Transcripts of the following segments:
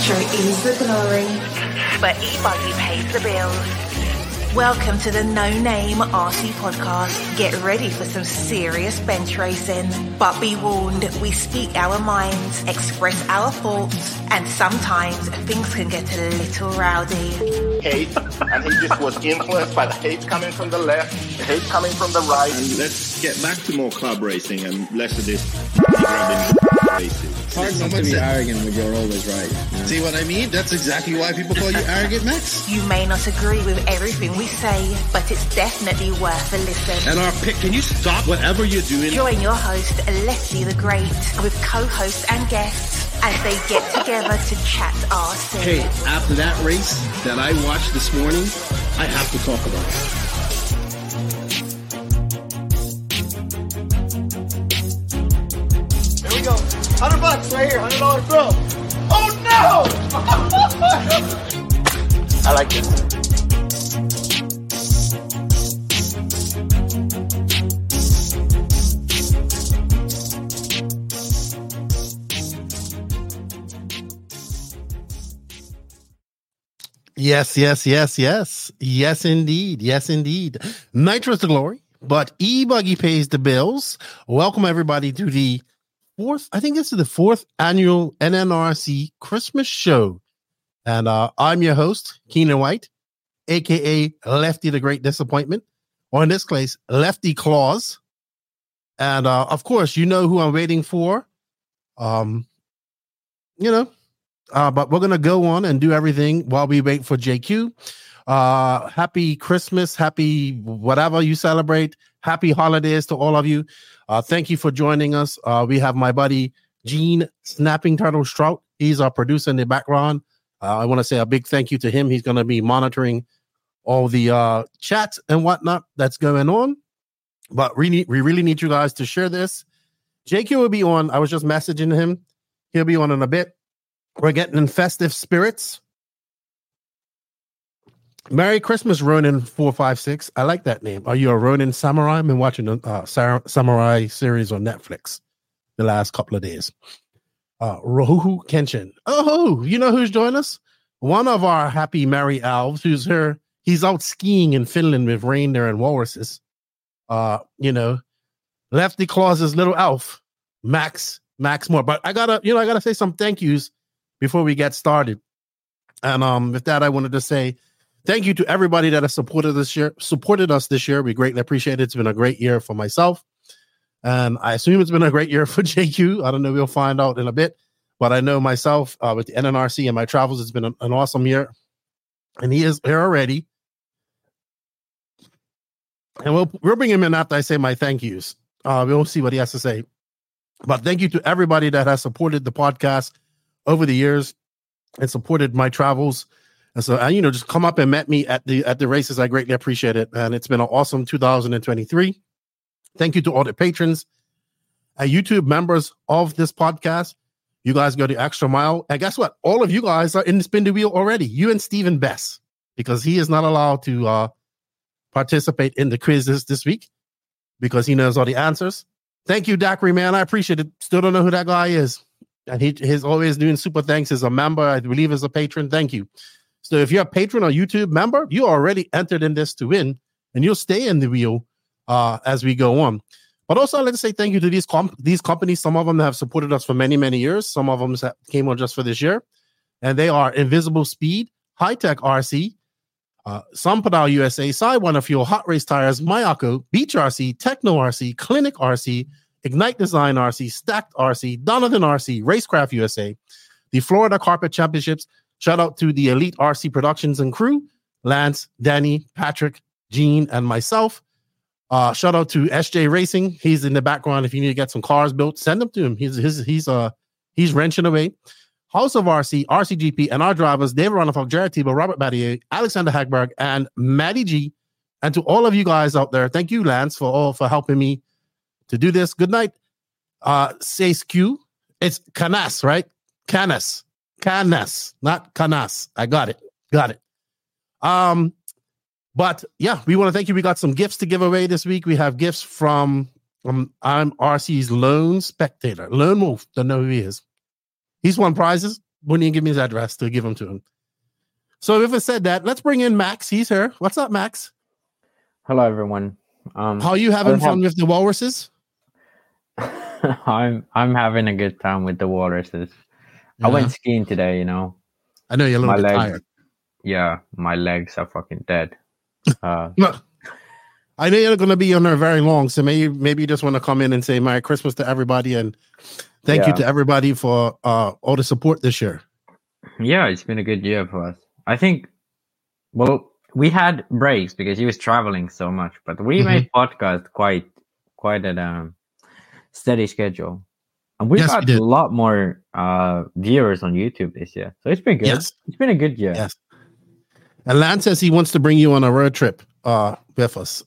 Nitro is the glory, but e-buggy pays the bills. Welcome to the No Name RC podcast. Get ready for some serious bench racing. But be warned, we speak our minds, express our thoughts, and sometimes things can get a little rowdy. Hate, and he just was influenced by the hate coming from the left, the hate coming from the right. And let's get back to more club racing and less of this racing. It's hard not to be arrogant when you're always right. See what I mean? That's exactly why people call you arrogant, Max. You may not agree with everything we say, but it's definitely worth a listen. And our pick, can you stop whatever you're doing? Join your host, Lefty the Great, with co-hosts and guests as they get together to chat RC. Hey, after that race that I watched this morning, I have to talk about it. 100 bucks right here, $100 bill. Oh no! I like this. Yes, yes, yes, yes. Yes, indeed. Yes, indeed. Nitro's the glory, but E Buggy pays the bills. Welcome, everybody, to the fourth, I think this is the fourth annual NNRC Christmas show. And uh, I'm your host, Keenan White, aka Lefty the Great Disappointment, or in this case, Lefty Claus. And uh, of course, you know who I'm waiting for. Um, you know, uh, but we're gonna go on and do everything while we wait for JQ. Uh, happy Christmas, happy whatever you celebrate, happy holidays to all of you. Uh, thank you for joining us. Uh, we have my buddy Gene Snapping Turtle Strout. He's our producer in the background. Uh, I want to say a big thank you to him. He's going to be monitoring all the uh, chats and whatnot that's going on. But we need, we really need you guys to share this. JQ will be on. I was just messaging him. He'll be on in a bit. We're getting in festive spirits. Merry Christmas, Ronin four five six. I like that name. Are you a Ronin samurai? I've been watching the uh, samurai series on Netflix the last couple of days. Uh, Rurouni Kenshin. Oh, you know who's joined us? One of our happy merry elves who's here. He's out skiing in Finland with reindeer and walruses. Uh, you know, Lefty Claus's little elf, Max Max Moore. But I gotta, you know, I gotta say some thank yous before we get started. And um, with that, I wanted to say thank you to everybody that has supported this year, supported us this year. We greatly appreciate it. It's been a great year for myself. And I assume it's been a great year for JQ. I don't know. We'll find out in a bit. But I know myself uh, with the NNRC and my travels, it's been an, an awesome year. And he is here already. And we'll, we'll bring him in after I say my thank yous. Uh, we'll see what he has to say. But thank you to everybody that has supported the podcast over the years and supported my travels. And so, you know, just come up and met me at the at the races. I greatly appreciate it, and it's been an awesome 2023. Thank you to all the patrons and YouTube members of this podcast. You guys go the extra mile, and guess what? All of you guys are in the spin the wheel already. You and Stephen Bess, because he is not allowed to uh, participate in the quizzes this week because he knows all the answers. Thank you, Dacry man. I appreciate it. Still don't know who that guy is and he he's always doing super thanks as a member. I believe as a patron. Thank you. So if you're a patron or YouTube member, you already entered in this to win, and you'll stay in the wheel uh, as we go on. But also, I'd like to say thank you to these comp- these companies. Some of them have supported us for many many years. Some of them came on just for this year, and they are Invisible Speed, High Tech RC, uh, SunPadow USA, Sidewinder Fuel, Hot Race Tires, Mayako, Beach RC, Techno RC, Clinic RC, Ignite Design RC, Stacked RC, Donovan RC, Racecraft USA, the Florida Carpet Championships. Shout out to the Elite RC Productions and crew, Lance, Danny, Patrick, Gene, and myself. Uh, shout out to SJ Racing. He's in the background. If you need to get some cars built, send them to him. He's he's he's uh he's wrenching away. House of RC, RCGP, and our drivers, David Ronnefalk, Jared Tebo, Robert Batlle, Alexander Hagberg, and Maddie G. And to all of you guys out there, thank you, Lance, for all for helping me to do this. Good night. Uh says Q. It's Canas, right? Canas. Canas, not Canas. I got it. Got it. Um, but yeah, we want to thank you. We got some gifts to give away this week. We have gifts from um, I'm RC's lone spectator, lone wolf. Don't know who he is. He's won prizes. wouldn't even give me his address to give them to him. So if I said that, let's bring in Max. He's here. What's up, Max? Hello, everyone. Um, How are you having fun have- with the walruses? I'm I'm having a good time with the walruses. I went skiing today. You know, I know you're a little my legs. tired. Yeah, my legs are fucking dead. Uh, Look, I know you're going to be on there very long, so maybe maybe you just want to come in and say Merry Christmas to everybody and thank you to everybody for uh, all the support this year. yeah, it's been a good year for us. I think. Well, we had breaks because he was traveling so much, but we Mhm. made podcast quite quite at a steady schedule, and we Yes, got did. a lot more uh viewers on YouTube this year. So it's been good. Yes. It's been a good year. Yes. And Lance says he wants to bring you on a road trip uh, with us,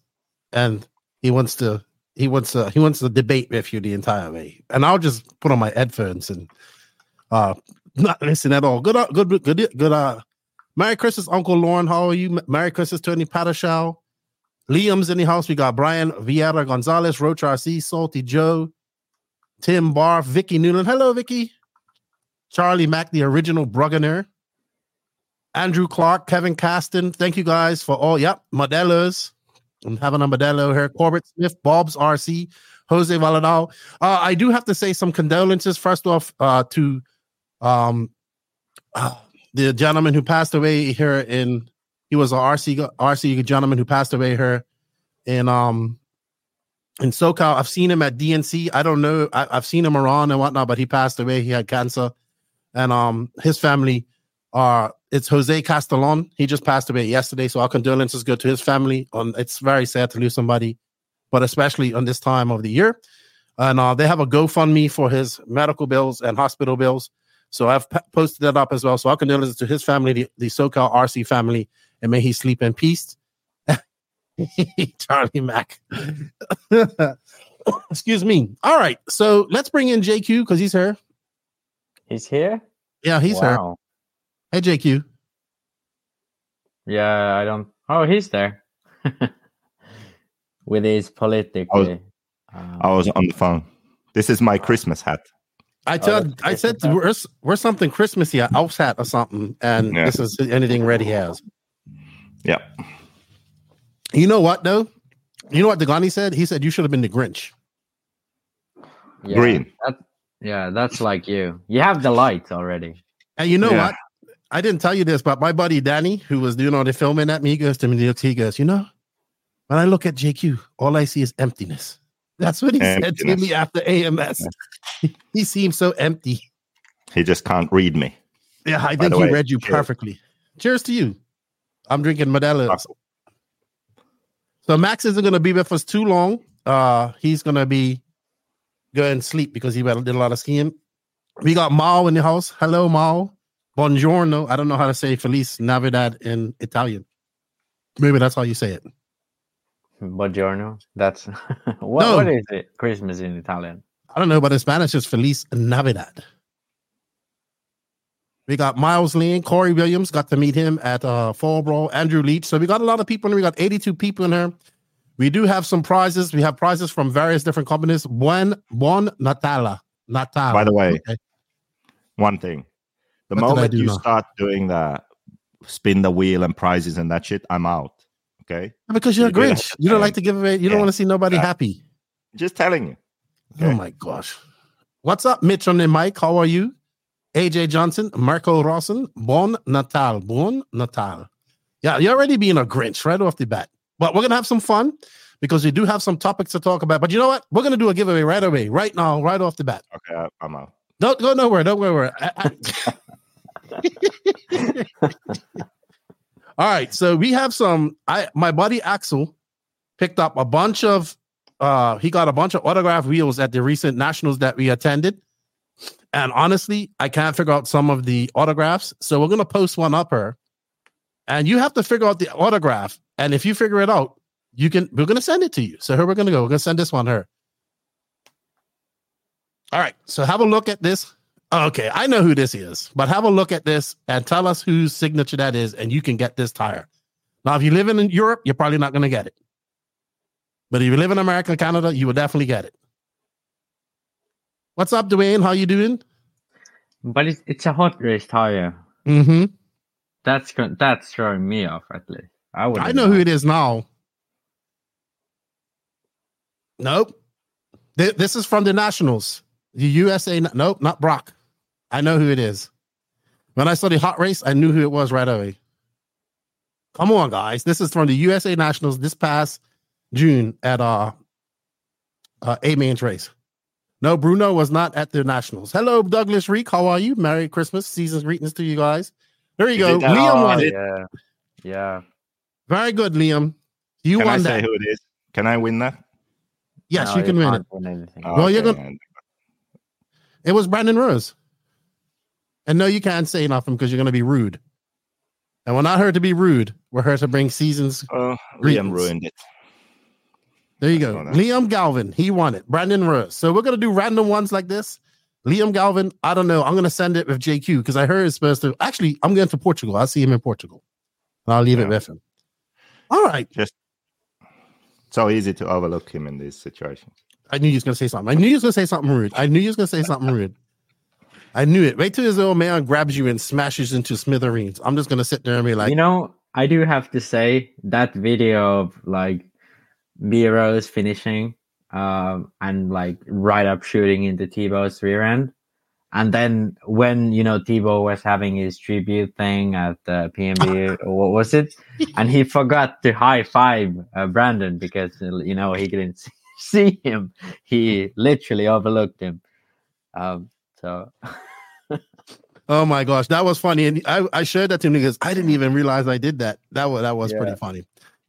and he wants to he wants to he wants to debate with you the entire way. And I'll just put on my headphones and uh, not listen at all. Good, uh, good, good, good. Uh, Merry Christmas, Uncle Lauren. How are you? Merry Christmas, Tony Patashal. Liam's in the house. We got Brian Vieira Gonzalez, Roach RC, Salty Joe, Tim Barr, Vicky Newland. Hello, Vicky. Charlie Mack, the original Bruggener. Andrew Clark, Kevin Caston. Thank you guys for all. Yep, Modelos. I'm having a Modelo here. Corbett Smith, Bob's RC, Jose Valadao. Uh, I do have to say some condolences first off uh, to um, uh, the gentleman who passed away here in. He was a RC RC gentleman who passed away here in um in SoCal. I've seen him at DNC. I don't know. I, I've seen him around and whatnot, but he passed away. He had cancer, and um his family are it's Jose Castellon. He just passed away yesterday. So our condolences go to his family. On it's very sad to lose somebody, but especially on this time of the year. And uh, they have a GoFundMe for his medical bills and hospital bills. So I've p- posted that up as well. So our condolences to his family, the, the SoCal RC family, and may he sleep in peace. Charlie Mack. Excuse me. All right. So let's bring in JQ because he's here. He's here. Yeah, he's here. Hey, JQ. Yeah, I don't. Oh, he's there with his politically. uh, I was on the phone. This is my Christmas hat. I Oh, told, that's I said, Christmas where's, where's something Christmassy, a elf hat or something, and Yeah. this is anything Reddy has. Yeah. You know what though? You know what Degani said? He said you should have been the Grinch. yeah, Green. That, yeah, that's like you. You have the light already. And you know Yeah. what? I didn't tell you this, but my buddy Danny, who was doing all the filming at me, he goes to me, he goes, you know, when I look at JQ, all I see is emptiness. That's what he said to me after AMS. he seems so empty. He just can't read me. Yeah, I By think he way, read you cheers. perfectly. Cheers to you. I'm drinking Modelo. So Max isn't going to be with us too long. Uh, he's going to be going and sleep because he did a lot of skiing. We got Mao in the house. Hello, Mao. Buongiorno. I don't know how to say Feliz Navidad in Italian. Maybe that's how you say it. Buongiorno. That's what. No. What is it? Christmas in Italian. I don't know, but in Spanish it's Feliz Navidad. We got Miles Lane, Corey Williams, got to meet him at uh Fall Brawl, Andrew Leach. So we got a lot of people in here. We got 82 people in here. We do have some prizes. We have prizes from various different companies. Buen Bon Natala. Natal. By the way, Okay. one thing. The What moment you now? start doing the spin the wheel and prizes and that shit, I'm out. Okay. Because you're a You did Grinch. You don't like to give away, you don't want to see nobody Yeah. happy. Just telling you. Oh my gosh. What's up, Mitch on the mic? How are you? AJ Johnson, Marco Rawson, Bon Natal, Bon Natal. Yeah, you're already being a Grinch right off the bat. But we're gonna have some fun because we do have some topics to talk about. But you know what? We're gonna do a giveaway right away, right now, right off the bat. Okay, I'm out. Don't go nowhere. Don't go nowhere. I- I- All right, so we have some. I my buddy Axel picked up a bunch of. uh He got a bunch of autograph wheels at the recent nationals that we attended, and honestly, I can't figure out some of the autographs. So we're gonna post one up here, and you have to figure out the autograph. And if you figure it out, you can. We're gonna send it to you. So here we're gonna go. We're gonna send this one here. All right. So have a look at this. Okay, I know who this is, but have a look at this and tell us whose signature that is, and you can get this tire. Now, if you live in Europe, you're probably not going to get it. But if you live in America and Canada, you will definitely get it. What's up, Dwayne? How you doing? But it's it's a hot race tire. Mm-hmm. That's that's throwing me off at least. I would. I know who it is now. Nope. Th- This is from the Nationals. The USA. Nope, not Brock. I know who it is. When I saw the hot race, I knew who it was right away. Come on, guys. This is from the USA Nationals this past June at uh, uh A mains race. No, Bruno was not at the Nationals. Hello, Douglas Reek. How are you? Merry Christmas. Season's greetings to you guys. There you go. Liam Oh, won it- Yeah, yeah. Very good, Liam. You Can I say that. who it is? Can I win that? Yes, No, you can win it. can't win anything. Oh, Well, you're okay, gonna- and- It was Brandon Rose. And no, you can't say nothing because you're going to be rude. And we're not here to be rude. We're here to bring seasons. Oh, Liam ruined it. There you go. Liam Galvin, he won it. Brandon Rose. So we're going to do random ones like this. Liam Galvin, I don't know. I'm going to send it with JQ because I heard it's supposed to. Actually, I'm going to Portugal. I'll see him in Portugal. And I'll leave it with him. All right. Just so easy to overlook him in these situations. I knew you was going to say something. I knew you was going to say something rude. I knew you was going to say something rude. I knew it. Wait till his old man grabs you and smashes into smithereens. I'm just going to sit there and be like, you know, I do have to say that video of like B Rose finishing um and like right up shooting into Tebo's rear end. And then when you know Tebo was having his tribute thing at the PNB, or what was it? And he forgot to high five uh, Brandon because you know he didn't see- see him. He literally overlooked him. Um, so Oh my gosh, that was funny, and I, I shared that to him because I didn't even realize I did that. That was that was Yeah. pretty funny.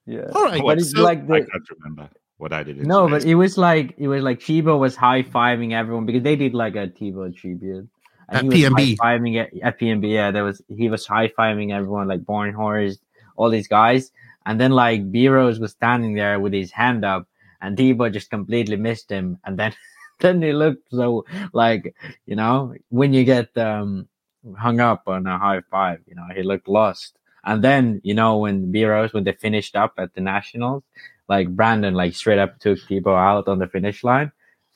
yeah. All right, But it's so- like I can't remember what I did. in No, space. but it was like it was like Tebo was high fiving everyone because they did like a Tebo tribute. At he was PNB. high-fiving at, at PNB, yeah, there was he was high fiving everyone like Born Horse, all these guys, and then like B Rose was standing there with his hand up, and Tebo just completely missed him, and then then he looked so like you know when you get um hung up on a high five, you know he looked lost, and then you know when B Rose when they finished up at the Nationals, like Brandon like straight up took Tebo out on the finish line.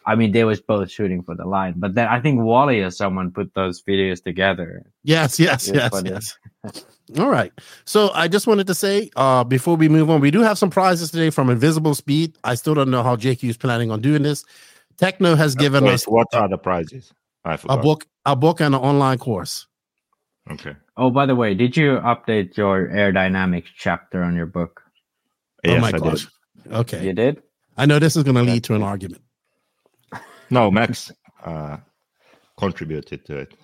I mean, they was both shooting for the line, but then I think Wally or someone put those videos together. Yes, yes, yes, funny. yes. All right. So I just wanted to say, uh, before we move on, we do have some prizes today from Invisible Speed. I still don't know how JQ is planning on doing this. Techno has given Wait, us what are the prizes? I a forgot. book, a book, and an online course. Okay. Oh, by the way, did you update your aerodynamics chapter on your book? oh Yes, my I did. Gosh. Okay. You did? I know this is going to lead to an argument. No, Max uh, contributed to it.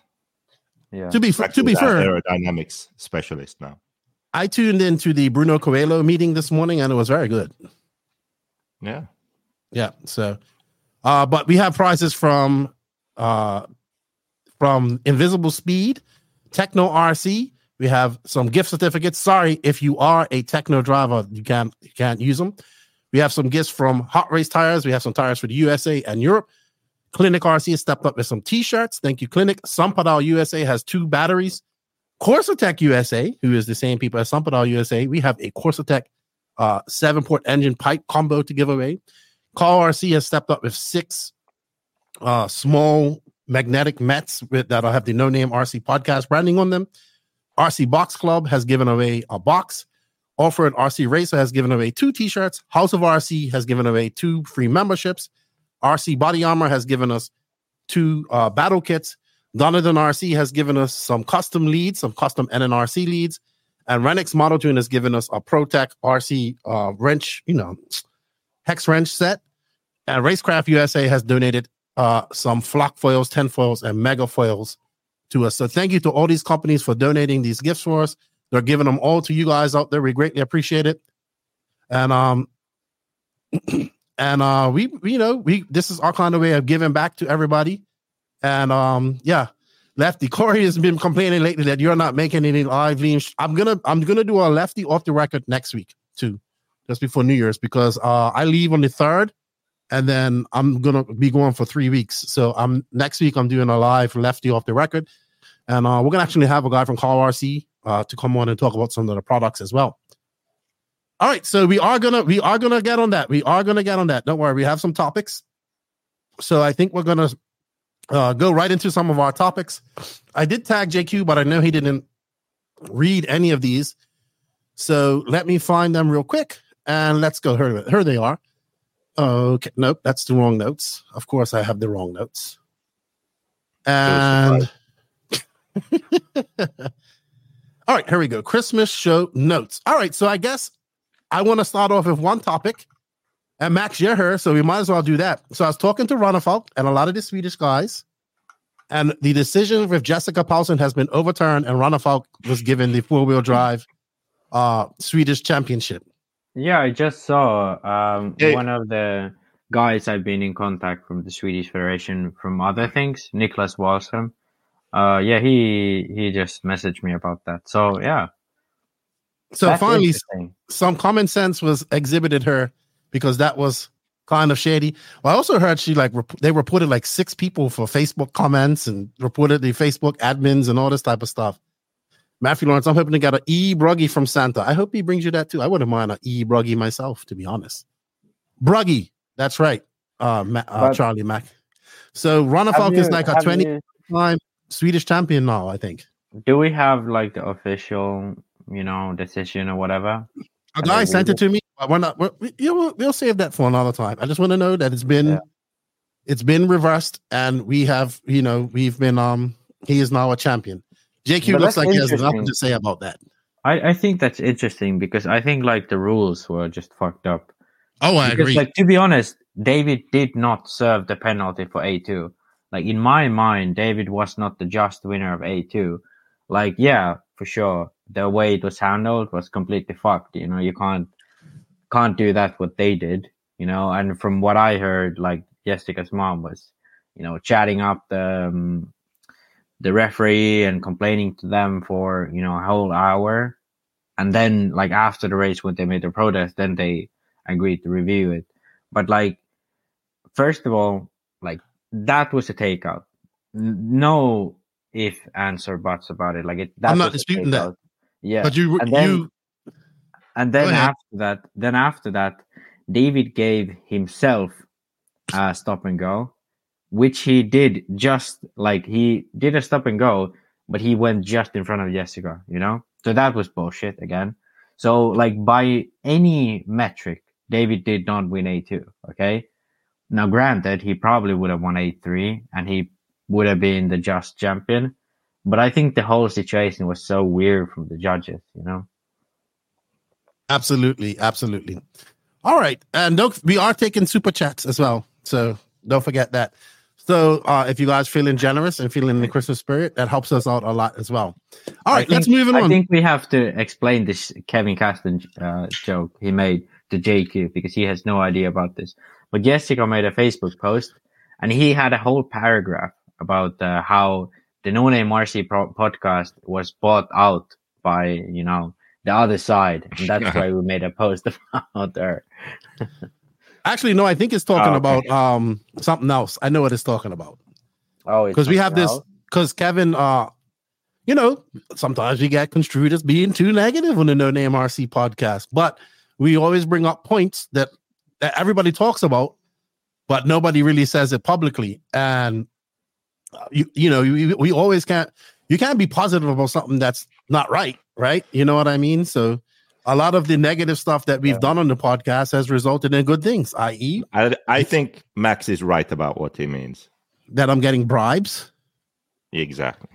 Yeah. To be f- to be fair, aerodynamics specialist now. I tuned into the Bruno Coelho meeting this morning, and it was very good. Yeah. Yeah. So, uh, but we have prizes from uh from Invisible Speed, Techno RC. We have some gift certificates. Sorry if you are a Techno driver, you can't you can't use them. We have some gifts from Hot Race Tires. We have some tires for the USA and Europe. Clinic RC has stepped up with some t-shirts. Thank you, Clinic. SunPadow USA has two batteries. Corsatec USA, who is the same people as SunPadow USA, we have a Corsatec uh, seven port engine pipe combo to give away. Call RC has stepped up with six uh, small magnetic mats with, that'll have the no name RC podcast branding on them. RC Box Club has given away a box. Offer and RC Racer has given away two t shirts. House of RC has given away two free memberships. RC Body Armor has given us two uh, battle kits. Donovan RC has given us some custom leads, some custom NNRC leads. And Renix Model Tune has given us a ProTech RC uh, wrench, you know, hex wrench set. And Racecraft USA has donated uh, some flock foils, 10 foils, and mega foils to us. So thank you to all these companies for donating these gifts for us. They're giving them all to you guys out there. We greatly appreciate it. And um and uh we, we you know we this is our kind of way of giving back to everybody. And um yeah, Lefty Corey has been complaining lately that you're not making any live. I'm gonna I'm gonna do a lefty off the record next week too, just before New Year's because uh I leave on the third, and then I'm gonna be going for three weeks. So I'm next week I'm doing a live lefty off the record, and uh we're gonna actually have a guy from Call RC uh to come on and talk about some of the products as well. All right, so we are gonna we are gonna get on that. We are gonna get on that. Don't worry, we have some topics. So I think we're gonna uh, go right into some of our topics. I did tag JQ, but I know he didn't read any of these. So let me find them real quick and let's go. Here, here they are. Okay, nope, that's the wrong notes. Of course, I have the wrong notes. And all right, here we go. Christmas show notes. All right, so I guess I want to start off with one topic. And Max, you're here, so we might as well do that. So I was talking to Ronnefalk and a lot of the Swedish guys, and the decision with Jessica Paulson has been overturned, and Ronnefalk was given the four wheel drive uh, Swedish championship. Yeah, I just saw um, Yeah. one of the guys I've been in contact from the Swedish Federation from other things, Niklas Wahlström. Uh, yeah, he he just messaged me about that. So yeah, So that's finally, some common sense was exhibited her because that was kind of shady. Well, I also heard she like rep- they reported like six people for Facebook comments and reported the Facebook admins and all this type of stuff. Matthew Lawrence, I'm hoping to get an e bruggy from Santa. I hope he brings you that too. I wouldn't mind an e bruggy myself, to be honest. Bruggy, that's right, uh, Ma- uh Charlie Mack. So Have Falk is like a have 20 you- time Swedish champion now, I think. Do we have like the official, you know, decision or whatever? A guy sent it to me. We're not. We're, we, you know, we'll save that for another time. I just want to know that it's been, Yeah. it's been reversed, and we have, you know, we've been. Um, he is now a champion. JQ But looks like he has nothing to say about that. I, I think that's interesting because I think like the rules were just fucked up. Oh, I because like to be honest, David did not serve the penalty for A two. Like in my mind, David was not the just winner of A two. Like yeah, for sure, the way it was handled was completely fucked. You know, you can't can't do that what they did. You know, and from what I heard, like Jessica's mom was, you know, chatting up the um, the referee and complaining to them for you know a whole hour, and then like after the race when they made the protest, then they agreed to review it. But like, first of all, that was a takeout. No if, answer, buts about it. Like it. I'm not disputing that. Yeah, But you, and then- you, and then after that, then after that, David gave himself a stop and go, which he did just like he did a stop and go, but he went just in front of Jessica, you know? So that was bullshit again. So like by any metric, David did not win A2, okay? Now granted, he probably would have won A3 and he would have been the just champion. But I think the whole situation was so weird from the judges, you know? absolutely, absolutely. All right, and don't we are taking super chats as well, so don't forget that. So, uh, if you guys feeling generous and feeling in the Christmas spirit, that helps us out a lot as well. All right, right, let's move on. I think we have to explain this Kevin Caston uh, joke he made to JQ because he has no idea about this. But Jessica made a Facebook post and he had a whole paragraph about uh, how the No Name RC pro- podcast was bought out by, you know, the other side. And that's why we made a post about her. Actually, no, I think it's talking Oh, about um something else. I know what it's talking about. Oh, because we have this because Kevin uh you know sometimes we get construed as being too negative on the no name RC podcast but we always bring up points that that everybody talks about but nobody really says it publicly and uh, you you know we, we always can't you can't be positive about something that's not right right you know what I mean so a lot of the negative stuff that we've Yeah. done on the podcast has resulted in good things i.e I, I think Max is right about what he means. that I'm getting bribes Exactly.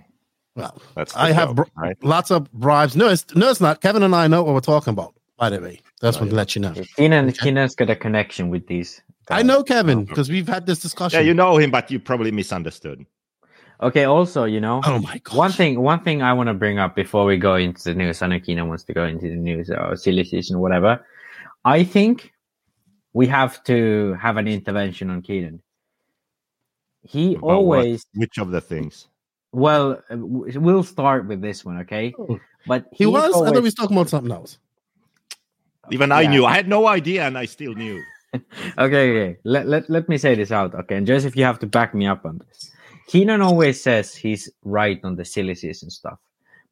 well That's I have br- right. lots of bribes. No, it's no, it's not. Kevin and I know what we're talking about. By the way, that's Oh, what to yeah. let you know. Keenan, Keenan's got a connection with these. I know Kevin because we've had this discussion. Yeah, you know him, but you probably misunderstood. Okay, also, you know, Oh my god. One thing, one thing I want to bring up before we go into the news. I know Keenan wants to go into the news or silly season or whatever. I think we have to have an intervention on Keenan. He About what? always, Which of the things? well, uh, we'll start with this one, okay? Oh. But He he's was. I thought we was talking about something else. Even I Yeah. knew. I had no idea, and I still knew. okay, okay. Let, let, let me say this out, okay? And Joseph, you have to back me up on this. Keenan always says he's right on the silly season stuff,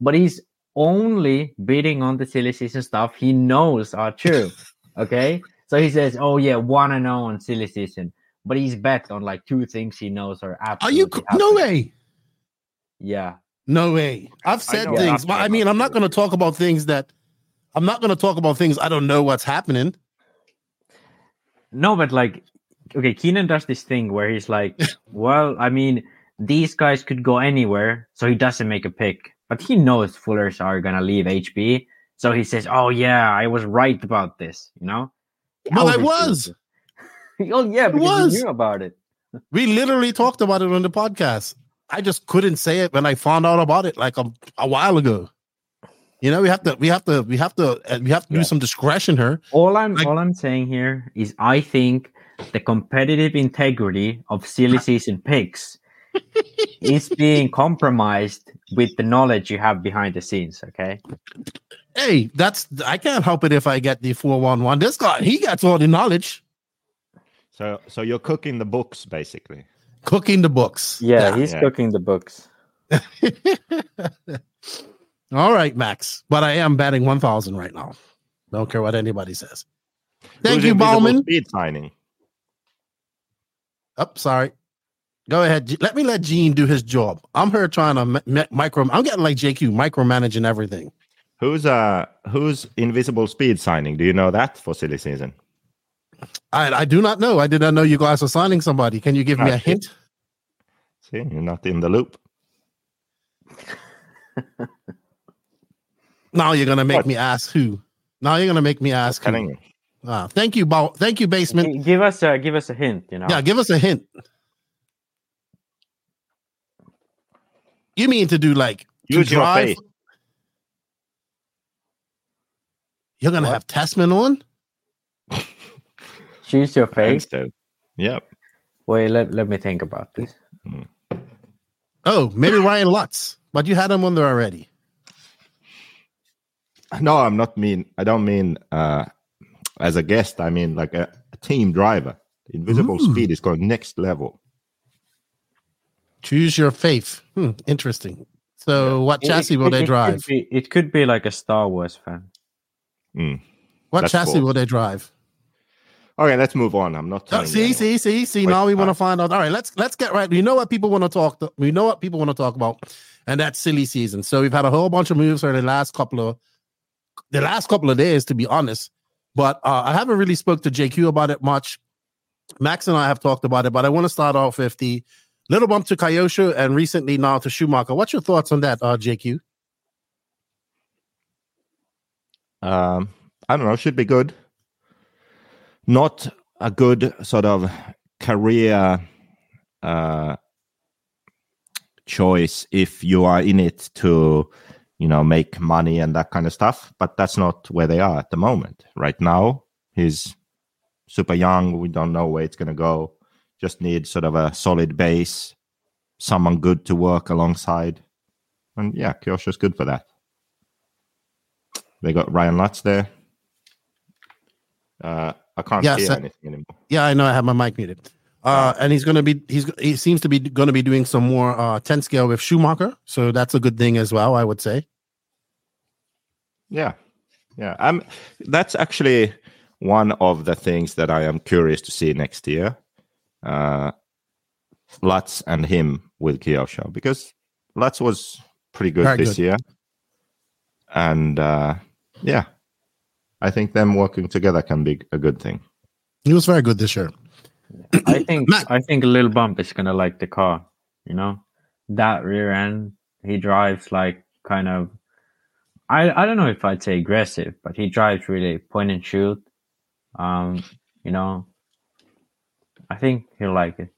but he's only bidding on the silly season stuff he knows are true. okay, so he says, "Oh yeah, one and zero on silly season," but he's bet on like two things he knows are absolutely. Are you? c- No way. Yeah. No way. I've said things, that's but I mean, I'm not going to talk about things that I'm not going to talk about things I don't know what's happening. No, but like, okay, Keenan does this thing where he's like, well, I mean, these guys could go anywhere, so he doesn't make a pick. But he knows Fullers are gonna leave HB, so he says, "Oh yeah, I was right about this." You know? Well, I was. oh yeah, because was. you knew about it. We literally talked about it on the podcast. I just couldn't say it when I found out about it like a, a while ago. You know, we have to, we have to, we have to, uh, we have to do Yeah. some discretion here. All I'm Like- all I'm saying here is I think the competitive integrity of silly season picks is being compromised with the knowledge you have behind the scenes. Okay. Hey, that's I can't help it if I get the four one one. This guy, he gets all the knowledge, So so you're cooking the books basically. cooking the books. Yeah, he's Yeah. cooking the books. All right, Max. But I am batting one thousand right now. Don't care what anybody says. Thank Who's you, Bauman. Speed signing. Oh, sorry. Go ahead. Let me let Gene do his job. I'm here trying to mi- mi- micro. I'm getting like JQ, micromanaging everything. Who's uh who's invisible speed signing? Do you know that for silly season? I, I do not know. I did not know you guys were signing somebody. Can you give me a hint? See, you're not in the loop. Now you're gonna make What? me ask who. Now you're gonna make me ask who. Telling you. Ah, thank you, Bo- Thank you, basement. Give us a give us a hint. You know. Yeah, give us a hint. You mean to do like to Use your drive? face. You're gonna have Tessmann on? Choose your face. so. Yep. Wait, let, let me think about this. Oh, maybe Ryan Lutz, but you had him on there already. No, I'm not mean. I don't mean uh, as a guest. I mean like a, a team driver. Invisible Ooh. speed is going next level. Choose your faith. Hmm, interesting. So, what It- chassis it will could- they it drive? Could be, it could be like a Star Wars fan. Mm. What That's chassis false. will they drive? Okay, let's move on. I'm not. Oh, telling you see, see, see, see. Now we want to uh, find out. All right, let's let's get right. We know what people want to talk. To, we know what people want to talk about, and that's silly season. So we've had a whole bunch of moves for the last couple of the last couple of days, to be honest. But uh, I haven't really spoke to JQ about it much. Max and I have talked about it, but I want to start off with the little bump to Kyosho and recently now to Schumacher. What's your thoughts on that, uh, JQ? Um, I don't know. Should be good. Not a good sort of career uh, choice if you are in it to, you know, make money and that kind of stuff. But that's not where they are at the moment. Right now, he's super young. We don't know where it's going to go. Just need sort of a solid base, someone good to work alongside. And yeah, Kyosho's good for that. They got Ryan Lutz there. Uh, I can't hear uh, anything anymore. Yeah, I know. I have my mic muted. Uh, and he's going to be he's he seems to be going to be doing some more uh 10 scale with Schumacher, so that's a good thing as well. I would say. Yeah, yeah. I'm. That's actually one of the things that I am curious to see next year. Uh, Lutz and him with Kyosho because Lutz was pretty good Very this good. year, and uh, yeah, I think them working together can be a good thing. He was very good this year. I think Matt. I think Lil Bump is gonna like the car. You know, that rear end he drives like kind of. I I don't know if I'd say aggressive, but he drives really point and shoot. Um, you know, I think he'll like it.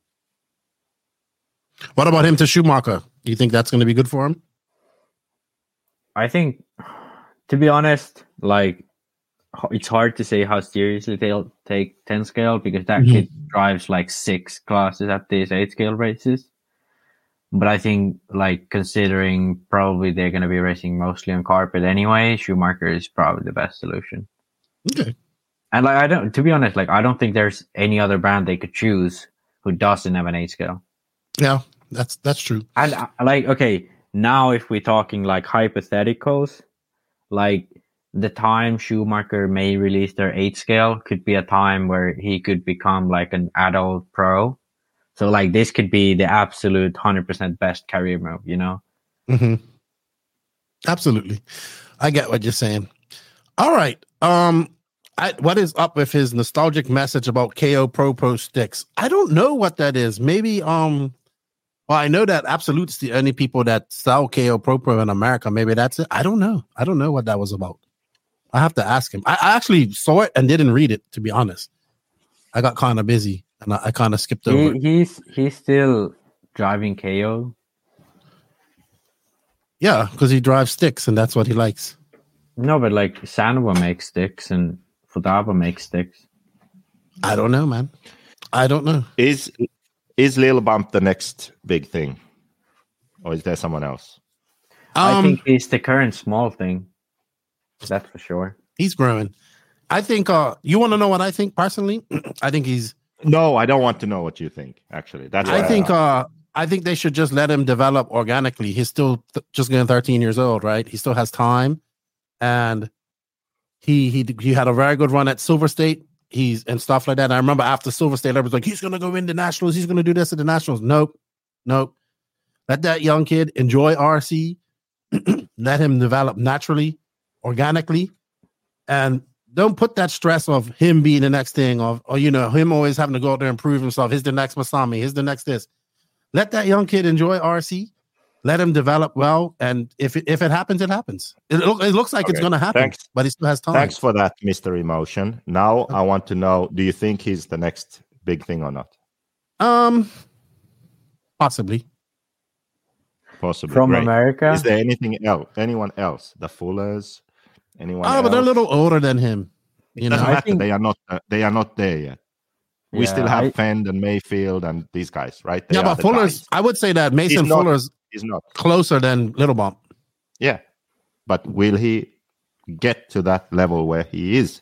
What about him to Schumacher? Do you think that's going to be good for him? I think, to be honest, like it's hard to say how seriously they'll take 10 scale because that Mhm. kid drives like six classes at these 8 scale races. But I think, like, considering probably they're going to be racing mostly on carpet anyway, Schumacher is probably the best solution. Okay. And, like, I don't, to be honest, like, I don't think there's any other brand they could choose who doesn't have an 8 scale. Yeah, that's that's true. And uh, like, okay, now if we're talking like hypotheticals, like the time Schumacher may release their eight scale could be a time where he could become like an adult pro. So like this could be the absolute hundred percent best career move, you know? hmm Absolutely. I get what you're saying. All right. Um, I, what is up with his nostalgic message about KO Propo sticks? I don't know what that is. Maybe um well, I know that Absolute's the only people that sell KO Propo in America. Maybe that's it. I don't know. I don't know what that was about. I have to ask him. I, I actually saw it and didn't read it, to be honest. I got kind of busy and I, I kind of skipped over. He, he's he's still driving KO. Yeah, because he drives sticks and that's what he likes. No, but like Sanwa makes sticks and Futaba makes sticks. I don't know, man. I don't know. Is is Lil Bump the next big thing, or is there someone else? I Um, think he's the current small thing. That's for sure. he's growing. I think. Uh, you want to know what I think personally? I think he's. No, I don't want to know what you think. Actually, that's I what think. Uh, I think they should just let him develop organically. He's still th- just getting 13 years old, right? He still has time, and he he he had a very good run at Silver State. He's and stuff like that. And I remember after Silver State, everyone's like, he's gonna go into Nationals. He's gonna do this at the Nationals. Nope, nope. Let that young kid enjoy RC. let him develop naturally, organically, and don't put that stress of him being the next thing, of or you know him always having to go out there and prove himself. He's the next Masami. He's the next this. Let that young kid enjoy RC. Let him develop well, and if it, if it happens, it happens. It, look, it looks like it's going to happen, thanks. but he still has time. Thanks for that, Mister Emotion. Now I want to know: Do you think he's the next big thing or not? Um, possibly. Possibly From Great. America? Is there anything else? Anyone else? The Fullers? Anyone? Oh, but they're a little older than him. You doesn't know, I think- They are not. Uh, they are not there yet. We Yeah, still have I- Fend and Mayfield and these guys, right? They yeah, but the Fuller's. guys. I would say that Mason He's not- Fuller's He's not. closer than Little Bump. Yeah, but will he get to that level where he is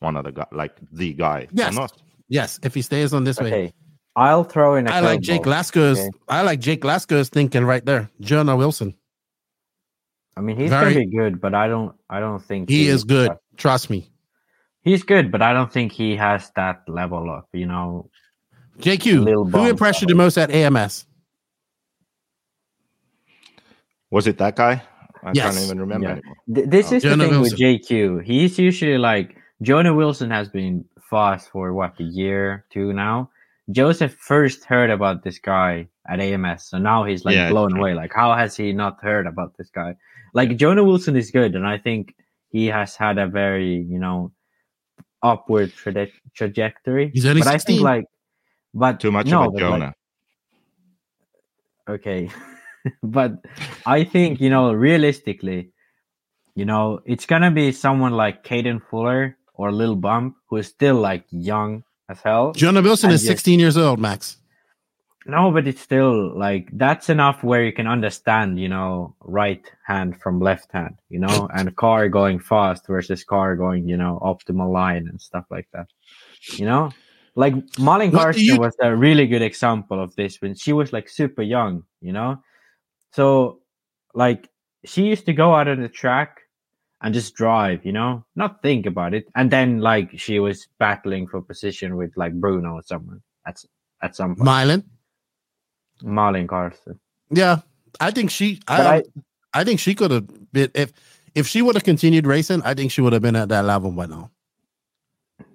one of the guy, like the guy? Yes. Or not? Yes, if he stays on this way. I'll throw in a I like Jake Lasker's. Okay. I like Jake Lasco's thinking right there. Jonah Wilson. I mean, he's Very- gonna be good, but I don't. I don't think He is good. Trust me. He's good, but I don't think he has that level of You know, JQ, who impressed you the most at AMS? Was it that guy? I Yes. can't even remember Yeah. anymore. Th- this is Jonah the thing Wilson. with JQ. He's usually like Jonah Wilson has been fast for what a year, two now. Joseph first heard about this guy at AMS, so now he's like Yeah, blown away. Like, how has he not heard about this guy? Like Jonah Wilson is good, and I think he has had a very you know upward traje- trajectory. He's only but I think like, but Too much no, about but, like, Jonah. okay but i think you know realistically you know it's gonna be someone like Caden fuller or lil bump who is still like young as hell Jonah Wilson is yes. 16 years old, Max. No but it's still like that's enough where you can understand you know right hand from left hand you know and car going fast versus car going you know optimal line and stuff like that you know like Malin Carson you- was a really good example of this when she was like super young, you know? So like she used to go out on the track and just drive, you know, not think about it. And then like she was battling for position with like Bruno or someone. That's at some point. Mylan. Malin Carson. Yeah, I think she. I, I- I think she could have been if if she would have continued racing. I think she would have been at that level by now.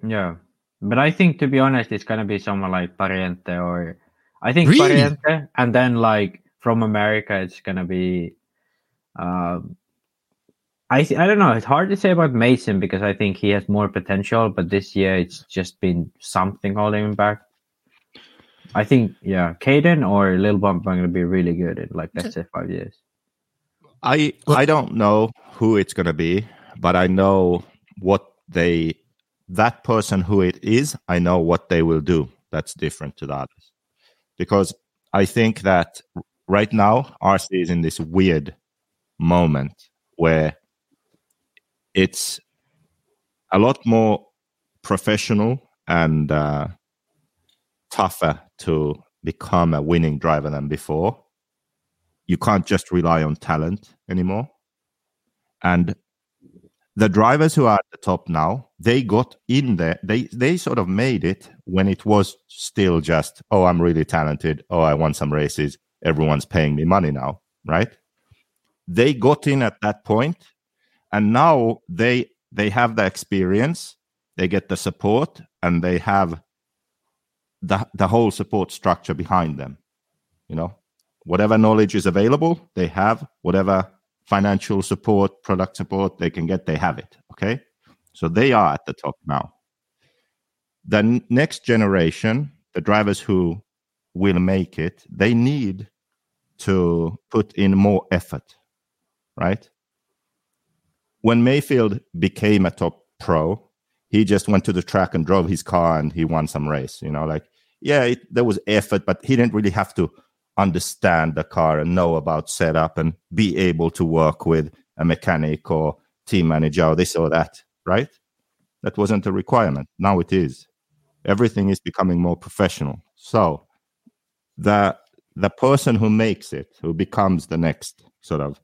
Yeah. But I think to be honest, it's gonna be someone like Pariente or I think Really? Pariente and then like from America it's gonna be um I th- I don't know, it's hard to say about Mason because I think he has more potential, but this year it's just been something holding him back. I think yeah, Caden or Lil Bump are gonna be really good in like let's say five years. I I don't know who it's gonna be, but I know what they that person who it is. I know what they will do. That's different to the others, because I think that right now RC is in this weird moment where it's a lot more professional and uh, tougher to become a winning driver than before you can't just rely on talent anymore. And the drivers who are at the top now, they got in there. They they sort of made it when it was still just, oh, I'm really talented. Oh, I won some races. Everyone's paying me money now, right? They got in at that point, and now they they have the experience, they get the support, and they have the the whole support structure behind them. You know, whatever knowledge is available, they have whatever financial support, product support they can get, they have it. Okay. So they are at the top now. The n- next generation, the drivers who will make it, they need to put in more effort, right? When Maifield became a top pro, he just went to the track and drove his car and he won some race. You know, like, yeah, it, there was effort, but he didn't really have to understand the car and know about setup and be able to work with a mechanic or team manager or this or that, right? That wasn't a requirement. Now it is. Everything is becoming more professional. So the the person who makes it, who becomes the next sort of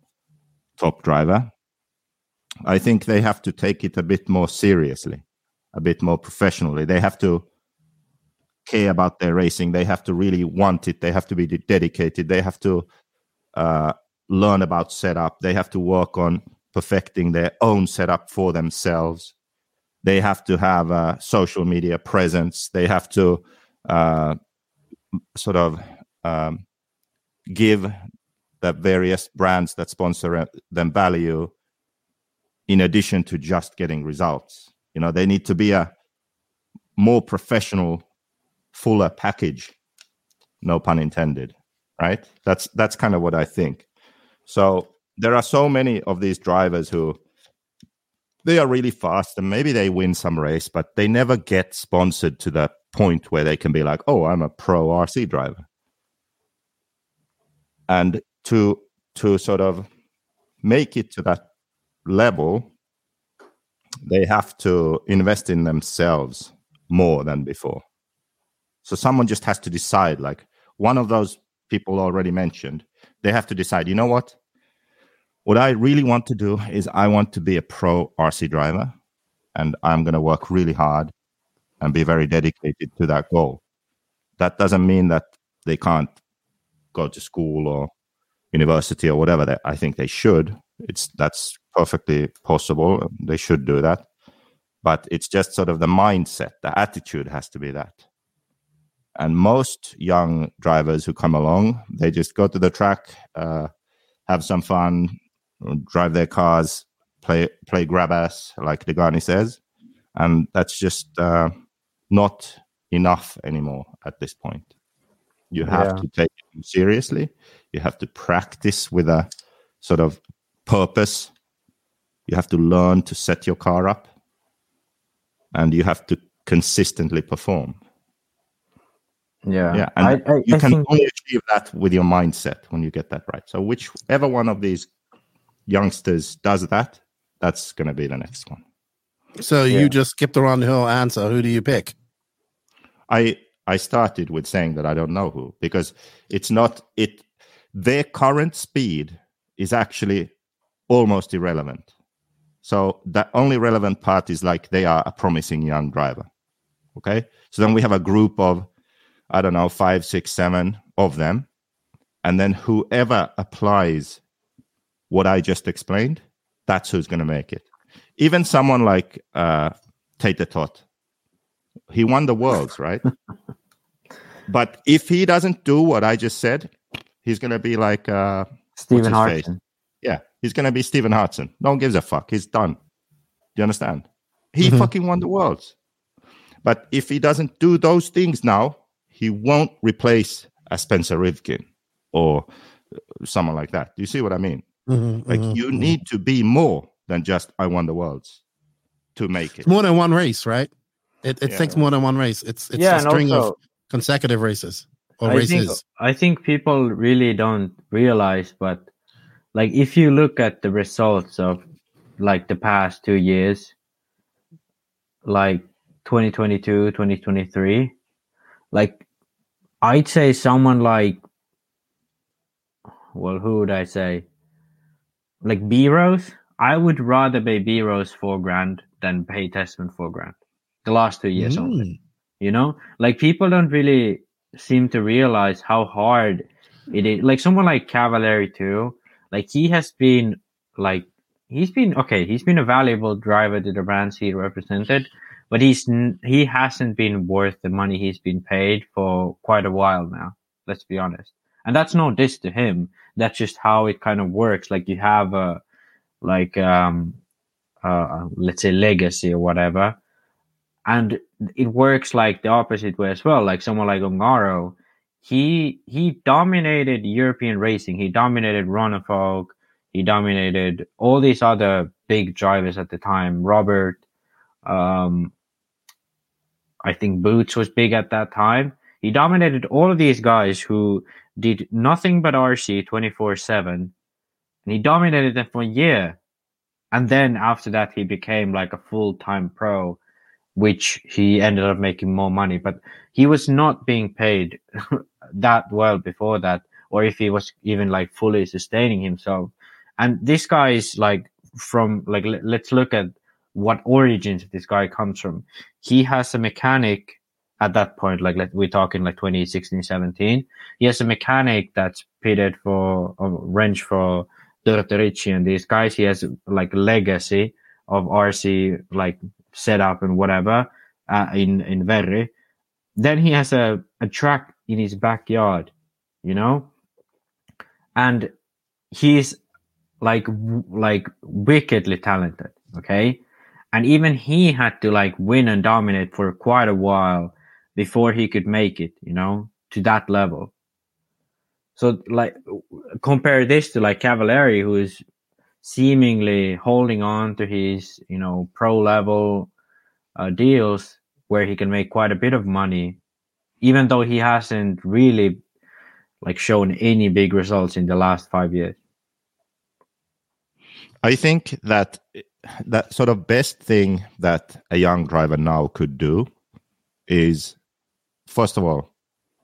top driver, I think they have to take it a bit more seriously, a bit more professionally. They have to care about their racing. They have to really want it. They have to be dedicated. They have to uh, learn about setup. They have to work on perfecting their own setup for themselves. They have to have a social media presence. They have to uh, sort of um, give the various brands that sponsor them value in addition to just getting results. You know, they need to be a more professional fuller package no pun intended right? That's that's kind of what i think. So there are so many of these drivers who they are really fast and maybe they win some race but they never get sponsored to the point where they can be like oh i'm a pro rc driver. And to to sort of make it to that level they have to invest in themselves more than before so someone just has to decide, like one of those people already mentioned, they have to decide, you know what? What I really want to do is I want to be a pro RC driver and I'm going to work really hard and be very dedicated to that goal. That doesn't mean that they can't go to school or university or whatever that I think they should. It's that's perfectly possible. They should do that. But it's just sort of the mindset, the attitude has to be that. And most young drivers who come along, they just go to the track, uh, have some fun, drive their cars, play play grab ass, like Degani says, and that's just uh, not enough anymore at this point. You have yeah. to take it seriously. You have to practice with a sort of purpose. You have to learn to set your car up, and you have to consistently perform. Yeah, yeah, and I, I, you I can think... only achieve that with your mindset when you get that right. So, whichever one of these youngsters does that, that's going to be the next one. So yeah. you just skipped around the whole answer. Who do you pick? I I started with saying that I don't know who because it's not it. Their current speed is actually almost irrelevant. So the only relevant part is like they are a promising young driver. Okay, so then we have a group of I don't know, five, six, seven of them. And then whoever applies what I just explained, that's who's going to make it. Even someone like uh, Tate Tot, he won the worlds, right? but if he doesn't do what I just said, he's going to be like uh, Stephen Hartson. Yeah, he's going to be Stephen Hartson. No one gives a fuck. He's done. Do you understand? He mm-hmm. fucking won the worlds. But if he doesn't do those things now, he won't replace a Spencer Rivkin or someone like that. Do you see what I mean? Mm-hmm, like mm-hmm, you mm-hmm. need to be more than just I won the worlds to make it. It's more than one race, right? It, it yeah. takes more than one race. It's it's yeah, a string also, of consecutive races or I races. Think, I think people really don't realize, but like if you look at the results of like the past two years, like 2022, 2023, like I'd say someone like, well, who would I say? Like B Rose. I would rather pay B Rose four grand than pay Tessmann four grand. The last two years only. Mm. You know, like people don't really seem to realize how hard it is. Like someone like Cavalieri too. Like he has been like he's been okay. He's been a valuable driver to the brands he represented, but he's he hasn't been worth the money he's been paid for quite a while now. Let's be honest, and that's no diss to him. That's just how it kind of works. Like you have a like um uh let's say legacy or whatever, and it works like the opposite way as well. Like someone like Ongaro, he he dominated European racing. He dominated Ronnefalk. He dominated all these other big drivers at the time. Robert, um, I think Boots was big at that time. He dominated all of these guys who did nothing but RC 24 7. And he dominated them for a year. And then after that, he became like a full time pro, which he ended up making more money. But he was not being paid that well before that, or if he was even like fully sustaining himself. And this guy is like from like let- let's look at what origins this guy comes from. He has a mechanic at that point, like let, we're talking like 2016, 17. He has a mechanic that's pitted for a wrench for Dortorici and these guys. He has like legacy of RC like setup and whatever uh, in in Verri. Then he has a, a track in his backyard, you know, and he's like like wickedly talented. Okay, and even he had to like win and dominate for quite a while before he could make it, you know, to that level. So like compare this to like Cavalieri, who is seemingly holding on to his, you know, pro level uh, deals where he can make quite a bit of money, even though he hasn't really like shown any big results in the last five years. I think that that sort of best thing that a young driver now could do is first of all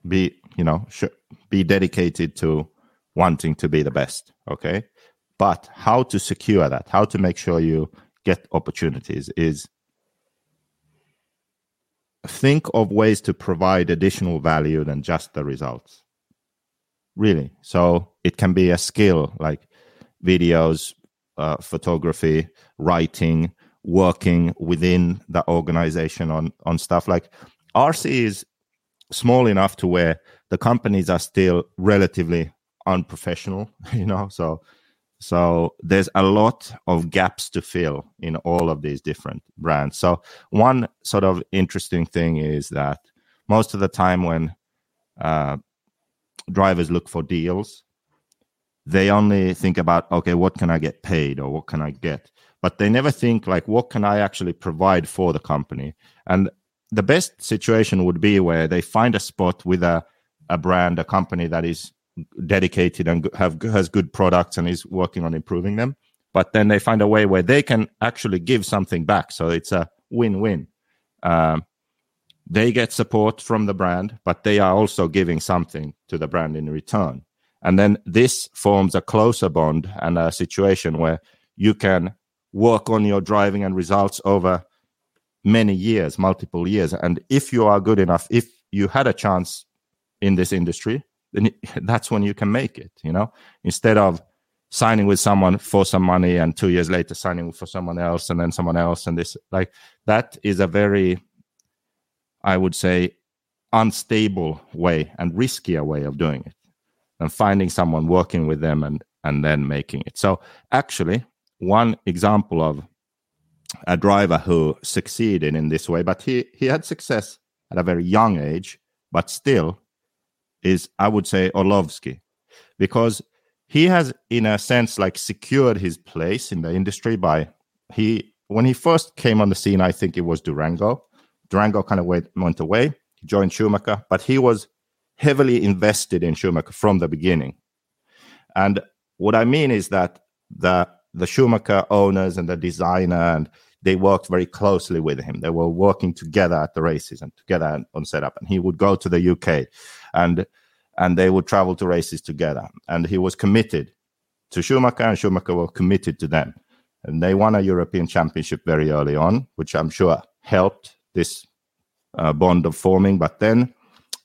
be you know sh- be dedicated to wanting to be the best okay? But how to secure that how to make sure you get opportunities is think of ways to provide additional value than just the results. Really. So it can be a skill like videos uh, photography writing working within the organization on on stuff. Like rc is small enough to where the companies are still relatively unprofessional you know? So so there's a lot of gaps to fill in all of these different brands. So one sort of interesting thing is that most of the time when uh, drivers look for deals they only think about okay what can i get paid or what can i get? But they never think like what can i actually provide for the company? And the best situation would be where they find a spot with a, a brand a company that is dedicated and have has good products and is working on improving them. But then they find a way where they can actually give something back. So it's a win-win. Um, they get support from the brand but they are also giving something to the brand in return and then this forms a closer bond and a situation where you can work on your driving and results over many years, multiple years. And if you are good enough, if you had a chance in this industry, then that's when you can make it, you know, instead of signing with someone for some money and two years later signing for someone else and then someone else. And this, like, that is a very, I would say, unstable way and riskier way of doing it and finding someone working with them and and then making it. So actually one example of a driver who succeeded in this way but he he had success at a very young age but still is i would say Orlowski. Because he has in a sense like secured his place in the industry by he when he first came on the scene i think it was durango. Durango kind of went, went away. He joined schumacher but he was heavily invested in Schumacher from the beginning. And what I mean is that the the Schumacher owners and the designer and they worked very closely with him. They were working together at the races and together on setup. And he would go to the UK and and they would travel to races together. And he was committed to Schumacher and Schumacher were committed to them. and they won a European Championship very early on, which I'm sure helped this uh, bond of forming. But then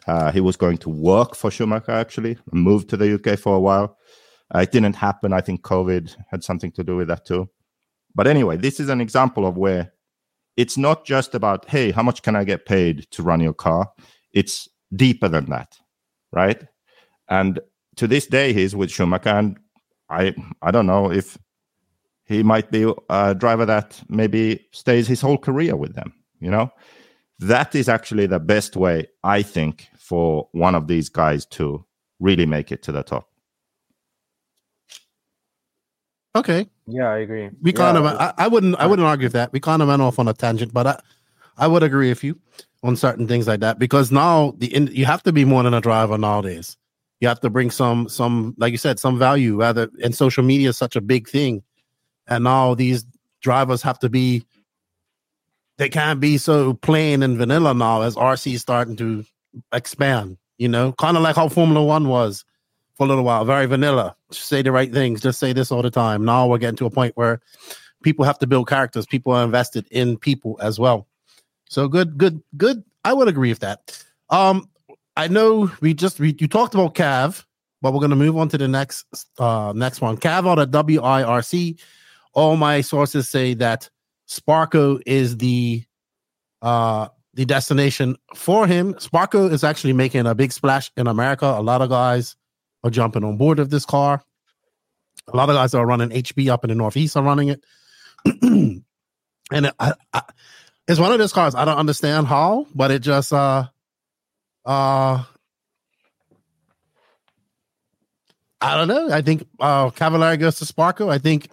uh, he was going to work for Schumacher actually, moved to the UK for a while. Uh, it didn't happen. I think COVID had something to do with that too. But anyway, this is an example of where it's not just about, hey, how much can I get paid to run your car? It's deeper than that, right? And to this day, he's with Schumacher, and I I don't know if he might be a driver that maybe stays his whole career with them. You know, that is actually the best way I think for one of these guys to really make it to the top. Okay. Yeah, I agree. We yeah. kind of I, I wouldn't I wouldn't argue with that. We kind of went off on a tangent, but I I would agree with you on certain things like that because now the in, you have to be more than a driver nowadays. You have to bring some some like you said some value. Rather, and social media is such a big thing, and now these drivers have to be. They can't be so plain and vanilla now as RC is starting to expand. You know, kind of like how Formula One was for a little while, very vanilla. Just say the right things. Just say this all the time. Now we're getting to a point where people have to build characters. People are invested in people as well. So good, good, good. I would agree with that. Um, I know we just we, you talked about Cav, but we're gonna move on to the next uh next one. Cav out of WIRC. All my sources say that Sparko is the uh the destination for him. Sparko is actually making a big splash in America. A lot of guys are jumping on board of this car. A lot of guys that are running HB up in the Northeast are running it. and I, I, it's one of those cars I don't understand how, but it just uh uh I don't know. I think uh Cavalieri goes to Sparko. I think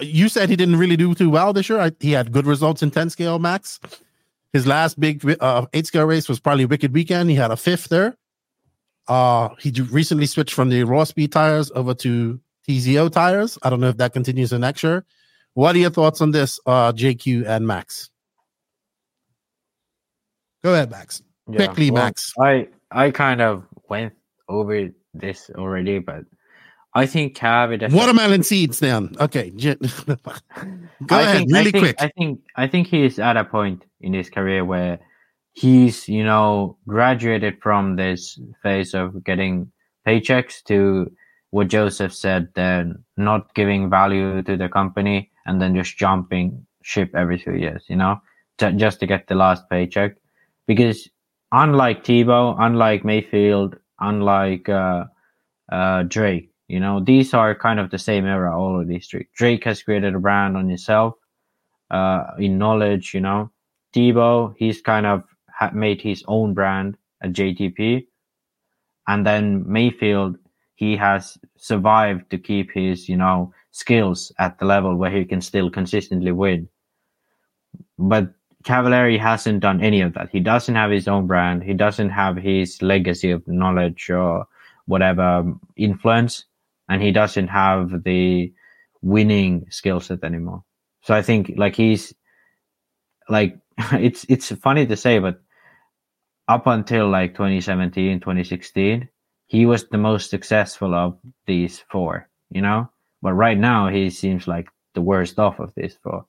you said he didn't really do too well this year. I, he had good results in 10 scale max. His last big uh, eight scale race was probably Wicked Weekend. He had a fifth there. Uh, he recently switched from the raw speed tires over to TZO tires. I don't know if that continues in next year. What are your thoughts on this, uh, JQ and Max? Go ahead, Max. Yeah, Quickly, well, Max. I I kind of went over this already, but I think Cav Watermelon seeds. Then okay, go I ahead, think, really I think, quick. I think I think he's at a point in his career where he's you know graduated from this phase of getting paychecks to what Joseph said, then not giving value to the company and then just jumping ship every two years, you know, ju- just to get the last paycheck. Because unlike Tebo, unlike Maifield, unlike uh, uh, Drake, you know, these are kind of the same era, all of these three. Drake has created a brand on himself, uh, in knowledge, you know. Tebo, he's kind of made his own brand at JTP. And then Maifield, he has survived to keep his, you know, skills at the level where he can still consistently win. But Cavalieri hasn't done any of that. He doesn't have his own brand. He doesn't have his legacy of knowledge or whatever influence, and he doesn't have the winning skill set anymore. So I think like he's like it's it's funny to say, but up until like 2017, 2016, he was the most successful of these four, you know. But right now, he seems like the worst off of these four.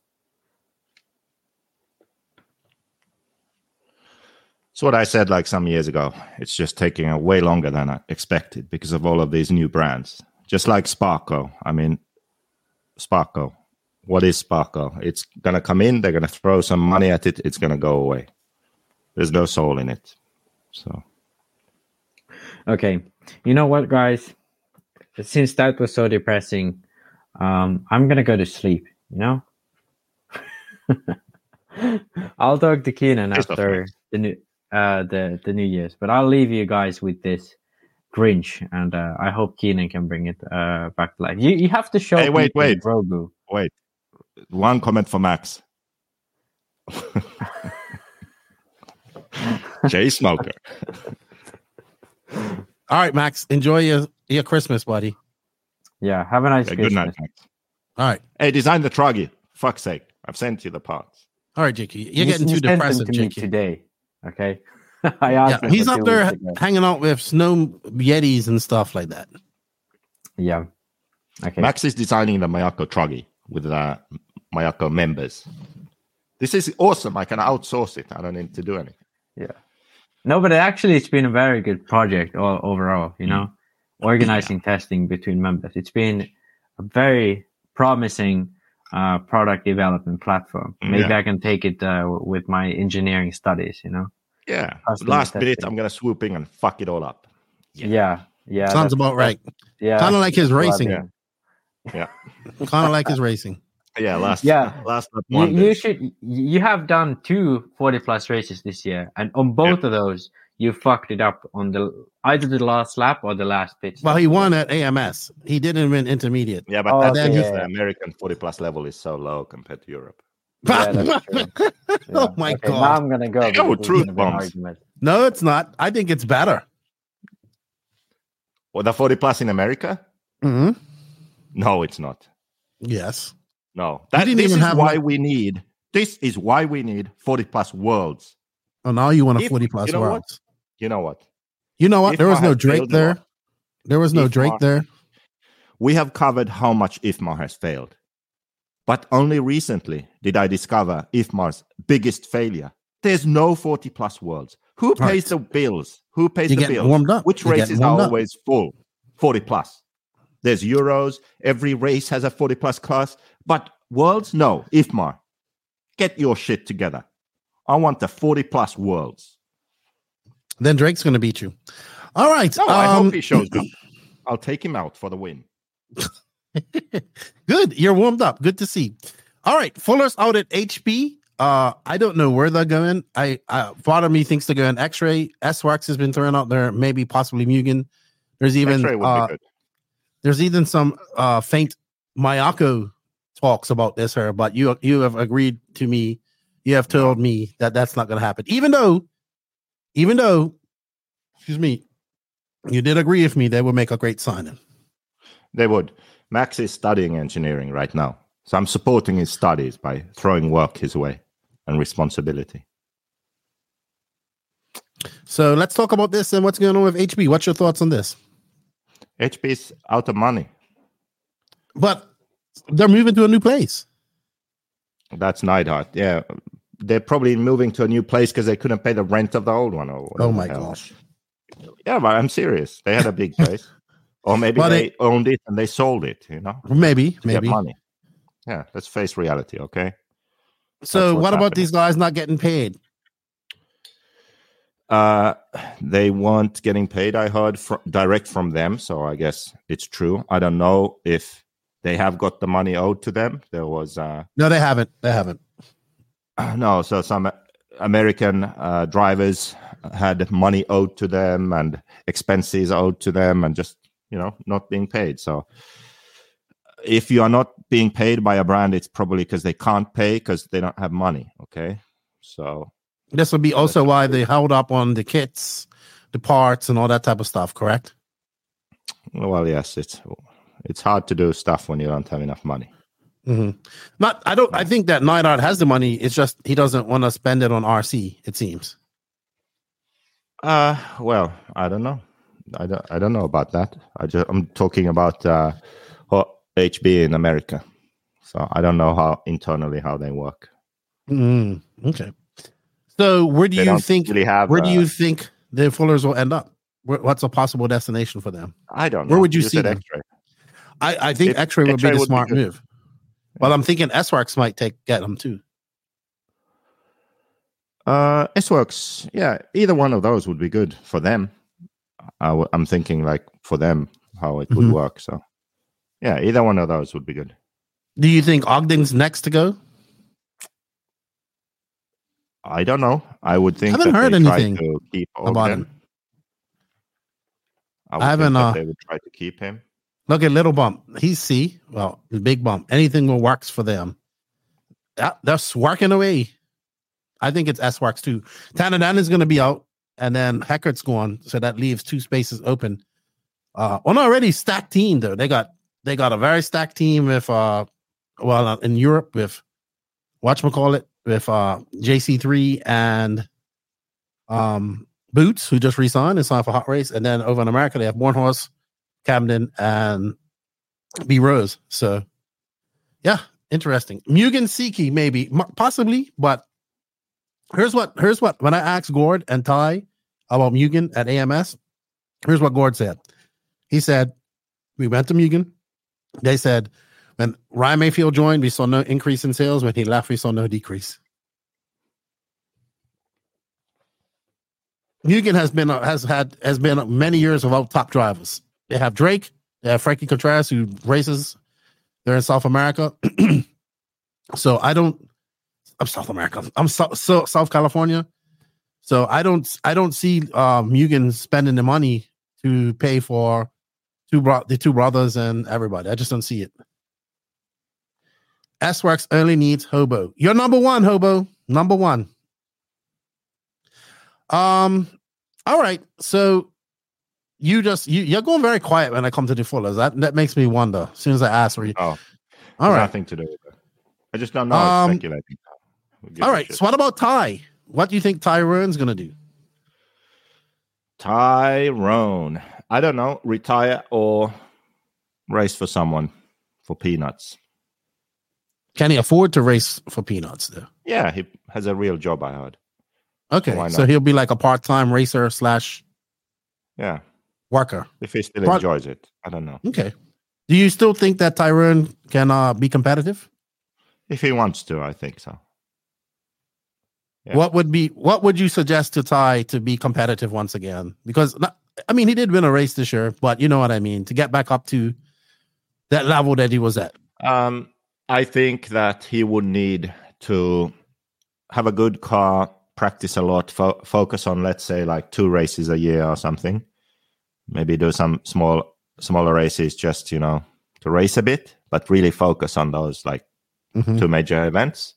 It's what I said like some years ago. It's just taking a way longer than I expected because of all of these new brands. Just like Sparko. I mean, Sparko. What is Sparko? It's gonna come in. They're gonna throw some money at it. It's gonna go away. There's no soul in it. So Okay, you know what, guys? Since that was so depressing, um, I'm gonna go to sleep. You know. I'll talk to Keenan after the new uh the the New Year's, but I'll leave you guys with this Grinch, and uh, I hope Keenan can bring it uh back to life. You you have to show. Hey, wait, wait. Grogu. wait. One comment for Max. Jay Smoker. All right, Max. Enjoy your your Christmas, buddy. Yeah, have a nice Yeah, good night, Max. All right, Hey, design the truggy. Fuck's sake. I've sent you the parts. all right, JQ. You're You- getting too sent them to me today. Okay. I asked. him he's up there weeks hanging out with snow yetis and stuff like that. Yeah. Okay. Max is designing the Mayako truggy with the Mayako members. This is awesome. I can outsource it. I don't need to do anything. Yeah. No, but actually, it's been a very good project all, overall. You know, organizing testing between members. It's been a very promising uh, product development platform. Maybe Yeah. I can take it uh, with my engineering studies. You know. Yeah. Customer Last minute, testing. I'm gonna swoop in and fuck it all up. Yeah. Yeah. Sounds about right. Yeah. Kind of like his that's what I racing. mean. Yeah. Kind of like his racing. Yeah. Last. Yeah. Last. but You, one you day. should. You have done two 40 plus races this year, and on both of those, you fucked it up on the either the last lap or the last pitch. Well, he won at AMS. He didn't win intermediate. Yeah, but Oh, that's okay. because the American 40 plus level is so low compared to Europe. Yeah, that's true. oh my Okay, Now! I'm gonna go. Oh, truth gonna be an bombs. No, it's not. I think it's better. Or the 40 plus in America? Mm-hmm. No, it's not. Yes. No. That, didn't this even is have why one- we need. This is why we need 40 plus worlds. Oh, now you want a If- forty plus you know what? worlds. You know what? You know what? There was no Drake there. There was no Drake there. We have covered how much IFMAR has failed. But only recently did I discover IFMAR's biggest failure. There's no 40 plus worlds. Who pays Right. the bills? Who pays You the get bills? warmed up. Which You races are up. always full? 40 plus. There's Euros. Every race has a 40 plus class. But worlds? No. IFMAR. Get your shit together. I want the 40 plus worlds. Then Drake's going to beat you. All right. No, I um, hope he shows up. I'll take him out for the win. Good. You're warmed up. Good to see. All right. Fuller's out at HB. Uh, I don't know where they're going. I, I part of me thinks they're going X-ray. S-Workz has been thrown out there. Maybe possibly Mugen. There's even X-ray would uh, be good. There's even some uh faint Mayako talks about this here, but you you have agreed to me. You have told me that that's not going to happen. Even though, even though, excuse me, you did agree with me. They would make a great signing. They would. Max is studying engineering right now. So I'm supporting his studies by throwing work his way and responsibility. So let's talk about this and what's going on with HB. What's your thoughts on this? HP is out of money. But they're moving to a new place. That's Neidhart. Yeah. They're probably moving to a new place because they couldn't pay the rent of the old one. Or Oh my hell. gosh. Yeah, but I'm serious. They had a big place. or maybe But they it- owned it and they sold it, you know, Maybe, maybe. money. Yeah, let's face reality, okay? So what about these guys not getting paid? Uh, they weren't getting paid. I heard fr- direct from them, so I guess it's true. I don't know if they have got the money owed to them. There was uh, No, they haven't. They haven't. no, so some American uh, drivers had money owed to them and expenses owed to them, and just you know not being paid. So if you are not being paid by a brand, it's probably because they can't pay because they don't have money. Okay, so This would be also why they held up on the kits, the parts, and all that type of stuff. Correct? well, yes, it's it's hard to do stuff when you don't have enough money. hmm Not. I don't. I think that Neidhart has the money. It's just he doesn't want to spend it on RC. It seems. Uh, well, I don't know. I don't. I don't know about that. I just I'm talking about uh, HB in America. So I don't know how internally how they work. Mm, okay. So where do you think? really have, where do you think the Fullers will end up? What's a possible destination for them? I don't. know. Where would you see them? X-ray. I, I think If- X-ray would be X-ray the would be smart good. move. Well, I'm thinking S-Works might take get them too. Uh, S-Works. Yeah, either one of those would be good for them. I w- I'm thinking like for them how it would Mhm. work. So, yeah, either one of those would be good. Do you think Ogden's next to go? I don't know. I would think I Haven't heard they anything to keep about him. I, would I haven't, uh, they would try to keep him. Look at Little Bump. He's C. Well, big bump. Anything will works for them. That, that's working away. I think it's S Works too. Tanadan is going to be out, and then Heckert's gone, so that leaves two spaces open. Uh, on already stacked team though. They got they got a very stacked team with uh, well in Europe with watch call it with uh JC3 and um Boots who just resigned and signed for Hot Race, and then over in America they have Bornhorse, Camden, and B Rose. So, yeah, Interesting. Mugen Seiki, maybe, possibly, but here's what here's what when I asked Gord and Ty about Mugen at AMS, here's what Gord said. He said, We went to Mugen. They said, when Ryan Maifield joined, we saw no increase in sales. When he left, we saw no decrease. Mugen has been has had has been many years without top drivers. They have Drake, they have Frankie Contreras who races. They're in South America. so I don't I'm South America. I'm so, so South California. So I don't I don't see uh Mugen spending the money to pay for two bro- the two brothers and everybody. I just don't see it. S Works only needs Hobo. You're number one, Hobo. Number one. Um, all right. So you just you, you're going very quiet when I come to the fullers. That that makes me wonder. As soon as I ask for you. Oh, all right. Nothing to do. I just don't know. Um, speculating. Gives All right. So what about Ty? What do you think Tyrone's gonna do? Tyrone. I don't know. Retire or race for someone for peanuts. Can he afford to race for peanuts though? Yeah, he has a real job. I heard. Okay, so he'll be like a part-time racer slash Yeah, worker. if he still But- enjoys it, I don't know. Okay. Do you still think that Tyrone can uh, be competitive? If he wants to, I think so. Yeah. What would be what would you suggest to Ty to be competitive once again? Because not, I mean, he did win a race this year, but you know what I mean. To get back up to that level that he was at. Um, I think that he would need to have a good car, practice a lot, fo- focus on let's say like two races a year or something. Maybe do some small smaller races just you know to race a bit, but really focus on those like Mhm. two major events,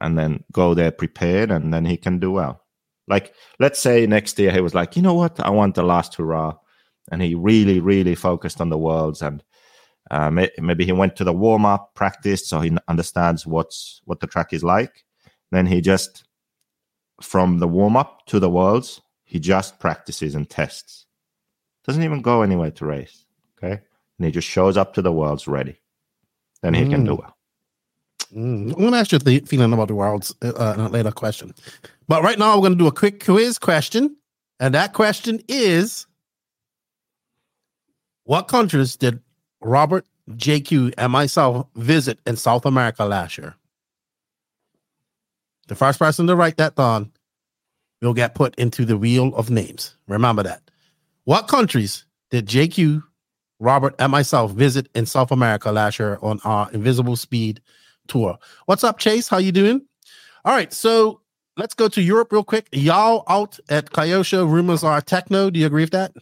and then go there prepared, and then he can do well. Like let's say next year he was like, you know what, I want the last hurrah, and he really really focused on the worlds and uh, may- maybe he went to the warm up practice, so he understands what's what the track is like. Then he just from the warm up to the worlds, he just practices and tests. Doesn't even go anywhere to race. Okay, and he just shows up to the worlds ready. Then he can do well. Mm, I'm going to ask you the feeling about the worlds uh, in a later question. But right now, we're going to do a quick quiz question. And that question is What countries did Robert, JQ, and myself visit in South America last year? The first person to write that down will get put into the wheel of names. Remember that. What countries did JQ, Robert, and myself visit in South America last year on our Invisible Speed tour. What's up, Chase? How you doing? All right, so let's go to Europe real quick. Y'all out at Kyosho. Rumors are Tekno. Do you agree with that?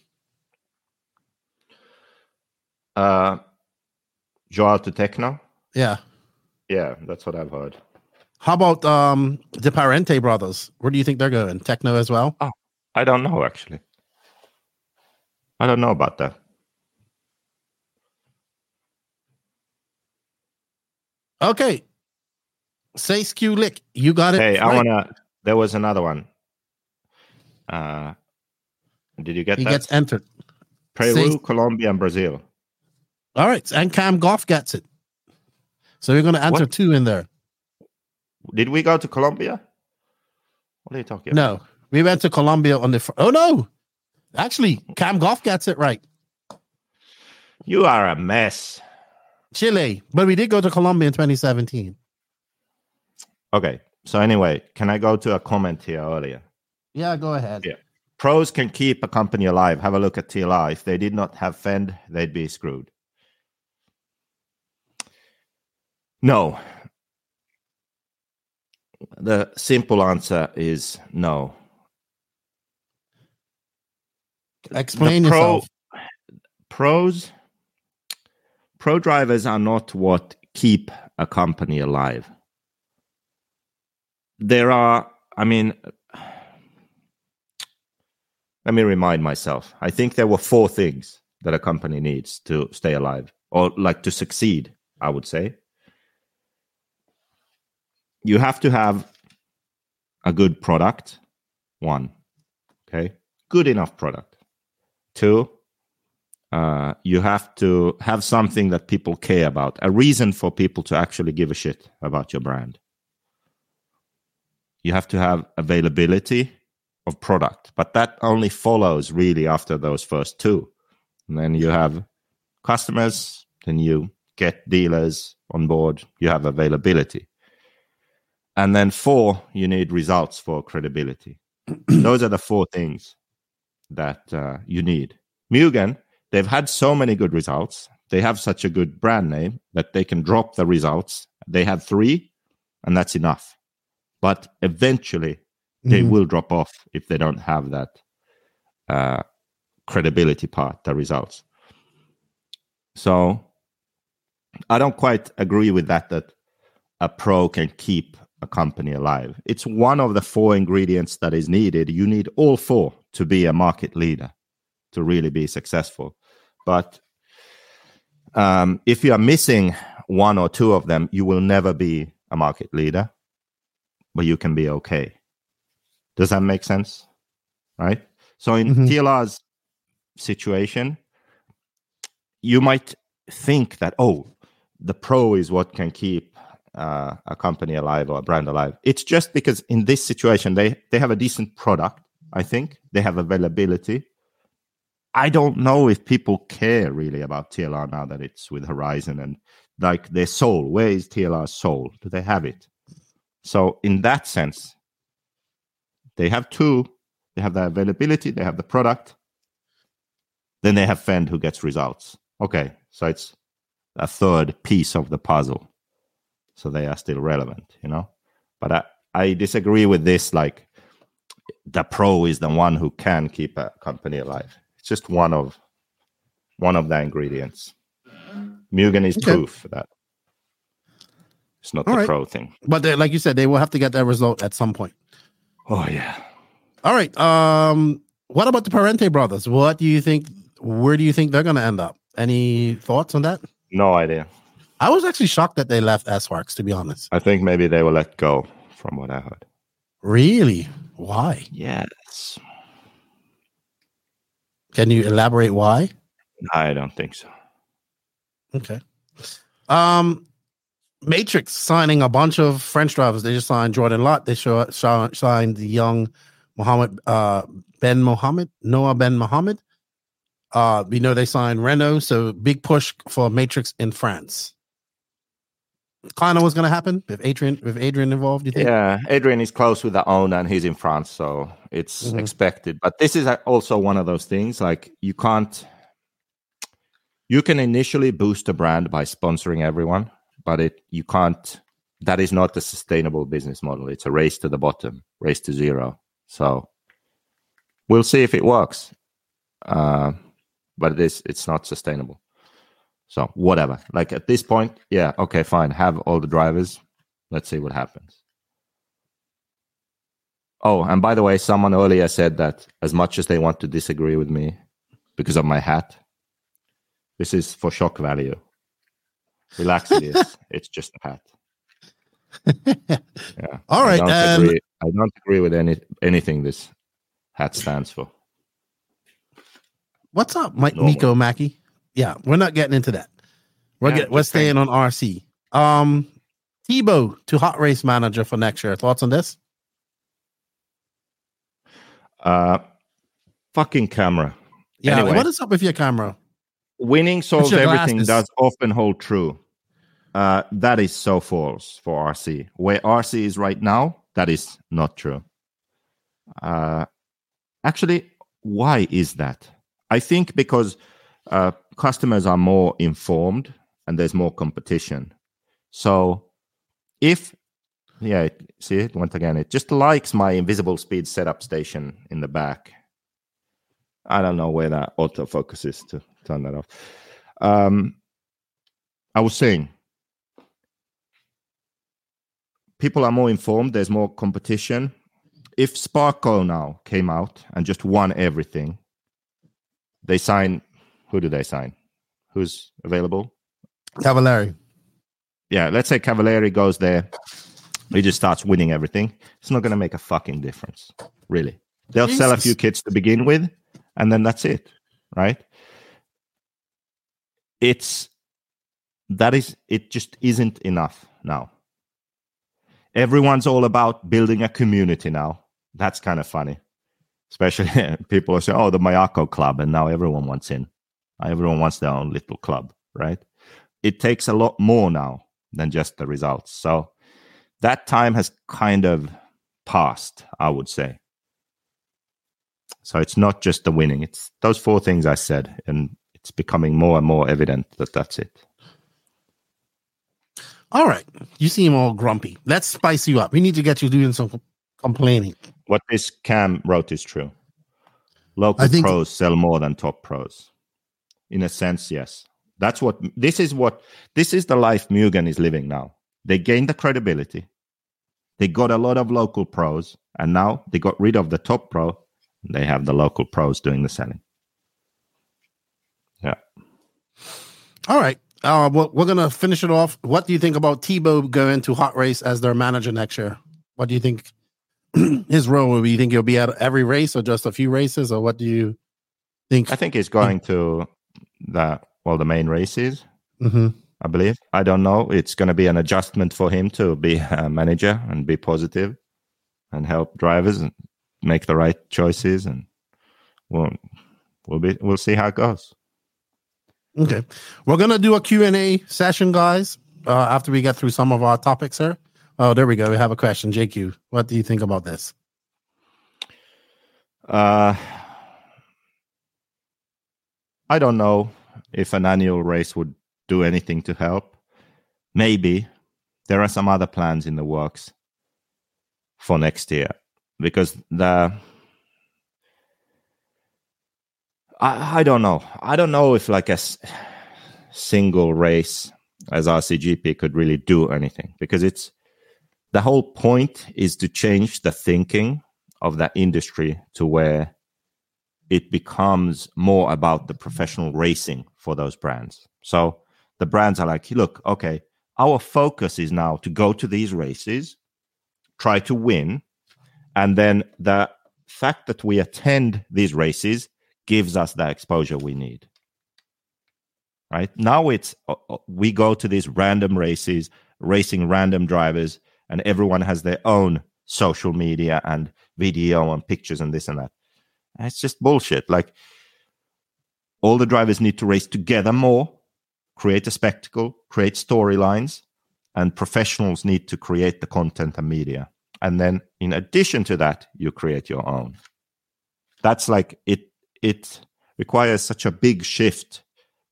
Uh, Joao to Tekno. Yeah. Yeah, that's what I've heard. How about um the Parente brothers? Where do you think they're going? Tekno as well? Oh, I don't know actually. I don't know about that. Okay. Say Q Lick. You got it. Hey, I wanna. There was another one. Uh, did you get He that? gets entered. Peru, say- Colombia, and Brazil. All right. And Cam Goff gets it. So we're gonna answer What? two in there. Did we go to Colombia? What are you talking about? No. We went to Colombia on the fr- oh no. Actually, Cam Goff gets it right. You are a mess. Chile. But we did go to Colombia in 2017. Okay. So anyway, can I go to a comment here earlier? Yeah, go ahead. Yeah. Pros can keep a company alive. Have a look at TLR. If they did not have Phend, they'd be screwed. No. The simple answer is no. Explain The pro- yourself. Pros, pro drivers are not what keep a company alive. There are, I mean, let me remind myself. I think there were four things that a company needs to stay alive or like to succeed, I would say. You have to have a good product, one. Okay. Good enough product. Two, uh, you have to have something that people care about, a reason for people to actually give a shit about your brand. You have to have availability of product, but that only follows really after those first two. And then you have customers, then you get dealers on board, you have availability. And then four, you need results for credibility. Those are the four things that uh, you need. Mugen, they've had so many good results. They have such a good brand name that they can drop the results. They have three, and that's enough. But eventually, they Mhm. will drop off if they don't have that uh, credibility part, the results. So I don't quite agree with that, that a pro can keep a company alive. It's one of the four ingredients that is needed. You need all four to be a market leader to really be successful. But um, if you are missing one or two of them, you will never be a market leader, but you can be okay. Does that make sense? Right? So in Mhm. TLR's situation, you might think that, oh, the pro is what can keep uh, a company alive or a brand alive. It's just because in this situation, they, they have a decent product, I think. They have availability. I don't know if people care really about TLR now that it's with Horizon and like their soul. Where is TLR's soul? Do they have it? So, in that sense, they have two. They have the availability, they have the product. Then they have Phend who gets results. Okay, so it's a third piece of the puzzle. So they are still relevant, you know? But I, I disagree with this. Like, the pro is the one who can keep a company alive. It's just one of one of the ingredients. Mugen is Okay. proof for that. It's not All the right. pro thing. But they, like you said, they will have to get that result at some point. Oh yeah. All right. Um, what about the Parente brothers? What do you think? Where do you think they're going to end up? Any thoughts on that? No idea. I was actually shocked that they left S-Works, to be honest. I think maybe they were let go from what I heard. Really? Why? Yes. Can you elaborate why? I don't think so. Okay. Um, Matrix signing a bunch of French drivers. They just signed Jordan Lott. They show, show, signed the young Mohammed uh, Ben Mohammed, Noah Ben Mohammed. Uh, we know they signed Renaud, so big push for Matrix in France. Kind of was going to happen with Adrian with Adrian involved. You think? Yeah, Adrian is close with the owner and he's in France, so it's Mhm. expected. But this is also one of those things like you can't. You can initially boost a brand by sponsoring everyone, but it you can't. That is not a sustainable business model. It's a race to the bottom, race to zero. So we'll see if it works, uh, but it is. It's not sustainable. So whatever. Like at this point, yeah, okay, fine. Have all the drivers. Let's see what happens. Oh, and by the way, someone earlier said that as much as they want to disagree with me because of my hat, this is for shock value. Relax, it is. It's just a hat. Yeah. All right, I don't, um, agree, I don't agree with any anything this hat stands for. What's up, Mike Normal. Miko Mackey? Yeah, we're not getting into that. We're Yeah, get, we're saying. staying on RC. Um, Tebo to hot race manager for next year. Thoughts on this? Uh, fucking camera. Yeah. Anyway. What is up with your camera? Winning solves everything does often hold true. Uh, that is so false for RC. Where RC is right now, that is not true. Uh, actually, why is that? I think because uh, customers are more informed and there's more competition. So if yeah, see it once again, it just likes my invisible speed setup station in the back. I don't know where that autofocus is to turn that off. Um, I was saying, people are more informed. There's more competition. If Sparkle now came out and just won everything, they sign. Who do they sign? Who's available? Cavalieri. Yeah, let's say Cavalieri goes there. He just starts winning everything. It's not going to make a fucking difference, really. They'll sell a few kits to begin with, and then that's it, right? it's that is it just isn't enough now. Everyone's all about building a community now. That's kind of funny. Especially people are saying, oh, the Mayako club, and now everyone wants in. Everyone wants their own little club, right? It takes a lot more now than just the results. So that time has kind of passed, I would say. So it's not just the winning, it's those four things I said, and it's becoming more and more evident that that's it. All right. You seem all grumpy. Let's spice you up. We need to get you doing some complaining. What this Cam wrote is true. Local think, pros sell more than top pros. In a sense, yes. That's what this is what this is the life Mugen is living now. They gained the credibility. They got a lot of local pros, and now they got rid of the top pro. They have the local pros doing the selling. Yeah. All right. Uh, well, we're gonna finish it off. What do you think about Tebo going to Hot Race as their manager next year? What do you think his role will be? You think he'll be at every race or just a few races, or what do you think? I think he's going to the well, the main races. Mm-hmm. I believe. I don't know. It's going to be an adjustment for him to be a manager and be positive and help drivers and make the right choices. And we'll we'll be we'll see how it goes. Okay, we're gonna do a Q and A session, guys. Uh, after we get through some of our topics here. Oh, there we go. We have a question, JQ. What do you think about this? Uh, I don't know if an annual race would do anything to help. Maybe there are some other plans in the works for next year because the I, I don't know. I don't know if like a s- single race as RCGP could really do anything because it's the whole point is to change the thinking of that industry to where it becomes more about the professional racing for those brands. So the brands are like, look, okay, our focus is now to go to these races, try to win, and then the fact that we attend these races gives us the exposure we need. Right now, it's uh, uh, we go to these random races, racing random drivers, and everyone has their own social media and video and pictures and this and that. It's just bullshit. Like all the drivers need to race together more, create a spectacle, create storylines, and professionals need to create the content and media. And then in addition to that, you create your own. That's like it it requires such a big shift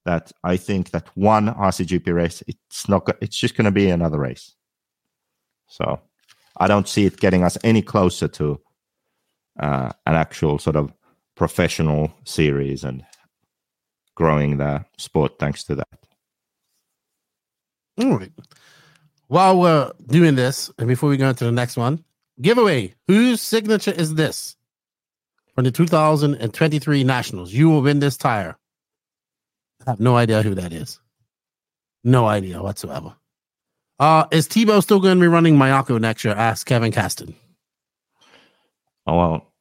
that I think that one RCGP race, it's not it's just gonna be another race. So I don't see it getting us any closer to uh, an actual sort of professional series and growing the sport thanks to that. All right. While we're doing this, and before we go into the next one, giveaway. Whose signature is this? from the 2023 Nationals, you will win this tire. I have no idea who that is. No idea whatsoever. Uh, is Tebo still going to be running Mayako next year? Ask Kevin Caston. Oh, well,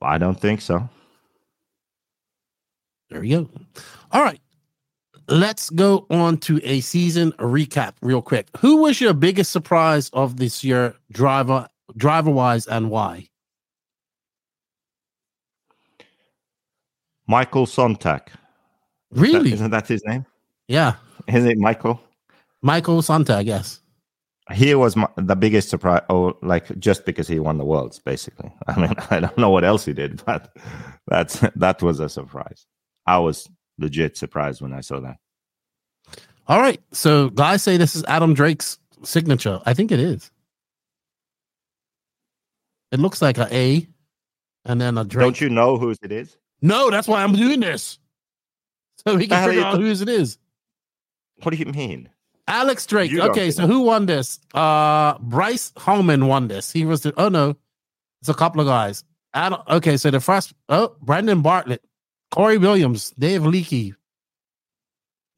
I don't think so. There you go. All right. Let's go on to a season recap real quick. Who was your biggest surprise of this year, driver driver wise, and why? Michael Sontag. Really? Isn't that his name? Yeah. Is it Michael? Michael Sontag, yes. He was my, the biggest surprise, oh, like just because he won the worlds, basically. I mean, I don't know what else he did, but that's that was a surprise. I was legit surprised when I saw that. All right. So guys say this is Adam Drake's signature. I think it is. It looks like a A and then a Drake. Don't you know whose it is? No, that's why I'm doing this. So we can figure out whose it is. What do you mean? Alex Drake. You okay, so who won this? Uh Bryce Holman won this. He was the oh no, it's a couple of guys. Adam, okay, so the first oh Brandon Bartlett, Corey Williams, Dave Leakey,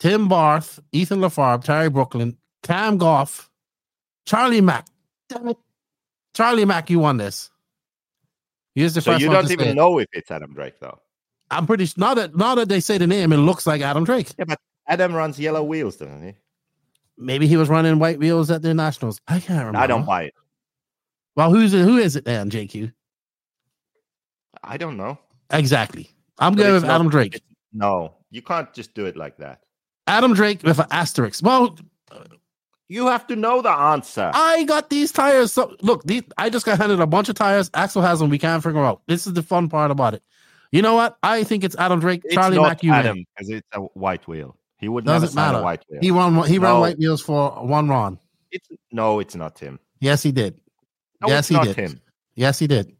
Tim Barth, Ethan LaFarbe, Terry Brooklyn, Cam Goff, Charlie Mack. Damn it. Charlie Mack, you won this. Here's the so first you don't even know if it's Adam Drake, though. I'm pretty now that now that they say the name, it looks like Adam Drake. Yeah, but Adam runs yellow wheels, doesn't he? Maybe he was running white wheels at the Nationals. I can't remember. I don't buy it. Well, who's it? Who is it then, JQ? I don't know. Exactly. I'm But going with not- Adam Drake. No, you can't just do it like that. Adam Drake with an asterisk. Well, uh, You have to know the answer. I got these tires. So look, these, I just got handed a bunch of tires. Axel has them. We can't figure out. This is the fun part about it. You know what? I think it's Adam Drake. it's Charlie not Mack. Adam because it's a white wheel. He would Doesn't matter. a white. He won. He ran No. white wheels for one run. It's, no, it's not him. Yes, he did. No, yes, he did. him. Yes, he did.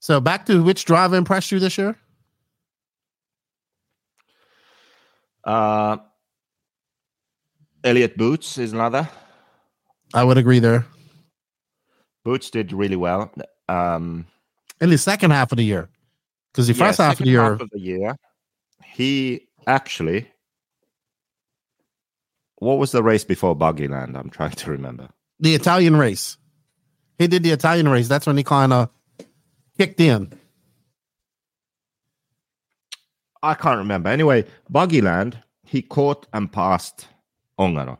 So back to which driver impressed you this year? Uh, Elliot Boots is another. I would agree there. Boots did really well. Um, In the second half of the year, because the yeah, first half of the year, half of the year, he actually. What was the race before Buggyland? I'm trying to remember. the Italian race, he did the Italian race. That's when he kind of kicked in. I can't remember. Anyway, Buggyland, he caught and passed Ongaro.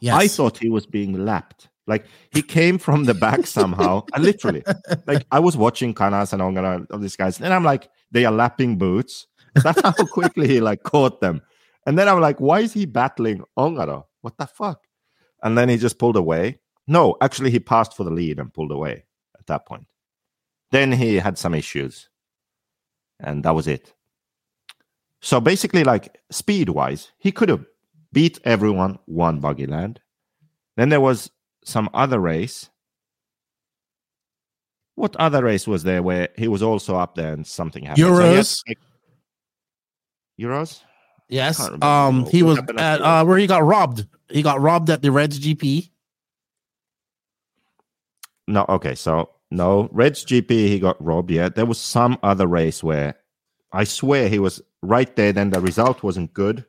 Yes, I thought he was being lapped. Like he came from the back somehow. Literally, like I was watching Canas and Ongaro of these guys, and I'm like, they are lapping boots. That's how quickly he like caught them. And then I'm like, why is he battling Ongaro? What the fuck? And then he just pulled away. No, actually, he passed for the lead and pulled away at that point. Then he had some issues, and that was it. So basically, like speed wise, he could have beat everyone, won Buggy Land. Then there was some other race. What other race was there where he was also up there and something happened? So Euros. make- Euros? Yes. Um, he was at uh, where he got robbed. He got robbed at the Reds GP. No, okay, so no. Reds GP, he got robbed. Yeah, there was some other race where I swear he was right there. Then the result wasn't good,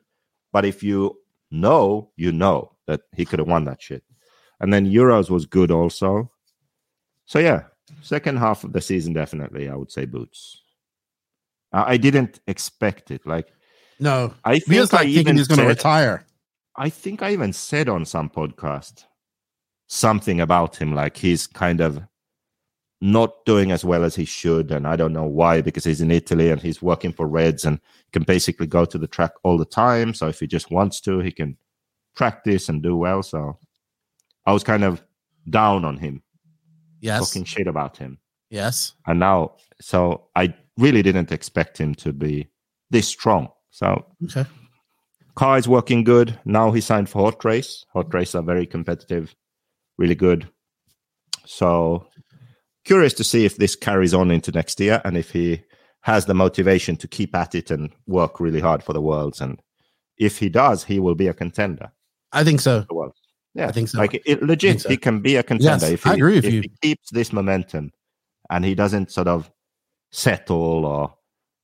but if you know, you know that he could have won that shit. And then Euros was good also. So yeah, second half of the season definitely, I would say Boots. I didn't expect it. Like No, I think I like thinking even he's going to retire. I think I even said on some podcast something about him, like he's kind of not doing as well as he should, and I don't know why, because he's in Italy and he's working for Reds and can basically go to the track all the time. So if he just wants to, he can practice and do well. So I was kind of down on him, Yes, talking shit about him, yes. and now, so I really didn't expect him to be this strong. So Okay. car is working good. Now he signed for Hot Race. Hot Race are very competitive, really good. So curious to see if this carries on into next year and if he has the motivation to keep at it and work really hard for the worlds. And if he does, he will be a contender. I think so. for The world. Yeah, I think so. Like it, legit, so. he can be a contender Yes, if he, I agree with if you. he keeps this momentum and he doesn't sort of settle or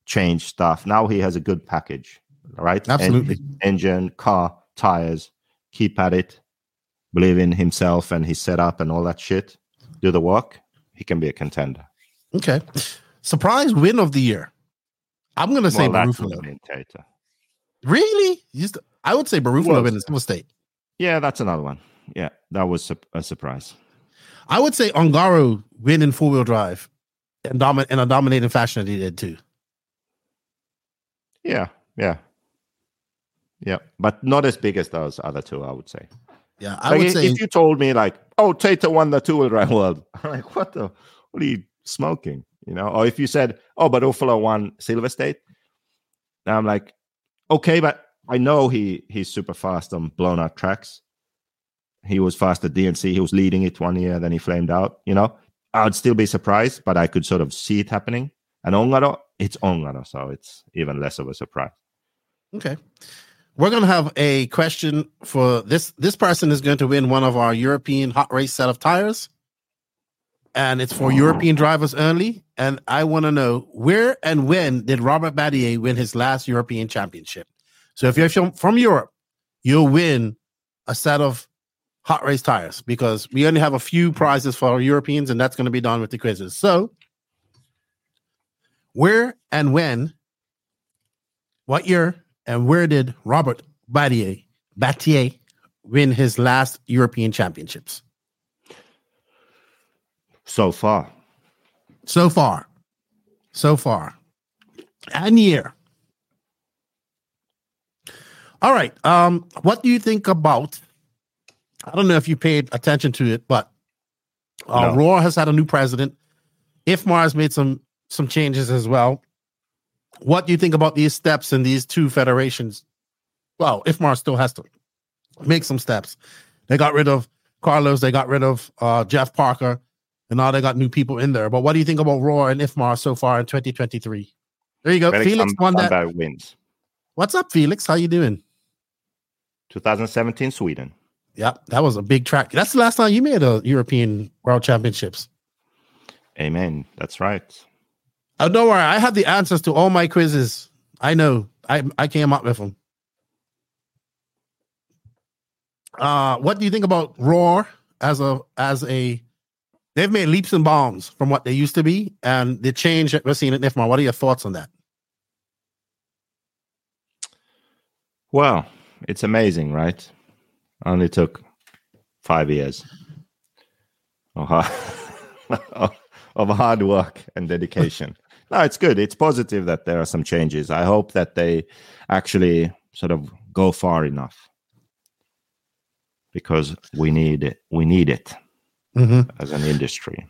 change stuff. Now he has a good package, right? Absolutely. engine, car, tires. Keep at it. Believe in himself and his setup and all that shit. Do the work. He can be a contender. Okay. Surprise win of the year. I'm going to say well, Barufalo. Really? Just, I would say Barufalo Well, in Silver State. Yeah, that's another one. Yeah, that was a, a surprise. I would say Ongaro win in four wheel drive and domin- in a dominating fashion that he did too. Yeah, yeah, yeah, but not as big as those other two. I would say. Yeah, I Like, would i- say if you told me like, oh, Tata won the two wheel drive world, I'm like, what the, what are you smoking? You know, or if you said, oh, but Uffalo won Silver State, I'm like, okay, but I know he he's super fast on blown out tracks. He was fast at DNC. He was leading it one year, then he flamed out. You know, I'd still be surprised, but I could sort of see it happening. And Ongaro, it's Ongaro, so it's even less of a surprise. Okay. We're gonna have a question for this. This person is going to win one of our European hot race set of tires. And it's for European drivers only. And I want to know where and when did Robert Batlle win his last European championship? So if you're from, Europe, you'll win a set of hot race tires because we only have a few prizes for Europeans, and that's going to be done with the quizzes. So where and when, what year and where did Robert Batlle Batlle win his last European Championships? So far, So far, so far, and year. All right. Um, what do you think about? I don't know if you paid attention to it, but uh, No. ROAR has had a new president. IFMAR has made some some changes as well. What do you think about these steps in these two federations? Well, IFMAR still has to make some steps. They got rid of Carlos. They got rid of uh, Jeff Parker, and now they got new people in there. But what do you think about ROAR and IFMAR so far in 2023? There you go. Felix Felix won that. Wins. What's up, Felix? How you doing? 2017 Sweden. Yeah, that was a big track. That's the last time you made a European World Championships. Amen. That's right. Oh, don't worry. I have the answers to all my quizzes. I know. I I came up with them. Uh, what do you think about ROAR as a as a? They've made leaps and bounds from what they used to be, and the change that we're seeing at IFMAR. What are your thoughts on that? Well, it's amazing, right? Only took five years of hard, of hard work and dedication. No, it's good. It's positive that there are some changes. I hope that they actually sort of go far enough because we need it. We need it Mm-hmm. as an industry.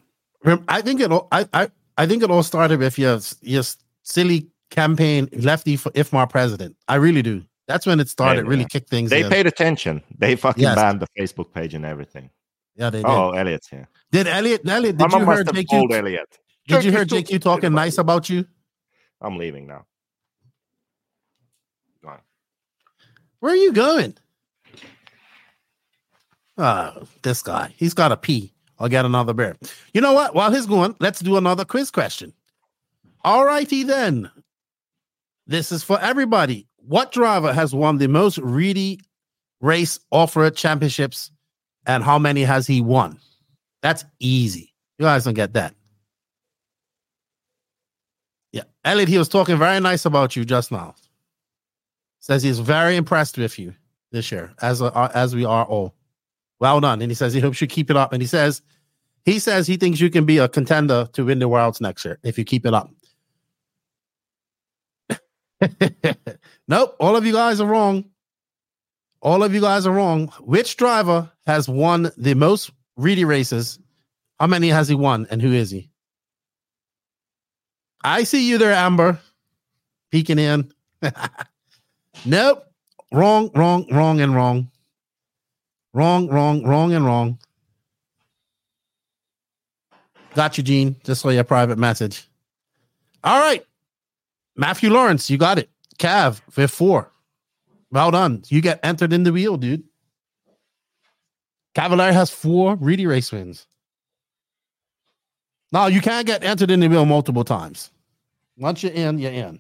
I think it. all- I I I think it all started with your your silly campaign, lefty for IFMAR president. I really do. That's when it started. Yeah, really yeah. kicked things. They in. paid attention. They fucking Yes. banned the Facebook page and everything. Yeah, they did. Oh, Elliot's here. Did Elliot? Elliot, did Someone you hear JQ? told Elliot. Did you hear JQ talking nice about you? I'm leaving now. Go on. Where are you going? Oh, this guy. He's got a pee. I'll get another beer. You know what? While he's going, let's do another quiz question. All righty then. This is for everybody. What driver has won the most Reedy race off-road championships and how many has he won? That's easy. You guys don't get that. Yeah. Elliot, he was talking very nice about you just now. Says he's very impressed with you this year, as uh, as we are all. Well done. And he says he hopes you keep it up. And he says he says he thinks you can be a contender to win the worlds next year if you keep it up. nope, all of you guys are wrong. All of you guys are wrong. Which driver has won the most Reedy races? How many has he won, and who is he? I see you there, Amber, peeking in. nope, wrong, wrong, wrong, and wrong. Wrong, wrong, wrong, and wrong. Got you, Gene. Just saw your private message. All right. Matthew Lawrence, you got it. Cav, with four. Well done. You get entered in the wheel, dude. Cavalieri has four Reedy race wins. Now, you can't get entered in the wheel multiple times. Once you're in, you're in.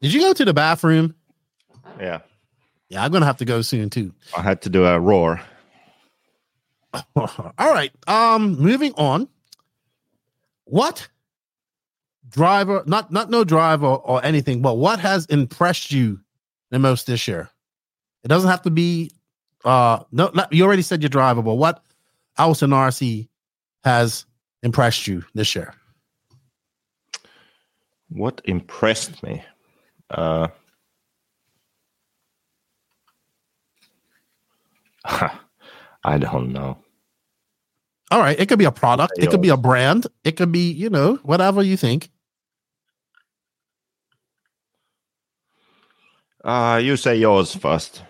Did you go to the bathroom? Yeah. Yeah, I'm gonna have to go soon too. I had to do a roar. All right. Um, moving on. What driver, not not no driver or anything, but what has impressed you the most this year? It doesn't have to be uh no you already said your driver, but what else in RC has impressed you this year? What impressed me? Uh, I don't know. All right, it could be a product, it could be a brand, it could be, you know, whatever you think. Uh, you say yours first.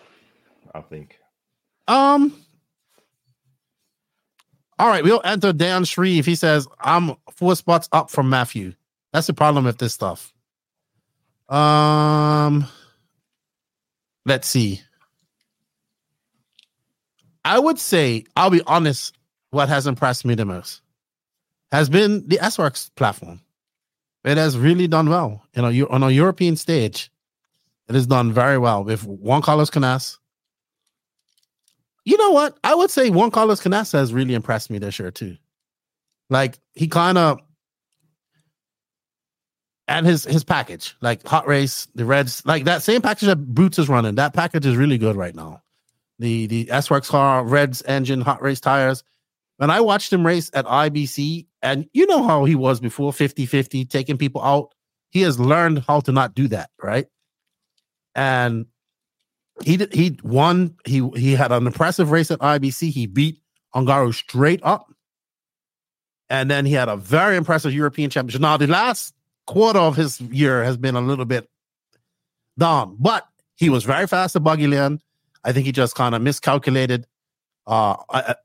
I think. Um. All right, we'll enter Dan Shreve. He says, I'm four spots up from Matthew. That's the problem with this stuff. Um, let's see. I would say, I'll be honest, what has impressed me the most has been the SRX platform. It has really done well. You know, you on a European stage, it has done very well with Juan Carlos Canas. You know what? I would say Juan Carlos Canessa has really impressed me this year too. Like he kind of and his his package, like hot race, the reds, like that same package that Boots is running. That package is really good right now. The the S-Workz car, Reds engine, hot race tires. When I watched him race at IBC, and you know how he was before 50 50, taking people out, he has learned how to not do that, right? And he he won. He he had an impressive race at IBC. He beat Ongaro straight up, and then he had a very impressive European championship. Now the last quarter of his year has been a little bit down, but he was very fast at Buggy I think he just kind of miscalculated uh,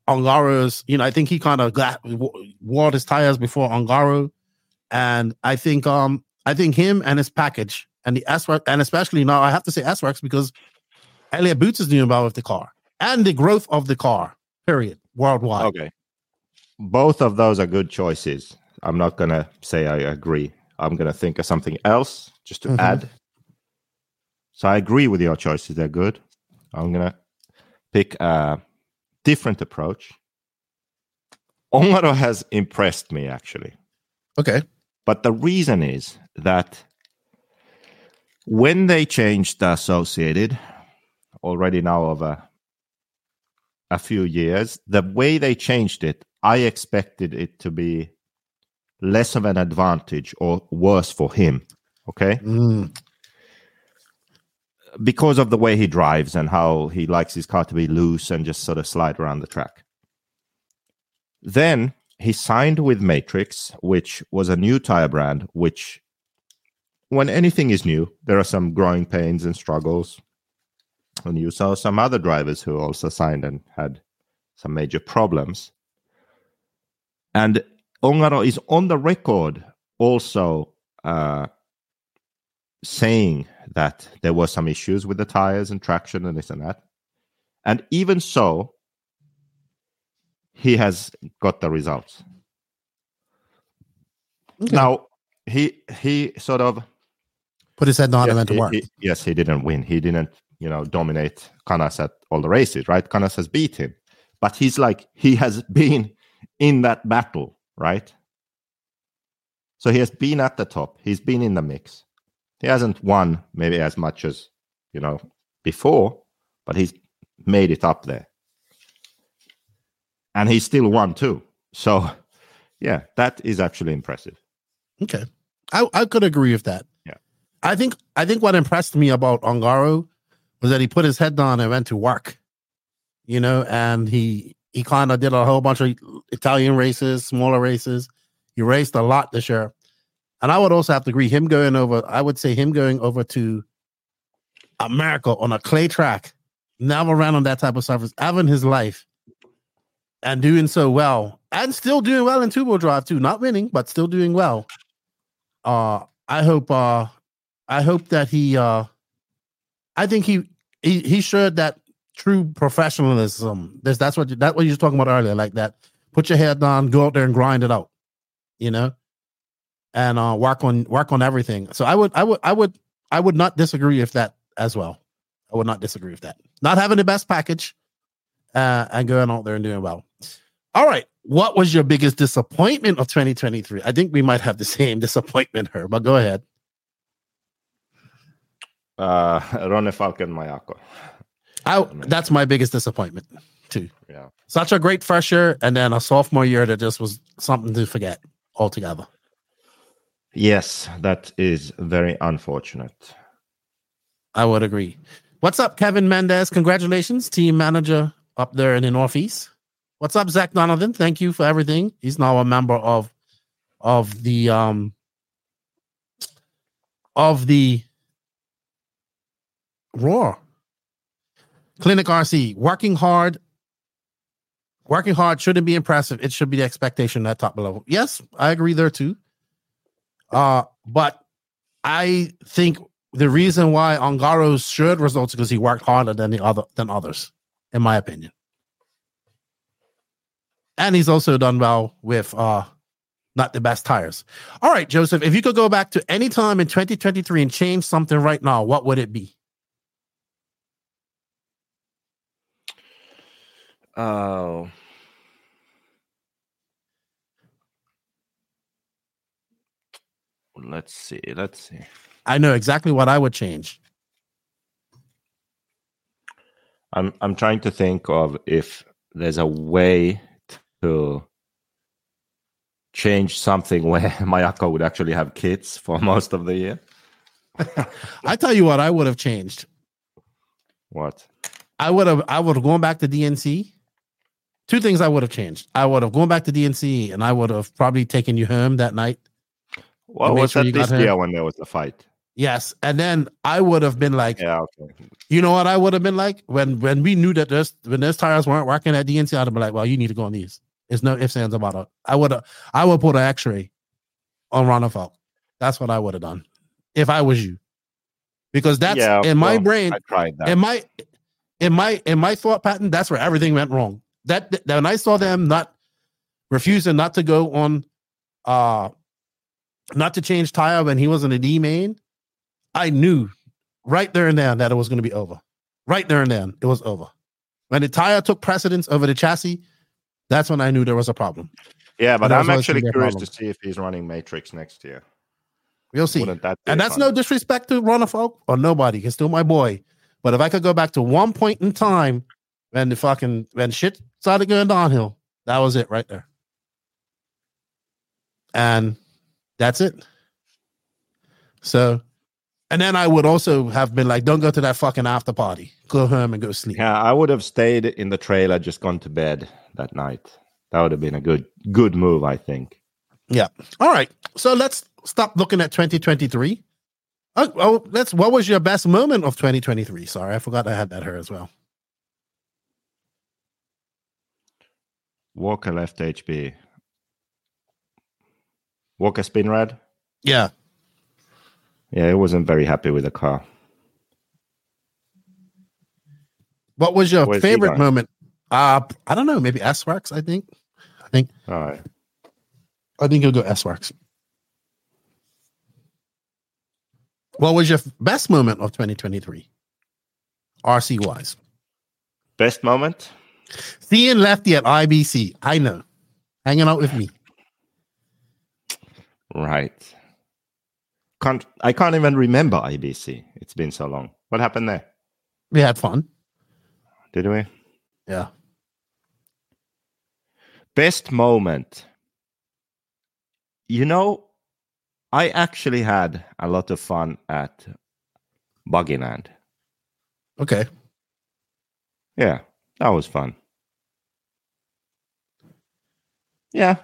Ongaro's. You know, I think he kind of got wore his tires before Ongaro, and I think um I think him and his package and the S and especially now I have to say S because Elliott Boots is doing well with the car and the growth of the car. Period. Worldwide. Okay. Both of those are good choices. I'm not gonna say I agree. I'm going to think of something else just to mm-hmm. add. So I agree with your choices. They're good. I'm going to pick a different approach. Ongaro has impressed me, actually. Okay. But the reason is that when they changed the associated, already now over a few years, the way they changed it, I expected it to be less of an advantage or worse for him. Okay. Mm. Because of the way he drives and how he likes his car to be loose and just sort of slide around the track. Then he signed with Matrix, which was a new tire brand, which, when anything is new, there are some growing pains and struggles. And you saw some other drivers who also signed and had some major problems. And Ongaro is on the record also uh, saying that there were some issues with the tires and traction and this and that. And even so, he has got the results. Okay. Now, he he sort of put his head down yes, and went to work. He, yes, he didn't win. He didn't, you know, dominate Canas at all the races, right? Canas has beat him. But he's like, he has been in that battle right? So he has been at the top. He's been in the mix. He hasn't won maybe as much as, you know, before, but he's made it up there. And he still won too. So, yeah, that is actually impressive. Okay. I, I could agree with that. Yeah. I think I think what impressed me about Ongaro was that he put his head down and went to work. You know, and he he kind of did a whole bunch of Italian races, smaller races. He raced a lot this year. And I would also have to agree, him going over, I would say him going over to America on a clay track, never ran on that type of surface ever in his life, and doing so well, and still doing well in two wheel drive too. Not winning, but still doing well. Uh, I hope uh I hope that he uh I think he he he showed that true professionalism. That's that's what that's what you were talking about earlier, like that. Put your head down, go out there and grind it out, you know, and uh, work on work on everything. So I would I would I would I would not disagree with that as well. I would not disagree with that. Not having the best package uh, and going out there and doing well. All right. What was your biggest disappointment of 2023? I think we might have the same disappointment here, but go ahead. Uh, Ronne Falken Mayako. I that's my biggest disappointment too. Yeah. Such a great fresher and then a sophomore year that just was something to forget altogether. Yes, that is very unfortunate. I would agree. What's up, Kevin Mendez? Congratulations, team manager up there in the Northeast. What's up, Zach Donovan? Thank you for everything. He's now a member of of the um of the Roar Clinic RC, working hard. Working hard shouldn't be impressive. It should be the expectation at top level. Yes, I agree there too. Uh, but I think the reason why Ongaro's should results because he worked harder than the other than others, in my opinion. And he's also done well with uh not the best tires. All right, Joseph, if you could go back to any time in 2023 and change something right now, what would it be? Oh. let's see. Let's see. I know exactly what I would change. I'm I'm trying to think of if there's a way to change something where Mayako would actually have kids for most of the year. I tell you what, I would have changed. What? I would have I would have gone back to DNC. Two things I would have changed. I would have gone back to DNC and I would have probably taken you home that night. What was sure that this year when there was a fight? Yes. And then I would have been like, Yeah, okay. you know what I would have been like? When when we knew that those when those tires weren't working at DNC, I'd have been like, well, you need to go on these. There's no ifs, ands about it. I would have I would put an x-ray on Ronnefalk. That's what I would have done if I was you. Because that's yeah, in my brain, I tried that. in my in my in my thought pattern, that's where everything went wrong. That, that when I saw them not refusing not to go on uh not to change tire when he was in the D main, I knew right there and then that it was going to be over. Right there and then it was over. When the tire took precedence over the chassis, that's when I knew there was a problem. yeah, but I'm actually a curious problem. to see if he's running Matrix next year. We'll see. That and that's fun? no disrespect to Ronnefalk or nobody. He's still my boy. But if I could go back to one point in time when the fucking when shit started going downhill, that was it right there. And that's it. So, and then I would also have been like, don't go to that fucking after party. Go home and go sleep. Yeah, I would have stayed in the trailer, just gone to bed that night. That would have been a good good move, I think. Yeah. All right. So let's stop looking at 2023. Oh, oh, let's. What was your best moment of 2023? Sorry, I forgot I had that here as well. Walker left HB. Walker spin red. Yeah. Yeah, he wasn't very happy with the car. What was your Where's favorite moment? Uh I don't know, maybe S-Workz, I think. I think All right. I think you'll go S-Workz. What was your best moment of 2023? RC wise. Best moment? Seeing Lefty at IBC. I know. Hanging out with me. Right. Can't I can't even remember IBC. It's been so long. What happened there? We had fun. Did we? Yeah. Best moment. You know, I actually had a lot of fun at Buggyland. Okay. Yeah, that was fun. Yeah.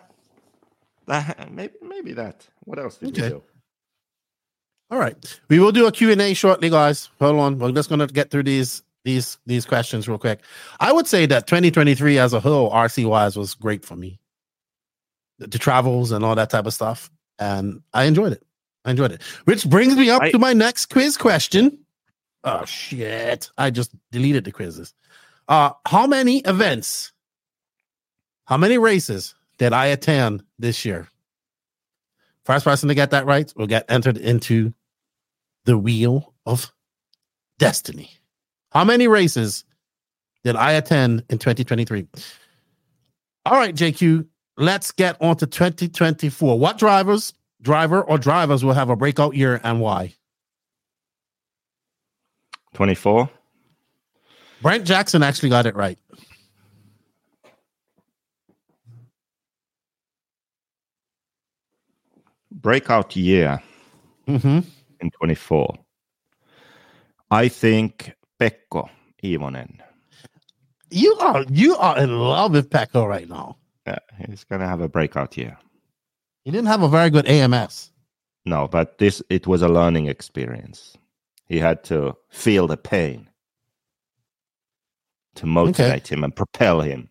That, maybe maybe that. What else did Okay. we do? All right. We will do a Q&A shortly, guys. Hold on. We're just going to get through these these these questions real quick. I would say that 2023 as a whole, RC wise, was great for me. The, the travels and all that type of stuff. And I enjoyed it. I enjoyed it. Which brings me up I- to my next quiz question. Oh shit. I just deleted the quizzes. Uh how many events, how many races did I attend this year? First person to get that right will get entered into the wheel of destiny. How many races did I attend in 2023? All right, JQ, let's get on to 2024. What drivers, driver or drivers will have a breakout year and why? 24? Brent Jackson actually got it right. Breakout year Mm-hmm. in 24. I think Pekko Ivonen. You are you are in love with Pecco right now. Yeah, he's gonna have a breakout year. He didn't have a very good AMS. No, but this it was a learning experience. He had to feel the pain to motivate him and propel him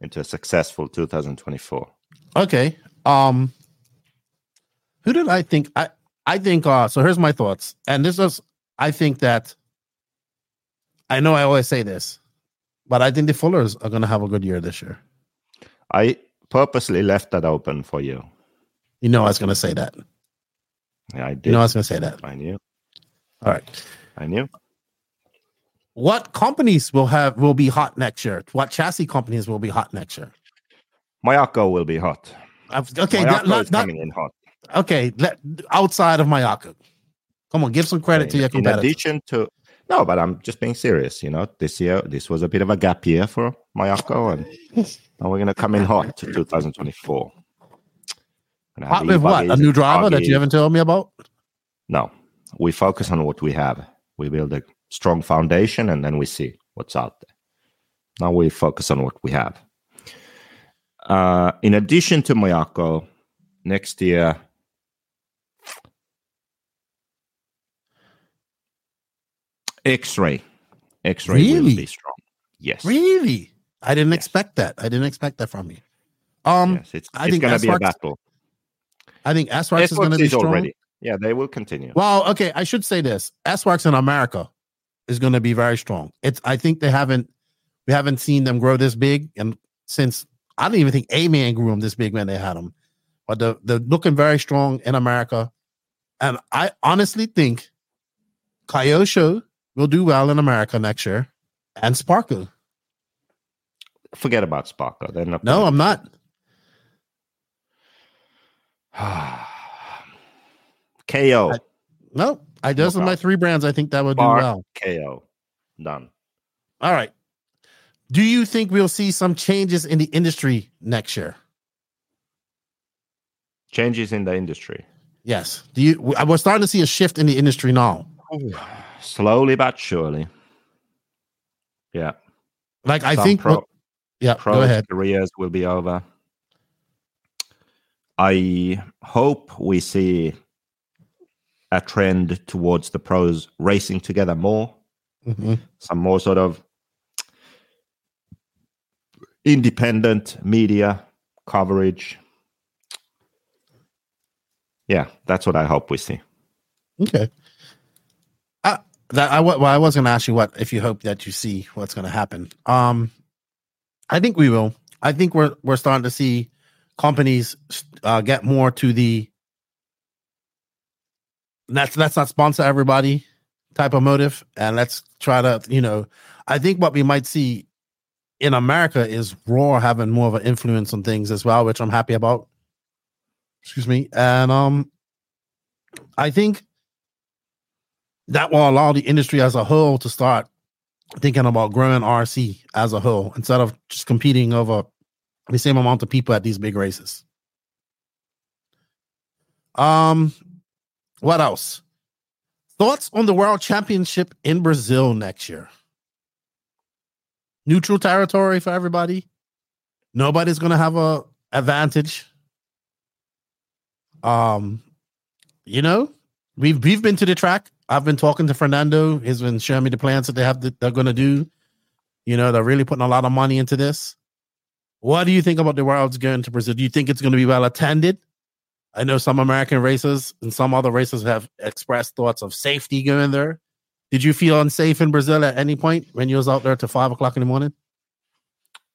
into a successful 2024. Okay. Um who did I think I I think uh so here's my thoughts. And this is I think that I know I always say this, but I think the Fullers are gonna have a good year this year. I purposely left that open for you. You know I was gonna say that. Yeah, I did. You know I was gonna say that. I knew. All right. I knew. What companies will have will be hot next year? What chassis companies will be hot next year? Mayako will be hot. I've- Okay, Mayako not, is not, coming in hot. Okay, let, outside of Mayako. Come on, give some credit to your in addition to no, but I'm just being serious. You know, this year this was a bit of a gap year for Mayako, and now we're gonna come in hot to 2024. Gonna Hot with what? A new driver that you haven't told me about? No, we focus on what we have. We build a strong foundation, and then we see what's out there. Now we focus on what we have. Uh, in addition to Mayako, next year. X-ray, X-ray will Really? be strong. Yes, Really? I didn't expect that. I didn't expect that from you. Um, yes, it's, I it's think going to be a battle. I think S-Workz is going to be strong. already. Yeah, they will continue. Well, okay, I should say this. S-Workz in America is going to be very strong. It's I think they haven't we haven't seen them grow this big and since I don't even think A-Man grew them this big when they had them. But they're, they're looking very strong in America. And I honestly think Kyosho will do well in America next year and Sparko. Forget about Sparko. They're not. No, I'm not. KO. No, I those are my three brands. I think that will do well. KO. Done. All right. Do you think we'll see some changes in the industry next year? Changes in the industry. Yes. Do you? I was starting to see a shift in the industry now. Oh, Slowly but surely. Yeah. Like I Some think. pro- yeah. pro Go ahead. careers will be over. I hope we see a trend towards the pros racing together more. Mhm. Some more sort of independent media coverage. Yeah, that's what I hope we see. Okay. That I well, I was going to ask you what if you hope that you see what's going to happen. Um, I think we will. I think we're we're starting to see companies uh, get more to the let's let's not sponsor everybody type of motive, and let's try to you know. I think what we might see in America is ROAR having more of an influence on things as well, which I'm happy about. Excuse me, and um, I think that will allow the industry as a whole to start thinking about growing RC as a whole instead of just competing over the same amount of people at these big races. Um, what else? Thoughts on the World Championship in Brazil next year? Neutral territory for everybody. Nobody's gonna have a advantage. Um, you know, we've we've been to the track. I've been talking to Fernando. He's been showing me the plans that they have that they're gonna do. You know, they're really putting a lot of money into this. What do you think about the world's going to Brazil? Do you think it's going to be well attended? I know some American racers and some other racers have expressed thoughts of safety going there. Did you feel unsafe in Brazil at any point when you was out there till five o'clock in the morning?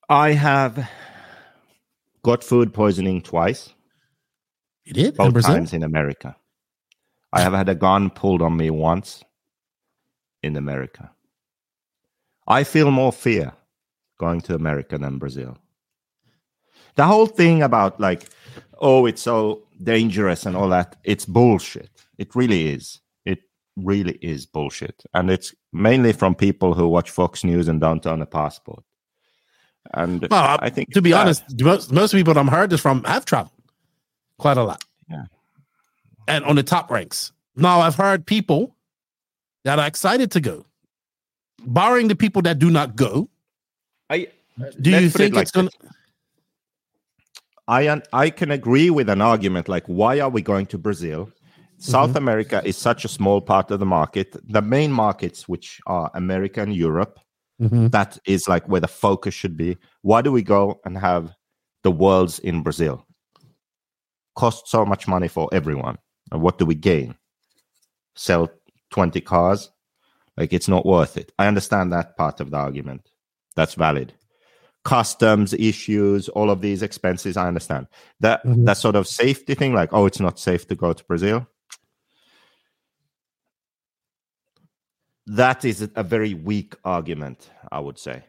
I have got food poisoning twice. You did in both Brazil? times in America. I have had a gun pulled on me once in America. I feel more fear going to America than Brazil. The whole thing about like, oh, it's so dangerous and all that, it's bullshit. It really is. It really is bullshit. And it's mainly from people who watch Fox News and don't own a passport. And Well, I think to be bad. honest, most, most people I'm heard is from have traveled quite a lot. Yeah. And on the top ranks. Now I've heard people that are excited to go. Barring the people that do not go, I do you put it think like it's gonna I I can agree with an argument like why are we going to Brazil? South Mm-hmm. America is such a small part of the market. The main markets, which are America and Europe, Mhm. that is like where the focus should be. Why do we go and have the worlds in Brazil? Cost so much money for everyone. And what do we gain? Sell 20 cars? Like it's not worth it. I understand that part of the argument. That's valid customs issues, all of these expenses. I understand that Mhm. that sort of safety thing, like oh, it's not safe to go to Brazil. That is a very weak argument, I would say.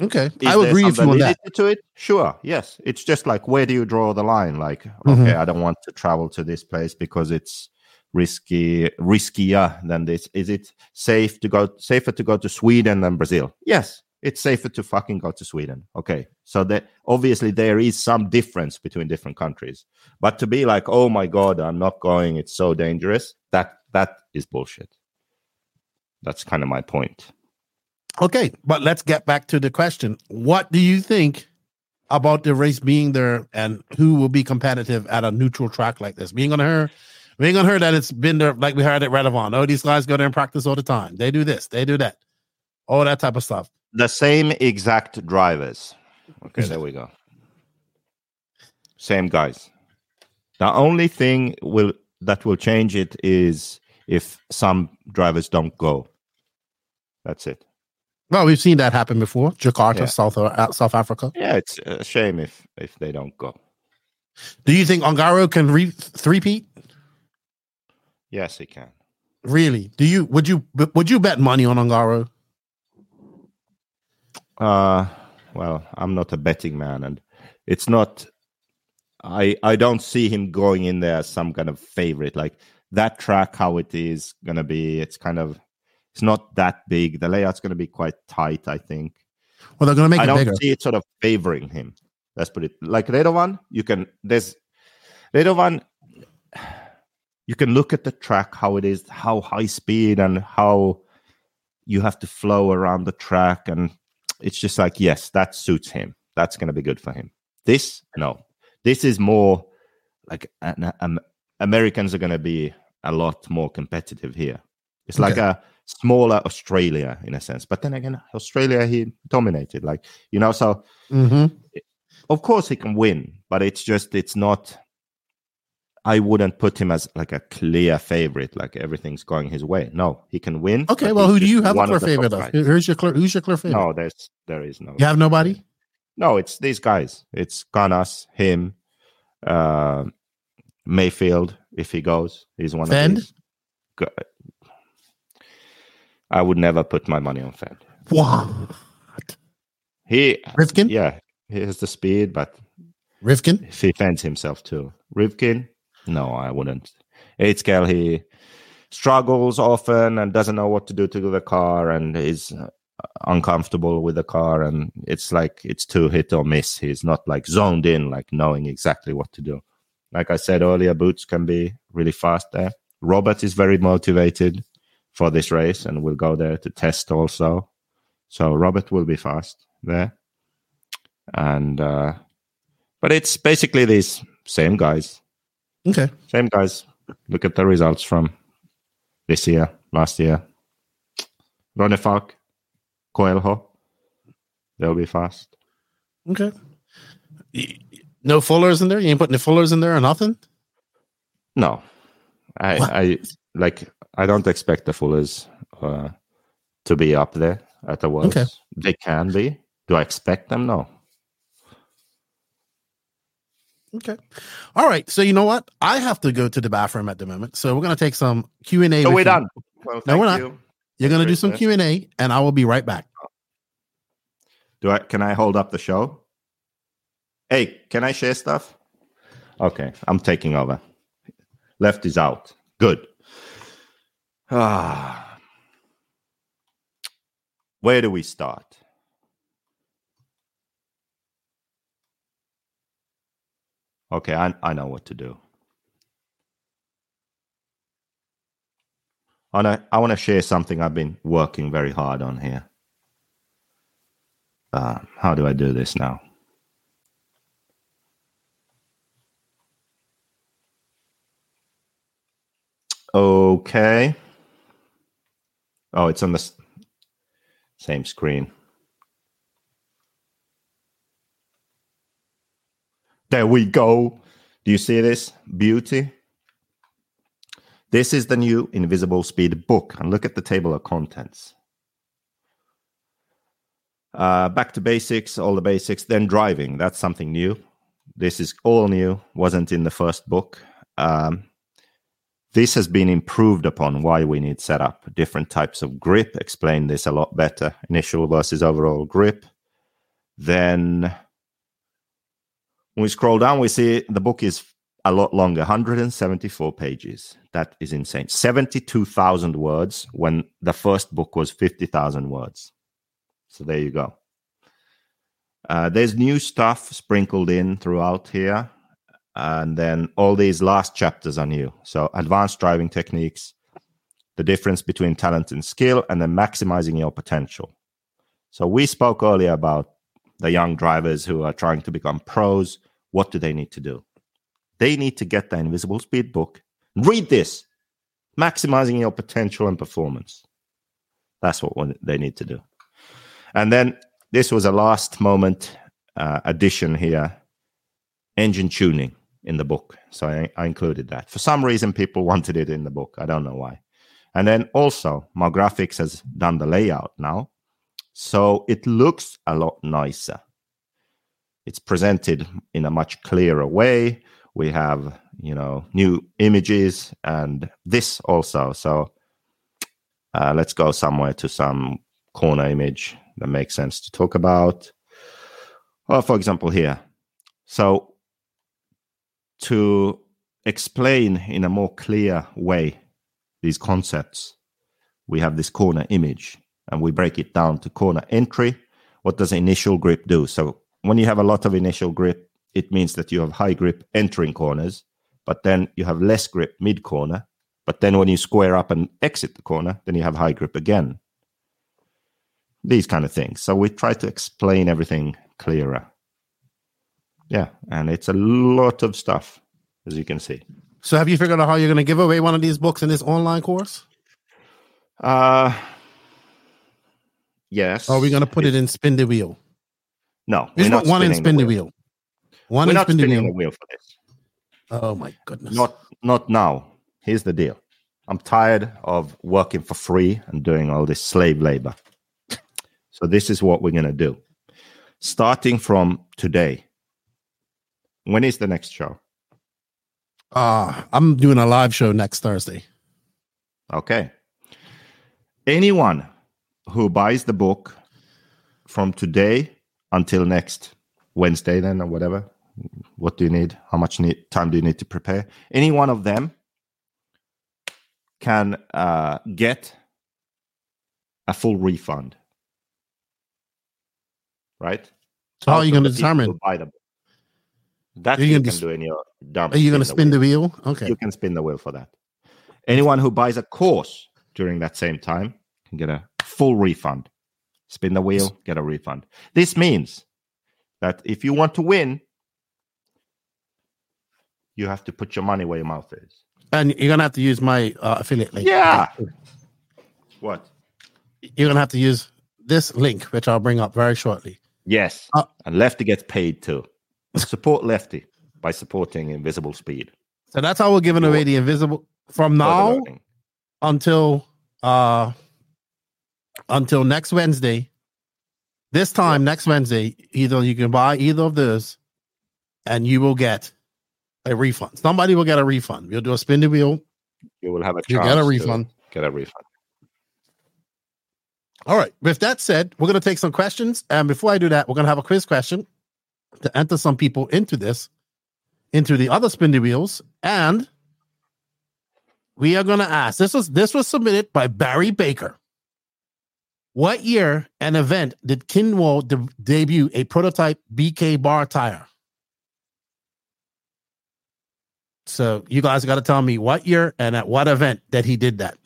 Okay, Is I would agree with you on that. to it? Sure, yes. It's just like where do you draw the line? Like, Mhm. okay, I don't want to travel to this place because it's risky, riskier than this. Is it safe to go safer to go to Sweden than Brazil? Yes, it's safer to fucking go to Sweden. Okay, so that obviously there is some difference between different countries. But to be like, oh my god, I'm not going. It's so dangerous. That that is bullshit. That's kind of my point. Okay, but let's get back to the question. What do you think about the race being there and who will be competitive at a neutral track like this? Gonna hear we ain't gonna hear that it's been there like we heard at Redavon. Oh, these guys go there and practice all the time. They do this, they do that, all that type of stuff. the same exact drivers. Okay, there we go. Same guys. The only thing will that will change it is if some drivers don't go. That's it. Well, we've seen that happen before. Jakarta, Yeah. South uh, South Africa. Yeah, it's a shame if if they don't go. Do you think Ongaro can re three-peat? Yes, he can. Really? Do you would you would you bet money on Ongaro? Uh well, I'm not a betting man, and it's not. I I don't see him going in there as some kind of favorite. Like that track, how it is gonna be. It's kind of. It's not that big. The layout's gonna be quite tight. I think. Well, they're gonna make I it don't bigger. see it sort of favoring him. Let's put it like Radovan. You can there's Radovan. You can look at the track, how it is, how high speed, and how you have to flow around the track, and it's just like yes, that suits him. That's going to be good for him. This no, this is more like an, um, Americans are going to be a lot more competitive here. It's like Okay. a smaller Australia in a sense, but then again, Australia he dominated, like you know. So hmm of course he can win, but it's just it's not. I wouldn't put him as like a clear favorite, like everything's going his way. No, he can win. Okay, well, who do you have a one clear of favorite of? guys. Who's your clear, who's your clear favorite? No, there's there is no. You have nobody. No, it's these guys. It's Ganas, him, uh, Maifield. If he goes, he's one Phend? of these. I would never put my money on Phend. What? He, Rivkin. yeah, he has the speed, but Rivkin. if he fends himself too. Rivkin, no, I wouldn't. Aidscale, he struggles often and doesn't know what to do to the car and is uncomfortable with the car and it's like it's too hit or miss. He's not like zoned in, like knowing exactly what to do. Like I said earlier, Boots can be really fast there. Robert is very motivated for this race and will go there to test also. So Robert will be fast there. And uh but it's basically these same guys. Okay. Same guys. Look at the results from this year, last year. Ronnefalk, Coelho. They'll be fast. Okay. No Fullers in there. You ain't putting the Fullers in there or nothing. No. I What? I like I don't expect the Fullers uh, to be up there at the Worlds. Okay. They can be. Do I expect them? No. Okay. All right. So you know what? I have to go to the bathroom at the moment. So we're gonna take some Q and A. So we're done. Well, No, we're not. you. You're gonna do some. Q and A, and I will be right back. Do I can I hold up the show? Hey, can I share stuff? Okay, I'm taking over. Left is out. Good. Ah. Where do we start? Okay, I, I know what to do. I wanna, I want to share something I've been working very hard on here. Uh, how do I do this now? Okay. Oh, it's on the same screen. There we go. Do you see this beauty? This is the new Invisible Speed book. And look at the table of contents. Uh, back to basics, all the basics. Then driving. That's something new. This is all new. Wasn't in the first book. Um, this has been improved upon. Why we need setup, different types of grip. Explain this a lot better. Initial versus overall grip. Then when we scroll down, we see the book is a lot longer 174 pages. That is insane. 72,000 words when the first book was 50,000 words. So there you go. Uh, there's new stuff sprinkled in throughout here. And then all these last chapters are new. So advanced driving techniques, the difference between talent and skill, and then maximizing your potential. So we spoke earlier about the young drivers who are trying to become pros. What do they need to do? They need to get the Invisible Speed book. Read this, maximizing your potential and performance. That's what they need to do. And then this was a last moment uh, addition here engine tuning in the book. So I, I, included that. For some reason, people wanted it in the book. I don't know why. And then also, my Graphics has done the layout now. So it looks a lot nicer. It's presented in a much clearer way. We have, you know, new images and this also. So uh, let's go somewhere to some corner image that makes sense to talk about. Well, for example, here. So to explain in a more clear way these concepts, we have this corner image and we break it down to corner entry. What does initial grip do? So when you have a lot of initial grip, it means that you have high grip entering corners, but then you have less grip mid corner. But then when you square up and exit the corner, then you have high grip again. These kind of things. So we try to explain everything clearer. Yeah, and it's a lot of stuff, as you can see. So have you figured out how you're going to give away one of these books in this online course? Uh yes. Or are we going to put it in spin the wheel? No, we're not one in spin the wheel. One we're not spinning the wheel. wheel for this. Oh my goodness! Not not now. Here's the deal. I'm tired of working for free and doing all this slave labor. So this is what we're going to do. Starting from today. When is the next show? Uh, I'm doing a live show next Thursday. Okay. Anyone who buys the book from today until next Wednesday, then, or whatever, what do you need? How much need, time do you need to prepare? Any one of them can uh, get a full refund. Right? So how are you going to determine? Buy the book. That you, you can do in your dump. Are you going to spin the wheel? the wheel? Okay. You can spin the wheel for that. Anyone who buys a course during that same time can get a full refund. Spin the wheel, get a refund. This means that if you want to win, you have to put your money where your mouth is. And you're gonna have to use my uh, affiliate link. Yeah. What? You're gonna have to use this link, which I'll bring up very shortly. Yes. Uh, and Lefty gets paid too. Support Lefty by supporting Invisible Speed. So that's how we're giving away the invisible from now until uh until next Wednesday. This time next Wednesday, either you can buy either of those and you will get a refund. Somebody will get a refund. We'll do a spin the wheel. You will have a you get a refund. Get a refund. All right. With that said, we're going to take some questions. And before I do that, we're going to have a quiz question to enter some people into this, into the other spin wheels. And we are going to ask this was this was submitted by Barry Baker. What year and event did Kinwald de- debut a prototype BK bar tire? So you guys got to tell me what year and at what event that he did that.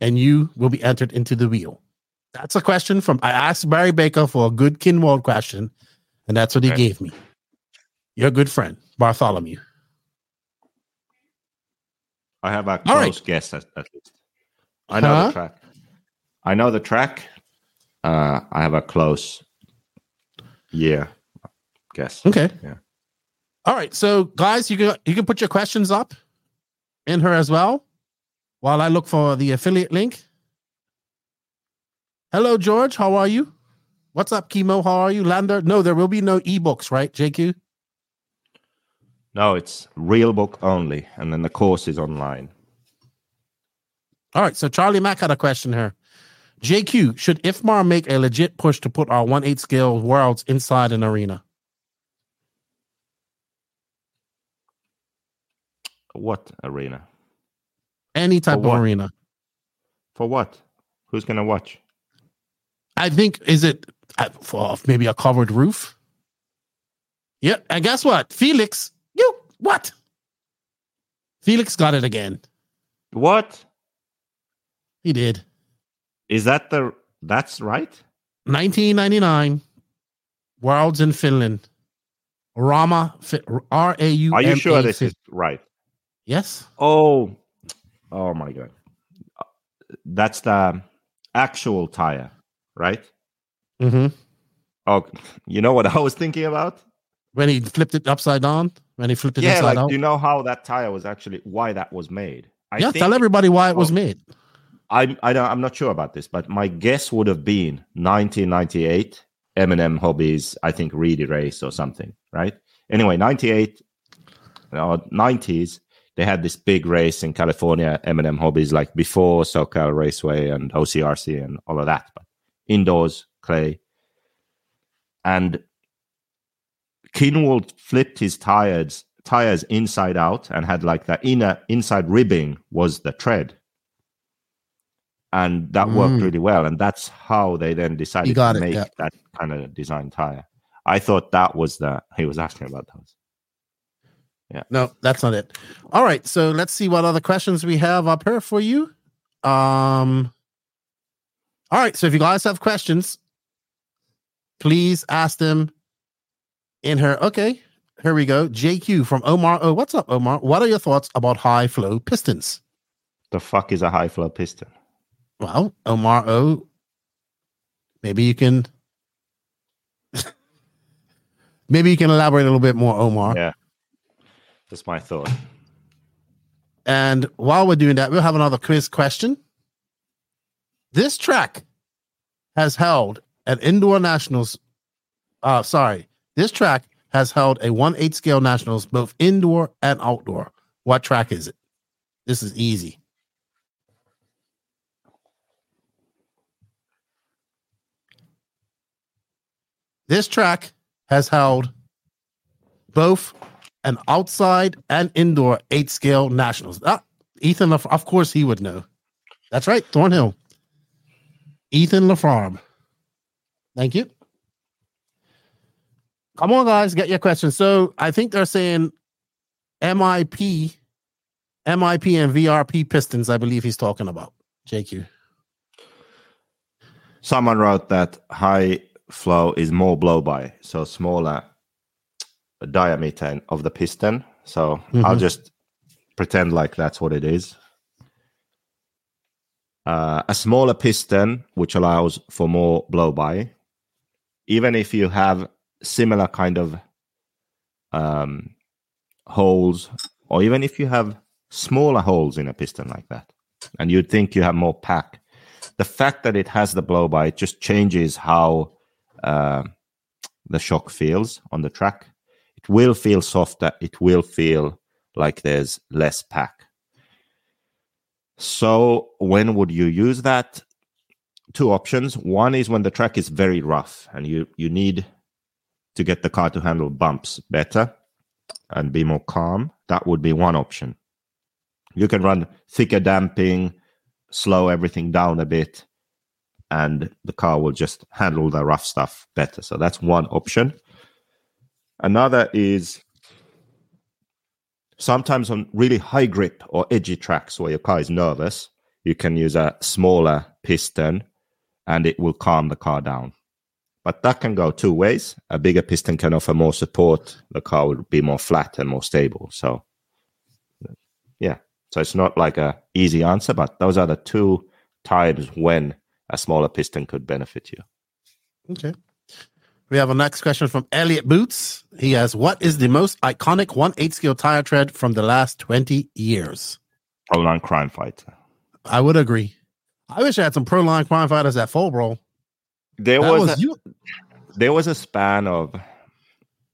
And you will be entered into the wheel. That's a question from I asked Barry Baker for a good Kinwald question, and that's what he gave me. Your good friend, Bartholomew. I have a close right. guess at, at, least. I know huh? the track. I know the track. Uh, I have a close year guess. Okay. Yeah. All right, so guys, you can you can put your questions up in her as well, while I look for the affiliate link. Hello, George. How are you? What's up, Chemo? How are you, Lander? No, there will be no ebooks, right, JQ? No, it's real book only, and then the course is online. All right. So Charlie Mack had a question here. JQ, should IFMAR make a legit push to put our 1 8 scale worlds inside an arena? What arena? Any type For of what? arena. For what? Who's gonna watch? I think, is it uh, maybe a covered roof? Yeah. And guess what? Felix, you, what? Felix got it again. What He did. is that? The that's right. 1999, Worlds in Finland. Rauma, R A U. Are you sure this is right? Yes. Oh, oh my god, that's the actual tire, right? Mm-hmm. Oh, you know what I was thinking about? When he flipped it upside down, when he flipped it yeah, like out. do you know how that tire was actually why that was made? I yeah, think- tell everybody why it was Oh. made. I I don't, I'm not sure about this, but my guess would have been 1998 Eminem Hobbies, I think Reedy Race or something, right? Anyway, 98 or 90s, they had this big race in California, Eminem Hobbies, like before SoCal Raceway and OCRC and all of that, but indoors clay. And Kinwald flipped his tires tires inside out and had like the inner inside ribbing was the tread and that worked Mm. really well and that's how they then decided to it, make yeah. that kind of design tire i thought that was the he was asking about those Yeah. No, that's not it. All right, so let's see what other questions we have up here for you. Um All right, so if you guys have questions, please ask them in her. Okay, here we go. JQ from Omar. Oh, what's up, Omar? What are your thoughts about high flow pistons? the fuck is a high flow piston Well, Omar O, maybe you can maybe you can elaborate a little bit more, Omar. yeah that's my thought And while we're doing that, we'll have another quiz question. This track has held at indoor nationals. Uh, sorry, this track has held a 1 8 scale nationals both indoor and outdoor. What track is it? This is easy. This track has held both an outside and indoor eight scale nationals. Ah, Ethan, Laf- of course, he would know. That's right, Thornhill. Ethan LaFarm. Thank you. Come on, guys, get your questions. So I think they're saying MIP, MIP and VRP pistons. I believe he's talking about JQ. someone wrote that high flow is more blow by so smaller diameter of the piston so i'll Mhm. just pretend like that's what it is uh, a smaller piston which allows for more blow by even if you have similar kind of um, holes or even if you have smaller holes in a piston like that and you'd think you have more pack the fact that it has the blow by it just changes how uh, the shock feels on the track. It will feel softer. It will feel like there's less pack. So when would you use that? Two options. One is when the track is very rough and you you need to get the car to handle bumps better and be more calm. That would be one option. You can run thicker damping, slow everything down a bit, and the car will just handle the rough stuff better. So that's one option. Another is sometimes on really high grip or edgy tracks where your car is nervous, you can use a smaller piston and it will calm the car down. But that can go two ways. A bigger piston can offer more support. The car will be more flat and more stable. So, yeah. So it's not like a easy answer, but those are the two times when a smaller piston could benefit you. Okay. We have a next question from Elliot Boots. He has What is the most iconic 1 8 scale tire tread from the last 20 years? Proline Crime Fighter. I would agree. I wish I had some pro line crime fighters at full, bro. There That was, was a, you. there was a span of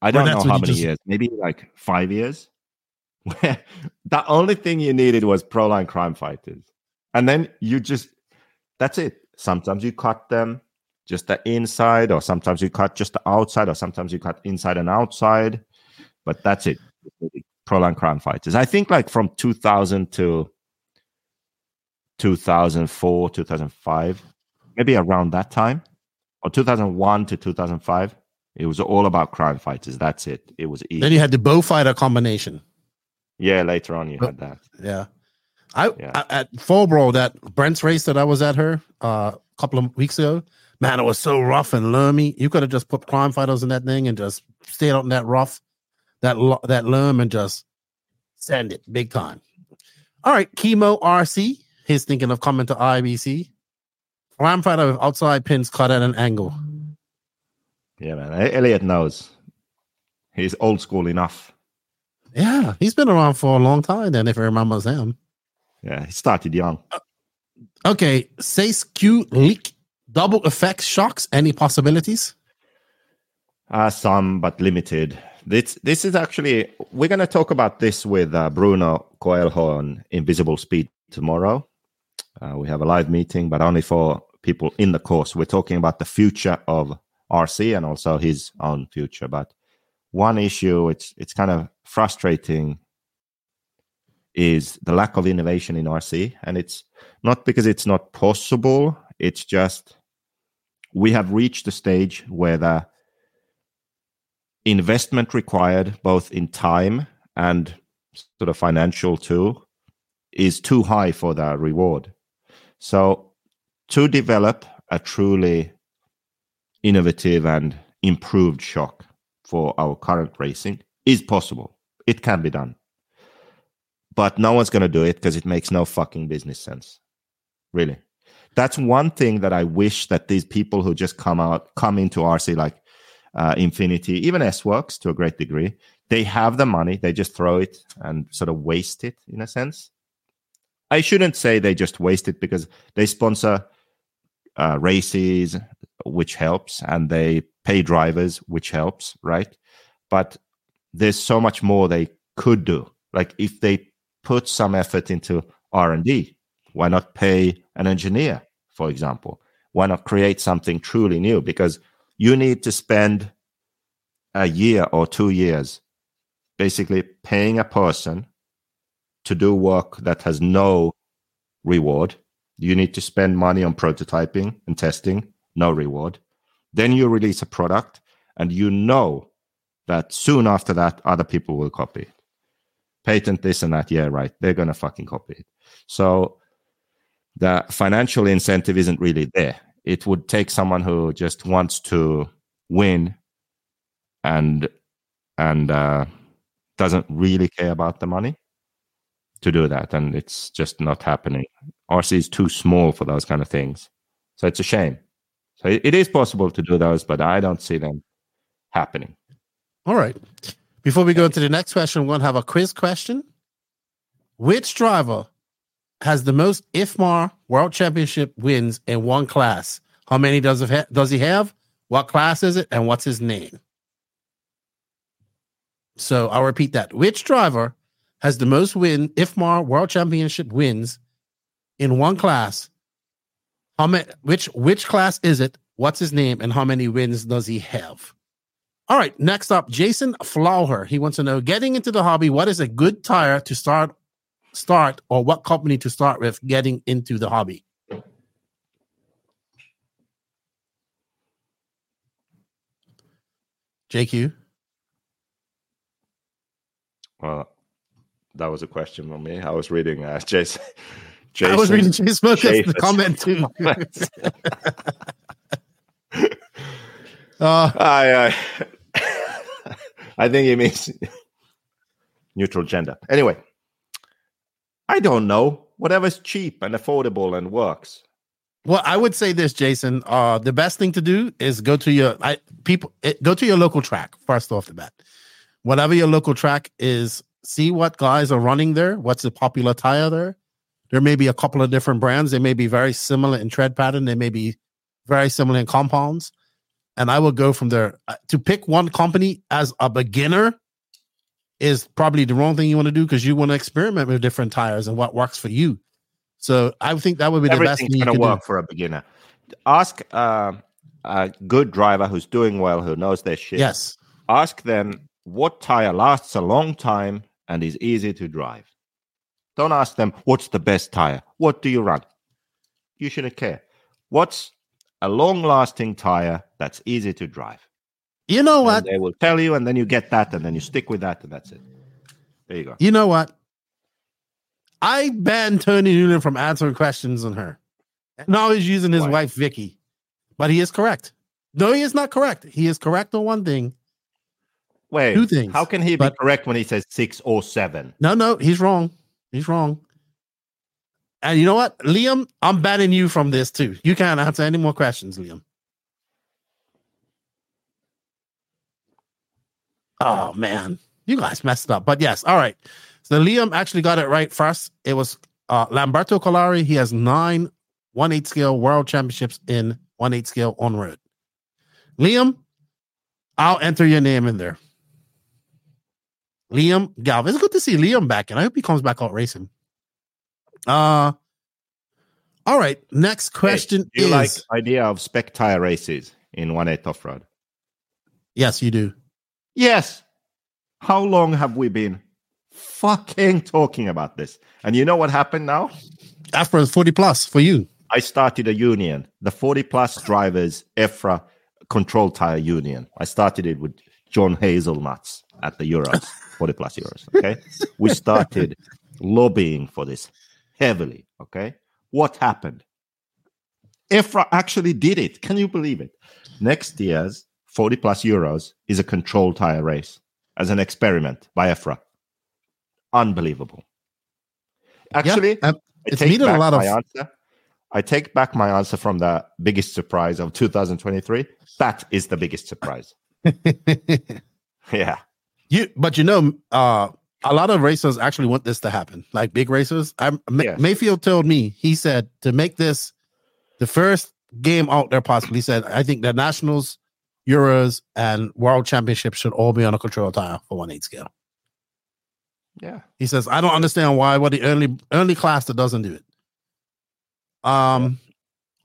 I don't know how many just- years, maybe like five years, where the only thing you needed was Proline Crime Fighters, and then you just that's it. Sometimes you cut them just the inside, or sometimes you cut just the outside, or sometimes you cut inside and outside. But that's it. Proline Crime Fighters. I think like from 2000 to 2004, 2005, maybe around that time, or 2001 to 2005. It was all about crime fighters. That's it. It was easy. Then you had the bow fighter combination. Yeah, later on you had that. Yeah. I, Yeah. I at Full Bro, that Brent's race that I was at her uh, a couple of weeks ago, man, it was so rough and loamy. You could have just put crime fighters in that thing and just stayed out in that rough, that lo- that loam and just send it big time. All right, Chemo RC. He's thinking of coming to IBC. Crime fighter with outside pins cut at an angle. Yeah, man. Elliot knows. He's old school enough. Yeah, he's been around for a long time. Then, if it remembers him. Yeah, he started young. Uh, okay, Sace Q leak double effects shocks. Any possibilities? Uh, some, but limited. This this is actually we're going to talk about this with uh, Bruno Coelho on Invisible Speed tomorrow. Uh, we have a live meeting, but only for people in the course. We're talking about the future of RC and also his own future. But one issue, it's it's kind of frustrating, is the lack of innovation in RC, and it's not because it's not possible. It's just we have reached a stage where the investment required, both in time and sort of financial too, is too high for the reward. So, to develop a truly innovative and improved shock for our current racing is possible. It can be done. But no one's going to do it because it makes no fucking business sense. Really. That's one thing that I wish that these people who just come out, come into RC like uh, Infinity, even S-Workz to a great degree, they have the money, they just throw it and sort of waste it in a sense. I shouldn't say they just waste it because they sponsor uh, races, which helps, and they pay drivers, which helps, right? But there's so much more they could do. Like if they put some effort into R and D, why not pay an engineer, for example? Why not create something truly new? Because you need to spend a year or two years basically paying a person to do work that has no reward. You need to spend money on prototyping and testing, no reward. Then you release a product, and you know that soon after that, other people will copy it. Patent this and that. Yeah, right. They're going to fucking copy it. So the financial incentive isn't really there. It would take someone who just wants to win and and uh, doesn't really care about the money to do that, and it's just not happening. RC is too small for those kind of things, so it's a shame. So it, it is possible to do those, but I don't see them happening. All right. Before we go to the next question, we're going to have a quiz question. Which driver has the most IFMAR World Championship wins in one class? How many does ha- does he have? What class is it, and what's his name? So I'll repeat that. Which driver has the most win IFMAR World Championship wins in one class? How many? Which which class is it? What's his name, and how many wins does he have? All right, next up, Jason Flauher. He wants to know getting into the hobby, what is a good tire to start start or what company to start with getting into the hobby? JQ. Well, that was a question from me. I was reading uh, Jason. Jason I was reading Chase Smokers comment too. uh, I, I, I think he means neutral gender. Anyway, I don't know. Whatever's cheap and affordable and works. Well, I would say this, Jason. Uh, the best thing to do is go to your I, people. It, go to your local track first off the bat. Whatever your local track is, see what guys are running there. What's the popular tire there? There may be a couple of different brands. They may be very similar in tread pattern. They may be very similar in compounds. And I will go from there. Uh, To pick one company as a beginner is probably the wrong thing you want to do because you want to experiment with different tires and what works for you. So I think that would be the best thing you going can to do. work for a beginner. ask uh, a good driver who's doing well, who knows their shit. Yes. Ask them what tire lasts a long time and is easy to drive. Don't ask them what's the best tire. What do you run? You shouldn't care. What's a long-lasting tire that's easy to drive? You know And what? they will tell you, and then you get that, and then you stick with that, and that's it. There you go. You know what? I banned Tony Noonan from answering questions on her. Now he's using his Why? wife Vicky, but he is correct. No, he is not correct. He is correct on one thing. Wait, Two things, How can he but- be correct when he says six or seven? No, no, he's wrong. He's wrong. And you know what, Liam? I'm banning you from this too. You can't answer any more questions, Liam. Oh man, you guys messed up. But yes, all right. So Liam actually got it right first. It was uh, Lamberto Collari. He has nine one eight scale world championships in one eight scale on road. Liam, I'll enter your name in there. Liam Galvin. It's good to see Liam back, and I hope he comes back out racing. Uh all right. Next question Do you is like idea of spec tire races in one eight off road? yes, you do. Yes. How long have we been fucking talking about this? And you know what happened now? After 40 plus for you. I started a union, the 40 plus drivers EFRA control tire union. I started it with John Hazelnuts at the Euros, 40 plus Euros. Okay. We started lobbying for this heavily. Okay. What happened? EFRA actually did it. Can you believe it? Next year's 40 plus Euros is a controlled tire race as an experiment by EFRA. Unbelievable. Actually, Yeah, uh, it's needed a lot of- my answer. I take back my answer from the biggest surprise of 2023. That is the biggest surprise. Yeah. you but you know, uh a lot of racers actually want this to happen, like big racers. I, Yes. Maifield told me, he said to make this the first game out there possible. He said, I think the Nationals, Euros, and World Championships should all be on a control tire for one eight scale. Yeah. He says, I don't understand why what the only only class that doesn't do it. Um,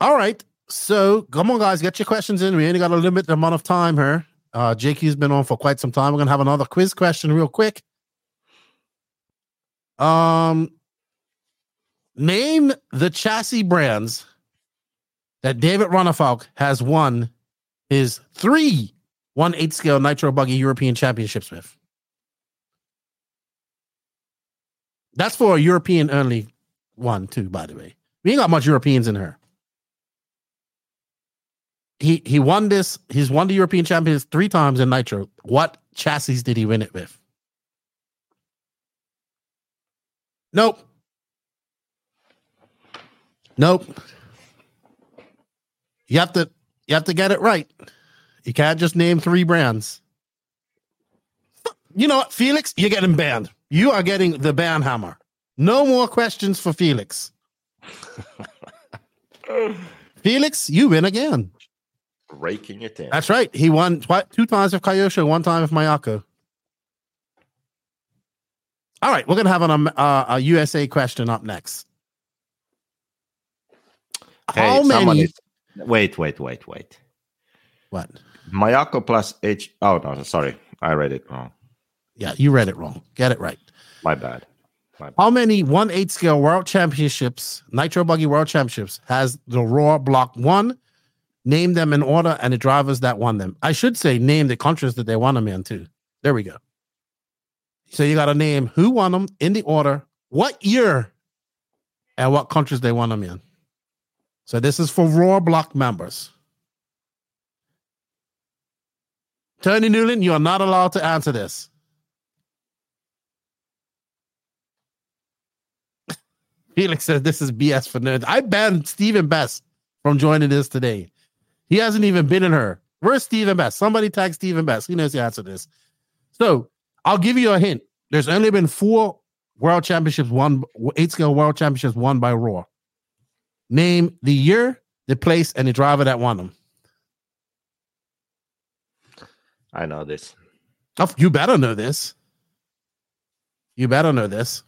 all right. So come on, guys, get your questions in. We only got a limited amount of time here. Uh JQ's been on for quite some time. We're gonna have another quiz question real quick. Um name the chassis brands that David Ronnefalk has won his three one eight scale nitro buggy European championships with. That's for a European only one, too, by the way. We ain't got much Europeans in her. He he won this, he's won the European champions three times in Nitro. What chassis did he win it with? Nope. Nope. You have to you have to get it right. You can't just name three brands. You know what, Felix? You're getting banned. You are getting the ban hammer. No more questions for Felix. Felix, you win again. Raking it in. That's right. He won twi- two times with Kyosho, one time with Mayako. All right, we're gonna have an, um, uh, a USA question up next. Hey, How many? is- Wait, wait, wait, wait. What? Mayako plus H. Oh, no, sorry. I read it wrong. Yeah, you read it wrong. Get it right. My bad. My bad. How many one eight scale world championships, Nitro Buggy World Championships, has the ROAR Block won? Name them in order and the drivers that won them. I should say name the countries that they won them in too. There we go. So you got to name who won them in the order, what year, and what countries they won them in. So this is for ROAR Block members. Tony Newland, you are not allowed to answer this. Felix says this is BS for nerds. I banned Stephen Best from joining this today. He hasn't even been in her. Where's Stephen Best? Somebody tag Stephen Best. He knows the answer to this. So I'll give you a hint. There's only been four world championships won, eight scale world championships won by ROAR. Name the year, the place, and the driver that won them. I know this. Oh, you better know this. You better know this.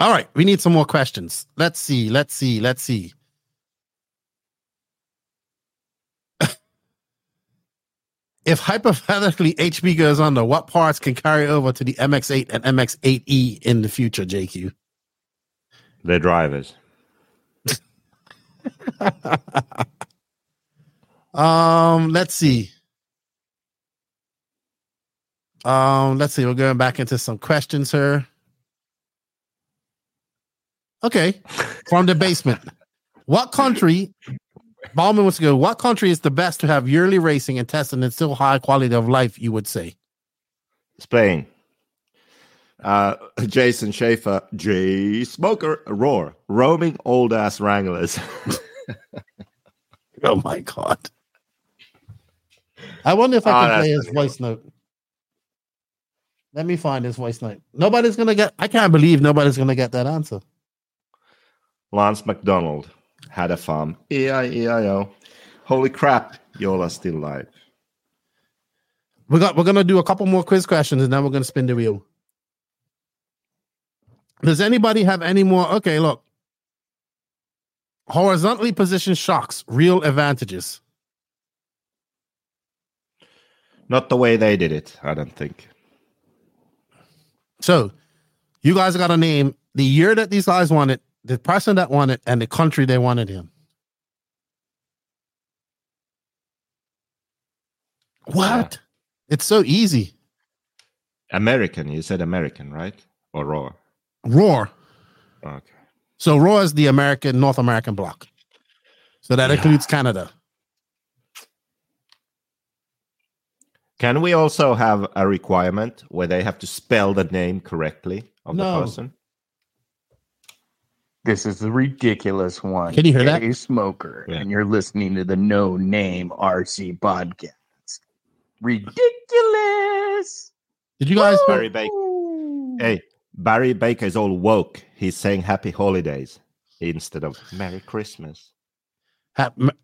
All right, we need some more questions. Let's see. Let's see. Let's see. if hypothetically HB goes under, what parts can carry over to the MX8 and MX8E in the future, JQ? Their drivers um, let's see. Um, let's see. We're going back into some questions here. Okay, from the basement. What country? Ballman wants to go. What country is the best to have yearly racing and testing and still high quality of life? You would say Spain. Uh, Jason Schaefer, J Smoker, Roar, roaming old ass Wranglers. oh my god! I wonder if I Oh, can that's play his voice note. Let me find his voice note. Nobody's gonna get. I can't believe nobody's gonna get that answer. Lance McDonald had a farm. E E-I-E-I-O. Holy crap, y'all are still alive. We got. We're gonna do a couple more quiz questions, and then we're gonna spin the wheel. Does anybody have any more? Okay, look. Horizontally positioned shocks, real advantages. Not the way they did it, I don't think. So, you guys got to name the year that these guys won it, the person that won it, and the country they won it in. What? It's so easy. American, you said American, right? Or raw? Roar. Okay. So ROAR is the American North American block. So that includes Canada. Can we also have a requirement where they have to spell the name correctly of No. the person? This is a ridiculous one. Can you hear that? Jay Smoker, Yeah. and you're listening to the No Name RC podcast. Ridiculous. Did you guys Barry Baker. Hey, Barry Baker is all woke. He's saying happy holidays instead of Merry Christmas.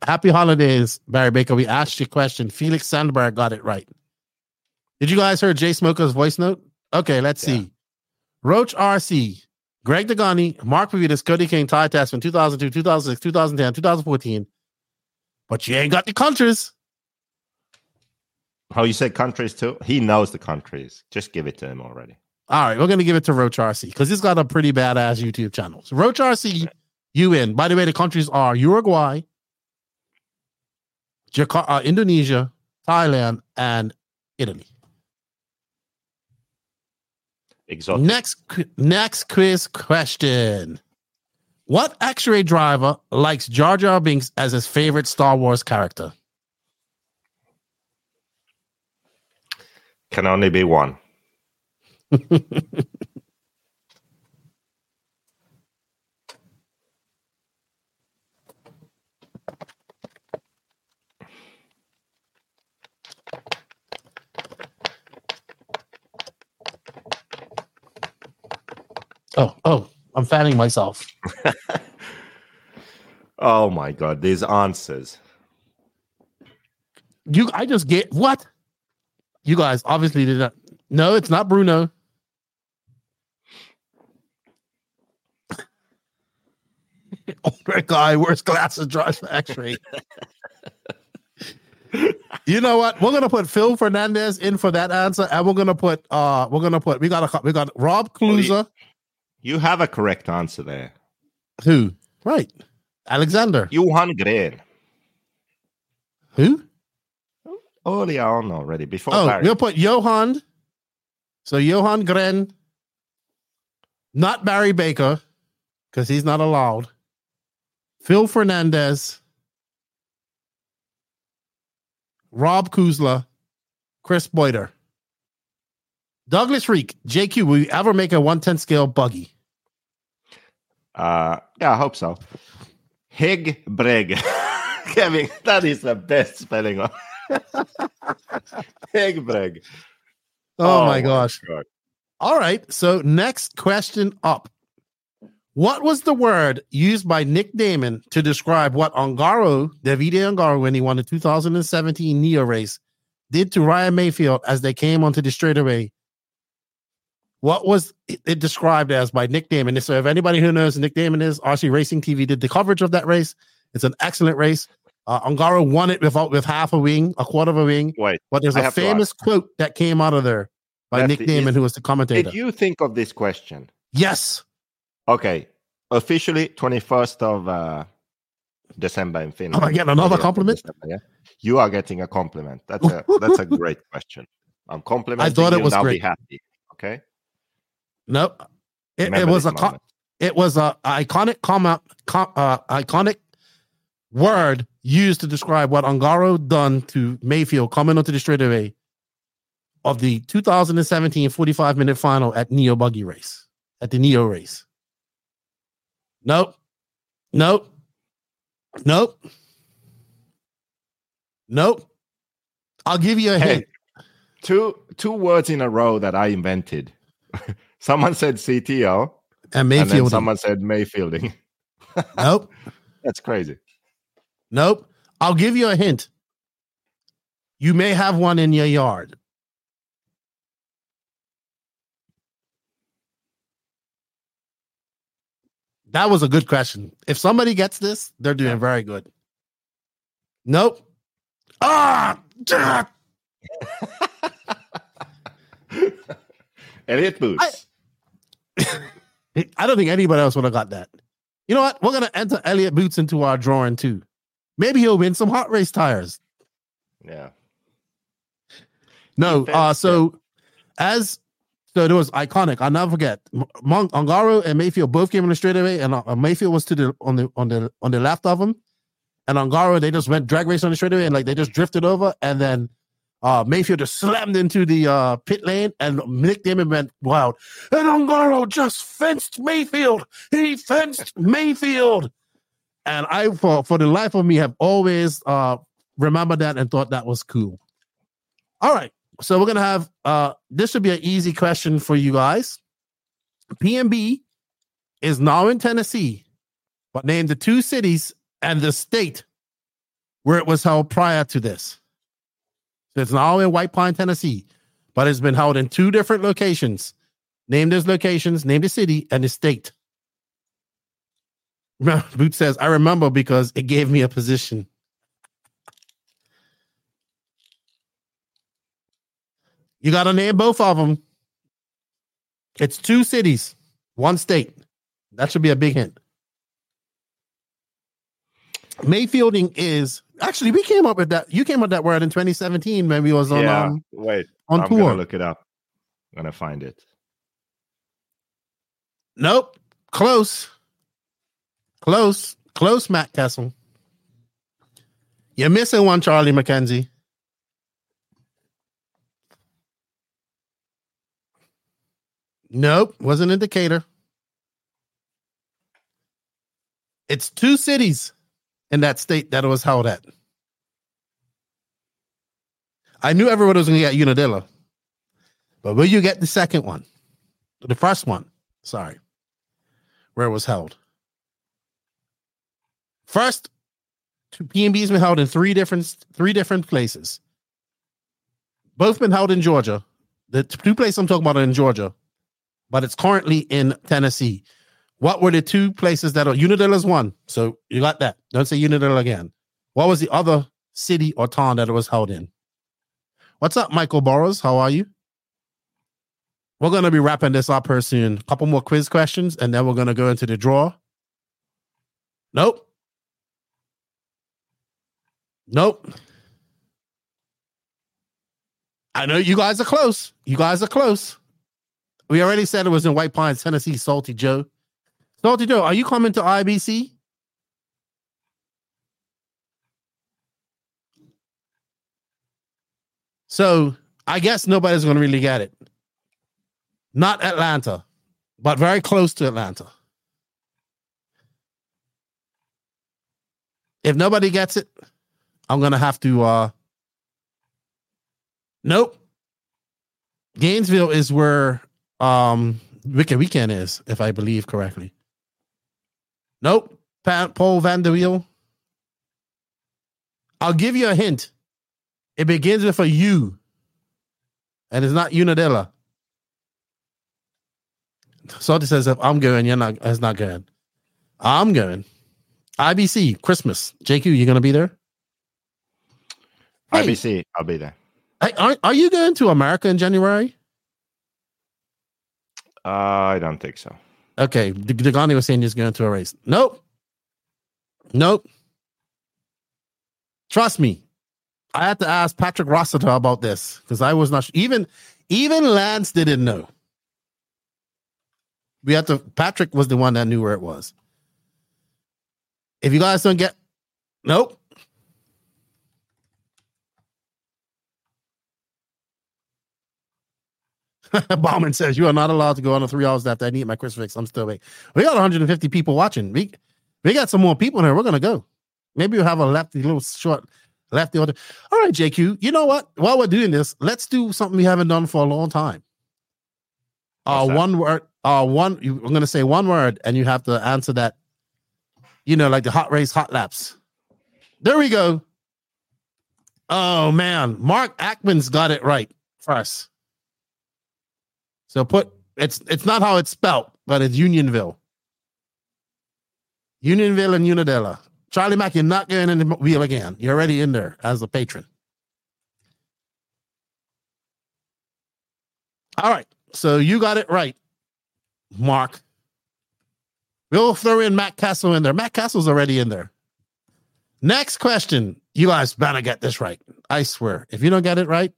Happy holidays, Barry Baker? We asked you a question. Felix Sandberg got it right. Did you guys hear Jay Smoker's voice note? Okay, let's Yeah. see. Roach RC, Greg Degani, Mark Pavidis, Cody King, Ty Tessmann, 2002, 2006, 2010, 2014. But you ain't got the countries. How you say countries too? He knows the countries. Just give it to him already. All right, we're gonna give it to Roach RC because he's got a pretty badass YouTube channel. So Roach RC, you in. By the way, the countries are Uruguay, Jakarta, uh, Indonesia, Thailand, and Italy. Exotic. Next, next quiz question: What X-ray driver likes Jar Jar Binks as his favorite Star Wars character? Can only be one. Oh, oh, I'm fanning myself. Oh my god, these answers. You, I just get what? You guys obviously did not. No, it's not Bruno. Older guy wears glasses, drives for X-ray. you know what? We're gonna put Phil Fernandez in for that answer, and we're gonna put uh, we're gonna put we got a we got Rob Kluser. You have a correct answer there. Who? Right, Alexander. Johan Gren. Who? Earlier on already, before Oh, Barry. we'll put Johan. So Johan Gren, not Barry Baker, because he's not allowed. Phil Fernandez, Rob Kuzla, Chris Boyder, Douglas Reek, JQ. Will you ever make a 110 scale buggy? Uh, yeah, I hope so. Hig Hegbreg. Kevin, that is the best spelling of Hegbreg. Oh, my gosh. God. All right. So next question up. What was the word used by Nick Damon to describe what Ongaro, Davide Ongaro, when he won the 2017 Neo race, did to Ryan Maifield as they came onto the straightaway? What was it described as by Nick Damon? So if anybody who knows Nick Damon is, RC Racing TV did the coverage of that race. It's an excellent race. Uh, Ongaro won it without with half a wing, a quarter of a wing. Wait, But there's I a famous quote that came out of there by Nick Damon, is- who was the commentator. Did you think of this question? yes. Okay, officially 21st of uh, December in Finland. Am I getting another compliment? December, yeah, you are getting a compliment. That's a that's a great question. I'm complimenting I thought it you, was now great. Be happy, okay? No. It, it was a co- it was a iconic comment com, uh, iconic word used to describe what Ongaro done to Maifield coming onto the straightaway of the 2017 45 minute final at Neo Buggy Race at the Neo race. Nope. Nope. Nope. Nope. I'll give you a Hey, hint. two two words in a row that I invented. someone said CTO, And and Maifield. someone said Maifielding. Nope. That's crazy. Nope. I'll give you a hint. You may have one in your yard. That was a good question. If somebody gets this, they're doing very good. Nope. Ah! damn it. Elliot Boots. I don't think anybody else would have got that. You know what? We're gonna enter Elliot Boots into our drawing too. Maybe he'll win some hot race tires. yeah. No, uh, so as so it was iconic. I'll never forget. Mon- Ongaro and Maifield both came in the straightaway, and uh, Maifield was to the on the on the on the left of him, and Ongaro they just went drag race on the straightaway and like they just drifted over, and then uh Maifield just slammed into the uh pit lane, and Nick Damon went wild, and Ongaro just fenced Maifield. He fenced Maifield, and I for for the life of me have always uh remembered that and thought that was cool. All right. So we're gonna have uh this should be an easy question for you guys. PMB is now in Tennessee, but name the two cities and the state where it was held prior to this. It's now in White Pine, Tennessee, but it's been held in two different locations. Name those locations, name the city and the state. Boot says, I remember because it gave me a position. You got to name both of them. It's two cities, one state. That should be a big hint. Maifielding is actually we came up with that. You came up with that word in 2017 when we was on yeah. um Wait. on I'm tour. gonna look it up. I'm gonna find it. Nope. Close. Close. Close, Matt Kessel. You're missing one, Charlie McKenzie. Nope. Wasn't in Decatur. It's two cities in that state that it was held at. I knew everyone was going to get Unadilla. But will you get the second one? The first one. Sorry. Where it was held. First, PMB's been held in three different three different places. Both been held in Georgia. The two places I'm talking about are in Georgia, but it's currently in Tennessee. What were the two places that are Unadilla's one? So you got that. Don't say Unadilla again. What was the other city or town that it was held in? What's up, Michael Burrows? How are you? We're gonna be wrapping this up here soon. A couple more quiz questions, and then we're gonna go into the draw. Nope. Nope. I know you guys are close. You guys are close. We already said it was in White Pines, Tennessee. Salty Joe. Salty Joe, are you coming to IBC? So I guess nobody's going to really get it. Not Atlanta, but very close to Atlanta. If nobody gets it, I'm going to have to. uh Nope. Gainesville is where um Wicked Weekend is, if I believe correctly. Nope. Pa- Paul Van der Wiel. I'll give you a hint. It begins with a U. And it's not Unadilla. Salty says if I'm going, you're not it's not going. I'm going. IBC, Christmas. JQ, you gonna be there? Hey. IBC, I'll be there. Hey, are, are you going to America in January? I don't think so. Okay, D- Dagani was saying he's going to a race. Nope. Nope. Trust me. I had to ask Patrick Rossiter about this because I was not sh- even even Lance didn't know. We had to Patrick was the one that knew where it was. If you guys don't get nope. Bauman says you are not allowed to go on the three hours after I need my crucifix. I'm still awake. We got 150 people watching. We we got some more people here. We're gonna go. Maybe we'll have a lefty little short lefty order. All right, JQ. You know what? While we're doing this, let's do something we haven't done for a long time. Uh, one word. Uh, one. You, I'm gonna say one word, and you have to answer that. You know, like the hot race, hot laps. There we go. Oh man, Mark Ackman's got it right first. So put it's it's not how it's spelt, but it's Unionville. Unionville and Unadilla. Charlie Mack, you're not going in the wheel again. You're already in there as a patron. All right. So you got it right, Mark. We'll throw in Matt Castle in there. Matt Castle's already in there. Next question. You guys better get this right. I swear. If you don't get it right,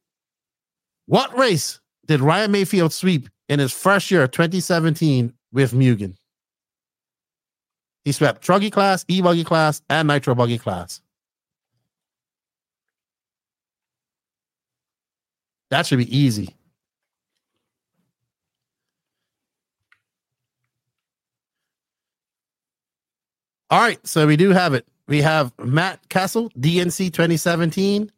what race did Ryan Maifield sweep in his first year, 2017, with Mugen? He swept Truggy class, E Buggy class, and Nitro Buggy class. That should be easy. All right, so we do have it. We have Matt Castle, DNC 2017,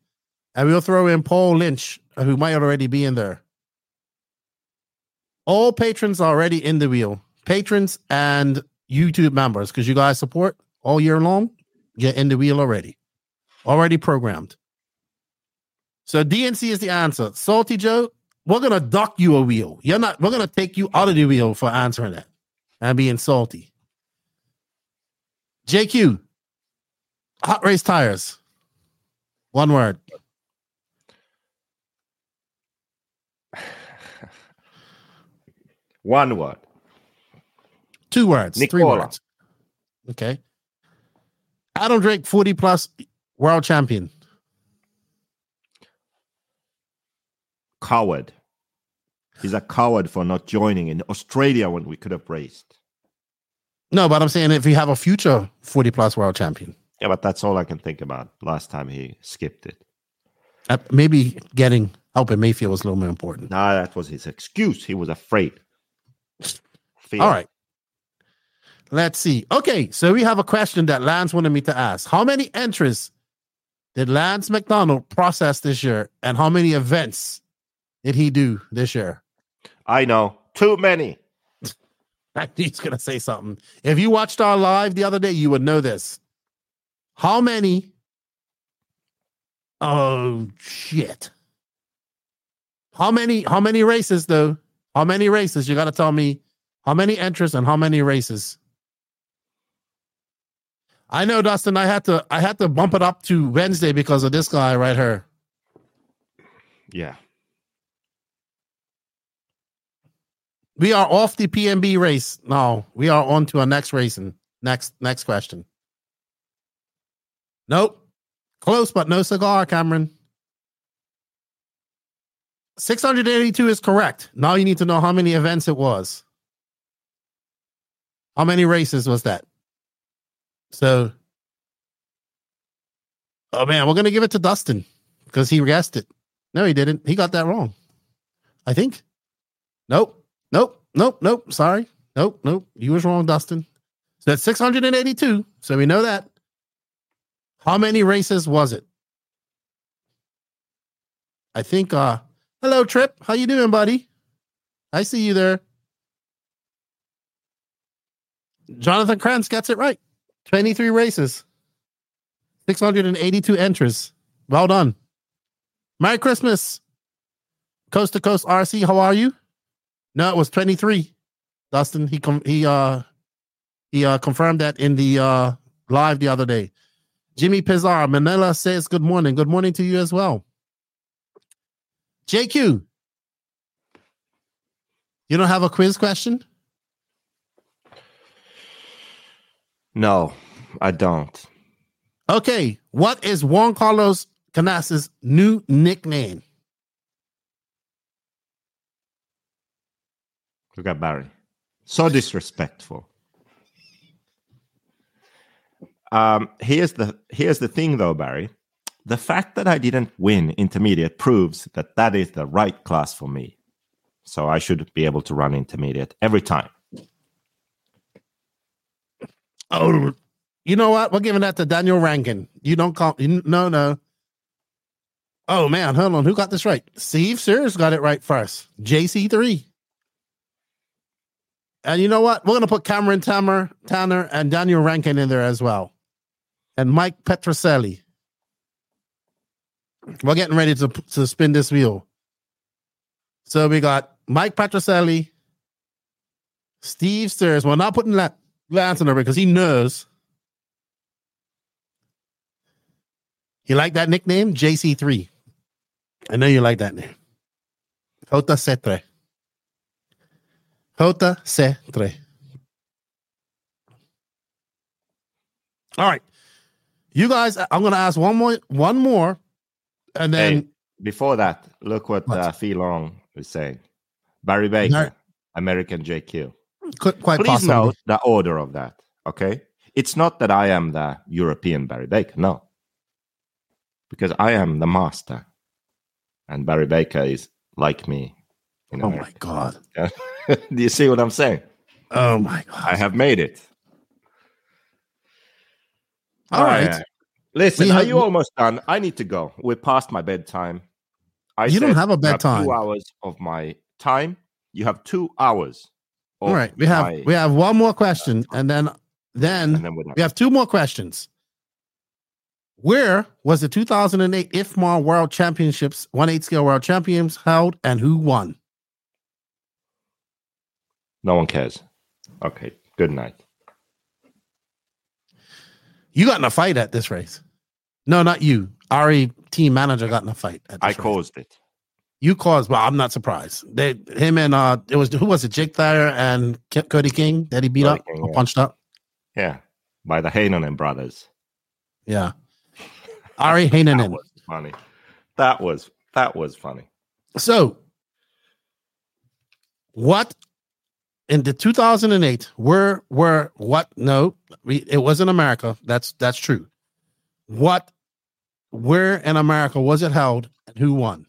and we'll throw in Paul Lynch, who might already be in there. All patrons already in the wheel. Patrons and YouTube members, because you guys support all year long, get in the wheel already. Already programmed. So DNC is the answer. Salty Joe, we're gonna dock you a wheel. You're not, we're gonna take you out of the wheel for answering that and being salty. JQ, hot race tires. One word. One word. Two words. Three words. Okay. Adam Drake, 40 plus world champion. Coward. He's a coward for not joining in Australia when we could have raced. No, but I'm saying if you have a future 40 plus world champion, Yeah, but that's all I can think about. Last time he skipped it. uh, maybe getting helping Maifield was a little more important. Nah, that was his excuse. He was afraid. All right. Let's see. Okay, so we have a question that Lance wanted me to ask. How many entries did Lance McDonald process this year, and how many events did he do this year? I know. Too many. He's gonna say something. If you watched our live the other day, you would know this. How many? Oh shit! How many? How many races though? How many races? You got to tell me how many entries and how many races. I know, Dustin. I had to. I had to bump it up to Wednesday because of this guy right here. Yeah. We are off the PMB race. now. we are on to our next racing. Next, next question. Nope. Close, but no cigar, Cameron. 682 is correct. Now you need to know how many events it was. How many races was that? So, oh man, we're going to give it to Dustin because he guessed it. No, he didn't. He got that wrong. I think. Nope. Nope. Nope. Nope. Sorry. Nope. Nope. You was wrong, Dustin. So that's 682. So we know that. How many races was it? I think uh hello Trip. How you doing, buddy? I see you there. Jonathan Kranz gets it right. 23 races. 682 entries. Well done. Merry Christmas. Coast to Coast RC, how are you? No, it was 23. Dustin, he com- he uh he uh confirmed that in the uh live the other day. Jimmy Pizarro, Manila says good morning. Good morning to you as well. JQ, you don't have a quiz question? No, I don't. Okay, what is Juan Carlos Canas's new nickname? Look at Barry. So disrespectful. Um, here's the here's the thing though, Barry. The fact that I didn't win intermediate proves that that is the right class for me. So I should be able to run intermediate every time. Oh, you know what? We're giving that to Daniel Rankin. You don't call you, no no. Oh man, hold on. Who got this right? Steve Sears got it right first. JC3. And you know what? We're gonna put Cameron Tanner, Tanner, and Daniel Rankin in there as well. And Mike Petroselli. We're getting ready to, to spin this wheel. So we got Mike Petroselli, Steve Sears. We're not putting that Lance on there because he knows. You like that nickname? JC3. I know you like that name. Jota Cetre. Jota Cetre. All right. You guys, I'm gonna ask one more one more and then Hey, before that, look what, What? uh, Fee Long is saying. Barry Baker, No. American JQ. quite, quite Please possibly. note the order of that. Okay, it's not that I am the European Barry Baker. No, because I am the master, and Barry Baker is like me. Oh my god. Do you see what I'm saying? Oh my god. I have made it. All right. yeah. Listen, We are you almost done? I need to go. We're past my bedtime. I You don't have a bedtime. two hours of my time. You have two hours. All right. We have my- we have one more question and then then and then we have two more questions. Where was the 2008 IFMAR World Championships 1/8 scale World Champions held and who won? No one cares. Okay. Good night. You got in a fight at this race. No, not you. Ari team manager got in a fight. At I race. caused it. You caused. Well, I'm not surprised. They, him and uh, it was who was it? Jake Thayer and K- Cody King that he beat Cody up King, or yeah. punched up. Yeah. By the Heinonen brothers. Yeah. Ari That was funny. That was that was funny. So, what in the 2008 were were what? No, it wasn't America. That's that's true. What? Where in America was it held, and who won?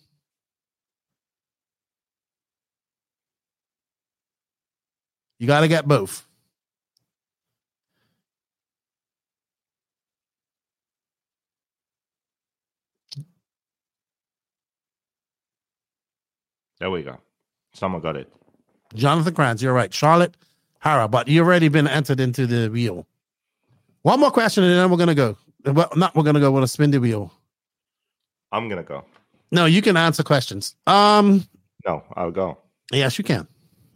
You got to get both. There we go. Someone got it. Jonathan Kranz, you're right. Charlotte Hara, but you've already been entered into the wheel. One more question, and then we're gonna go. Well, not we're gonna go. We're gonna spin the wheel. I'm gonna go. No, you can answer questions. Um, No, I'll go. yes, you can.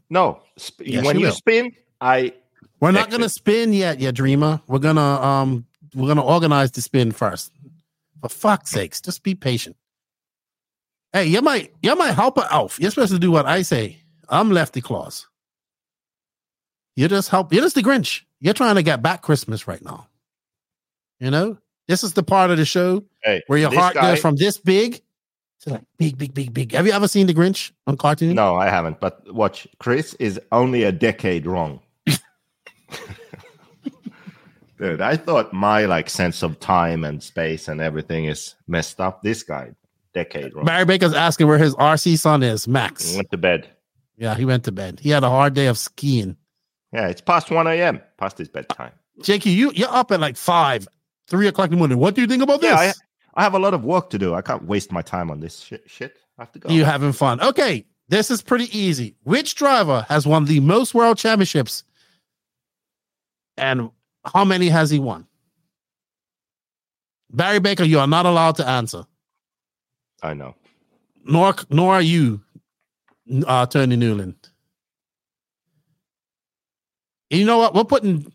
No. Sp- Yes, when you you, spin, I We're not gonna spin yet, yeah, dreamer. We're gonna um, we're gonna organize the spin first. For fuck's sakes, just be patient. Hey, you might you might help her elf. You're supposed to do what I say. I'm lefty claus. You just help. You're just the Grinch. You're trying to get back Christmas right now. You know, this is the part of the show hey where your heart guy- goes from this big to like big, big, big, big. Have you ever seen the Grinch on cartoon? No, I haven't. But watch, Chris is only a decade wrong. Dude, I thought my like sense of time and space and everything is messed up. This guy, decade wrong. Barry Baker's asking where his RC son is, Max. Went to bed. Yeah, he went to bed. He had a hard day of skiing. Yeah, it's past one a.m. Past his bedtime. Jakey, you you're up at like five, three o'clock in the morning. What do you think about this? Yeah, I, I have a lot of work to do. I can't waste my time on this shit. shit. I have to go. You having fun? Okay, this is pretty easy. Which driver has won the most world championships, and how many has he won? Barry Baker, you are not allowed to answer. I know. Nor nor are you, uh, Tony Newland. You know what? We're putting.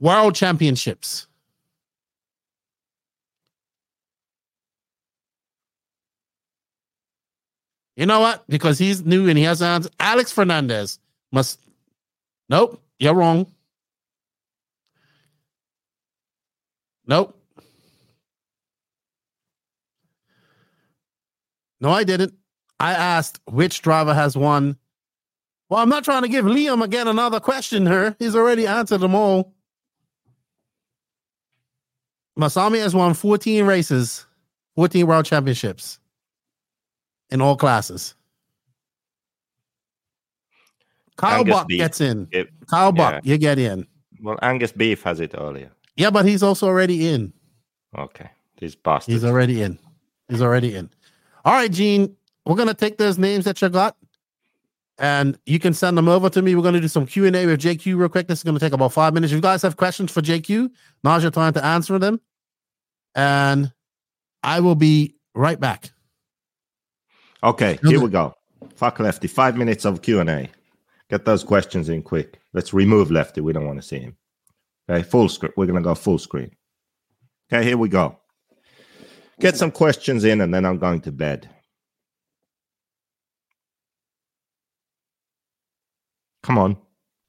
World Championships. You know what? Because he's new and he has hands. Alex Fernandez must. Nope, you're wrong. Nope. No, I didn't. I asked which driver has won. Well, I'm not trying to give Liam again another question here. He's already answered them all. Masami has won 14 races, 14 world championships in all classes. Kyle Angus Buck Beef. gets in. It- Kyle Buck, yeah. you get in. Well, Angus Beef has it earlier. Yeah, but he's also already in. Okay. These bastards. He's already in. He's already in. All right, Gene. We're gonna take those names that you got, and you can send them over to me. We're gonna do some Q and A with JQ real quick. This is gonna take about five minutes. If you guys have questions for JQ, now's your time to answer them, and I will be right back. Okay, here we go. Fuck Lefty. Five minutes of Q and A. Get those questions in quick. Let's remove Lefty. We don't want to see him. Okay, full screen. We're gonna go full screen. Okay, here we go. Get some questions in, and then I'm going to bed. Come on.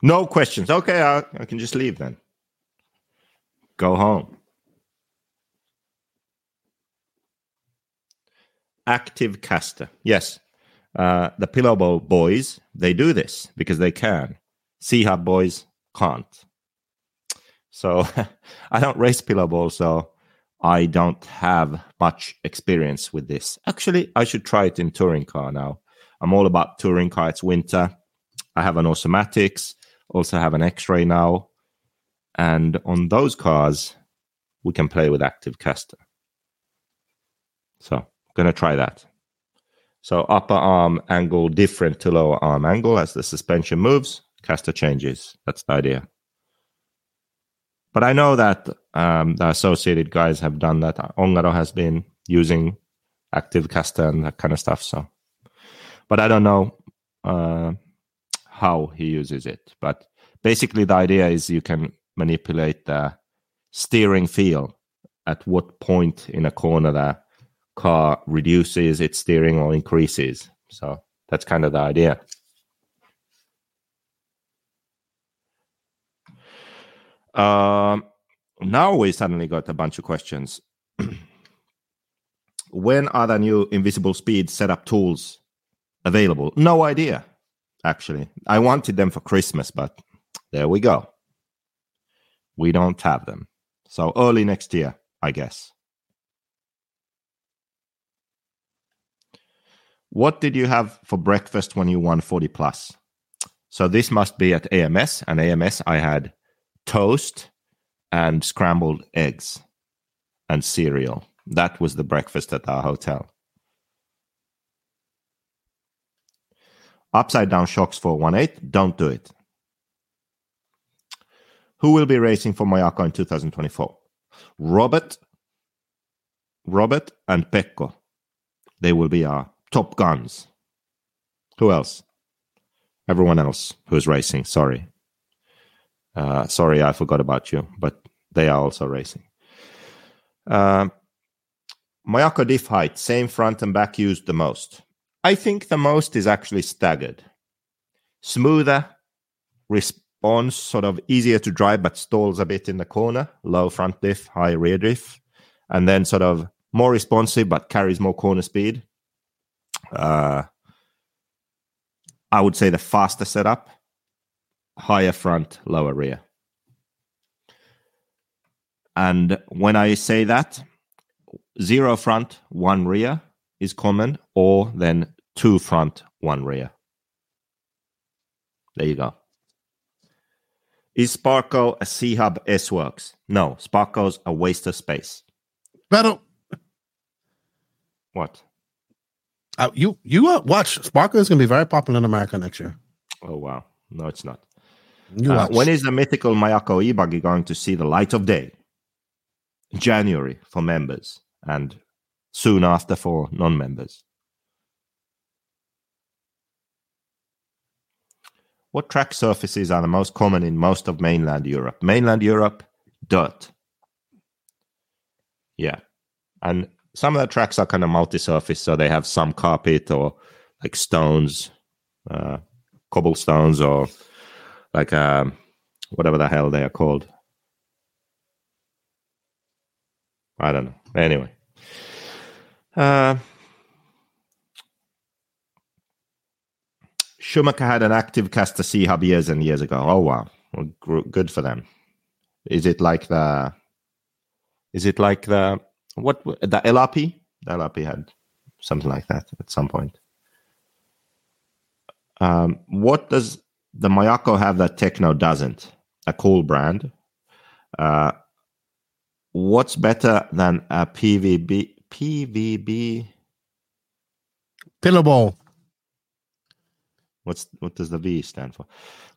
No questions. Okay, I, I can just leave then. Go home. Active caster. Yes. Uh, the Pillow boys, they do this because they can. C Hub boys can't. So I don't race Pillow Ball, so I don't have much experience with this. Actually, I should try it in touring car now. I'm all about touring car. It's winter. I have an automatics, also have an X-ray now, and on those cars, we can play with active caster. So, gonna try that. So upper arm angle different to lower arm angle as the suspension moves, caster changes. That's the idea. But I know that um, the associated guys have done that. Ongaro has been using active caster and that kind of stuff. So, but I don't know uh, how he uses it. But basically, the idea is you can manipulate the steering feel at what point in a corner the car reduces its steering or increases. So that's kind of the idea. Um, now we suddenly got a bunch of questions. when are the new invisible speed setup tools available? No idea, actually. I wanted them for Christmas, but there we go. We don't have them. So early next year, I guess. What did you have for breakfast when you won 40 plus? So this must be at AMS, and AMS I had toast and scrambled eggs and cereal. That was the breakfast at our hotel. Upside down shocks for 1.8, don't do it. Who will be racing for Mayako in 2024? Robert, Robert and Pekko. They will be our top guns. Who else? Everyone else who's racing. Sorry. Uh, sorry, I forgot about you, but they are also racing. Um, Mayako diff height, same front and back used the most. I think the most is actually staggered. Smoother, response sort of easier to drive, but stalls a bit in the corner. Low front diff, high rear diff. And then sort of more responsive, but carries more corner speed. Uh, I would say the faster setup, higher front, lower rear. And when I say that, zero front, one rear is common, or then two front, one rear. There you go. Is Sparko a C Hub S-Workz? No, Sparko's a waste of space. Pero What? Uh, you you uh, watch Sparko is going to be very popular in America next year. Oh, wow. No, it's not. You Uh, when is the mythical Mayako e-buggy going to see the light of day? January for members and soon after for non-members. What track surfaces are the most common in most of mainland Europe? Mainland Europe, dirt. Yeah. And some of the tracks are kind of multi-surface, so they have some carpet or like stones, uh, cobblestones, or like um, whatever the hell they are called. I don't know. Anyway, uh, Schumacher had an active caster C hub years and years ago. Oh wow, well, good for them. Is it like the? Is it like the what the LRP? The LRP had something like that at some point. Um, what does the Mayako have that Tekno doesn't? A cool brand. Uh, what's better than a PVB? PVB. Pillowball. What's what does the V stand for?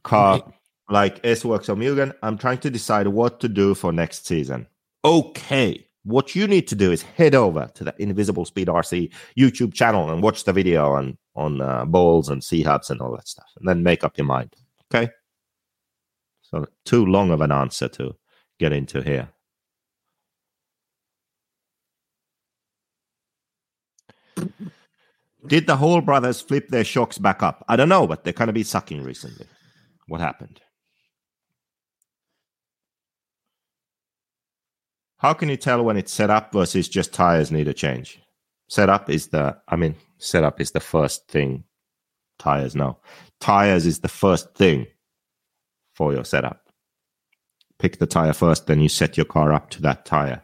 Car like S-Workz or Mugen. I'm trying to decide what to do for next season. Okay. What you need to do is head over to the Invisible Speed RC YouTube channel and watch the video on on uh, balls and C hubs and all that stuff, and then make up your mind. Okay. So too long of an answer to get into here. Did the Hall brothers flip their shocks back up? I don't know, but they're kind of been sucking recently. What happened? How can you tell when it's set up versus just tires need a change? Setup is the, I mean, setup is the first thing. Tires, no. Tires is the first thing for your setup. Pick the tire first, then you set your car up to that tire.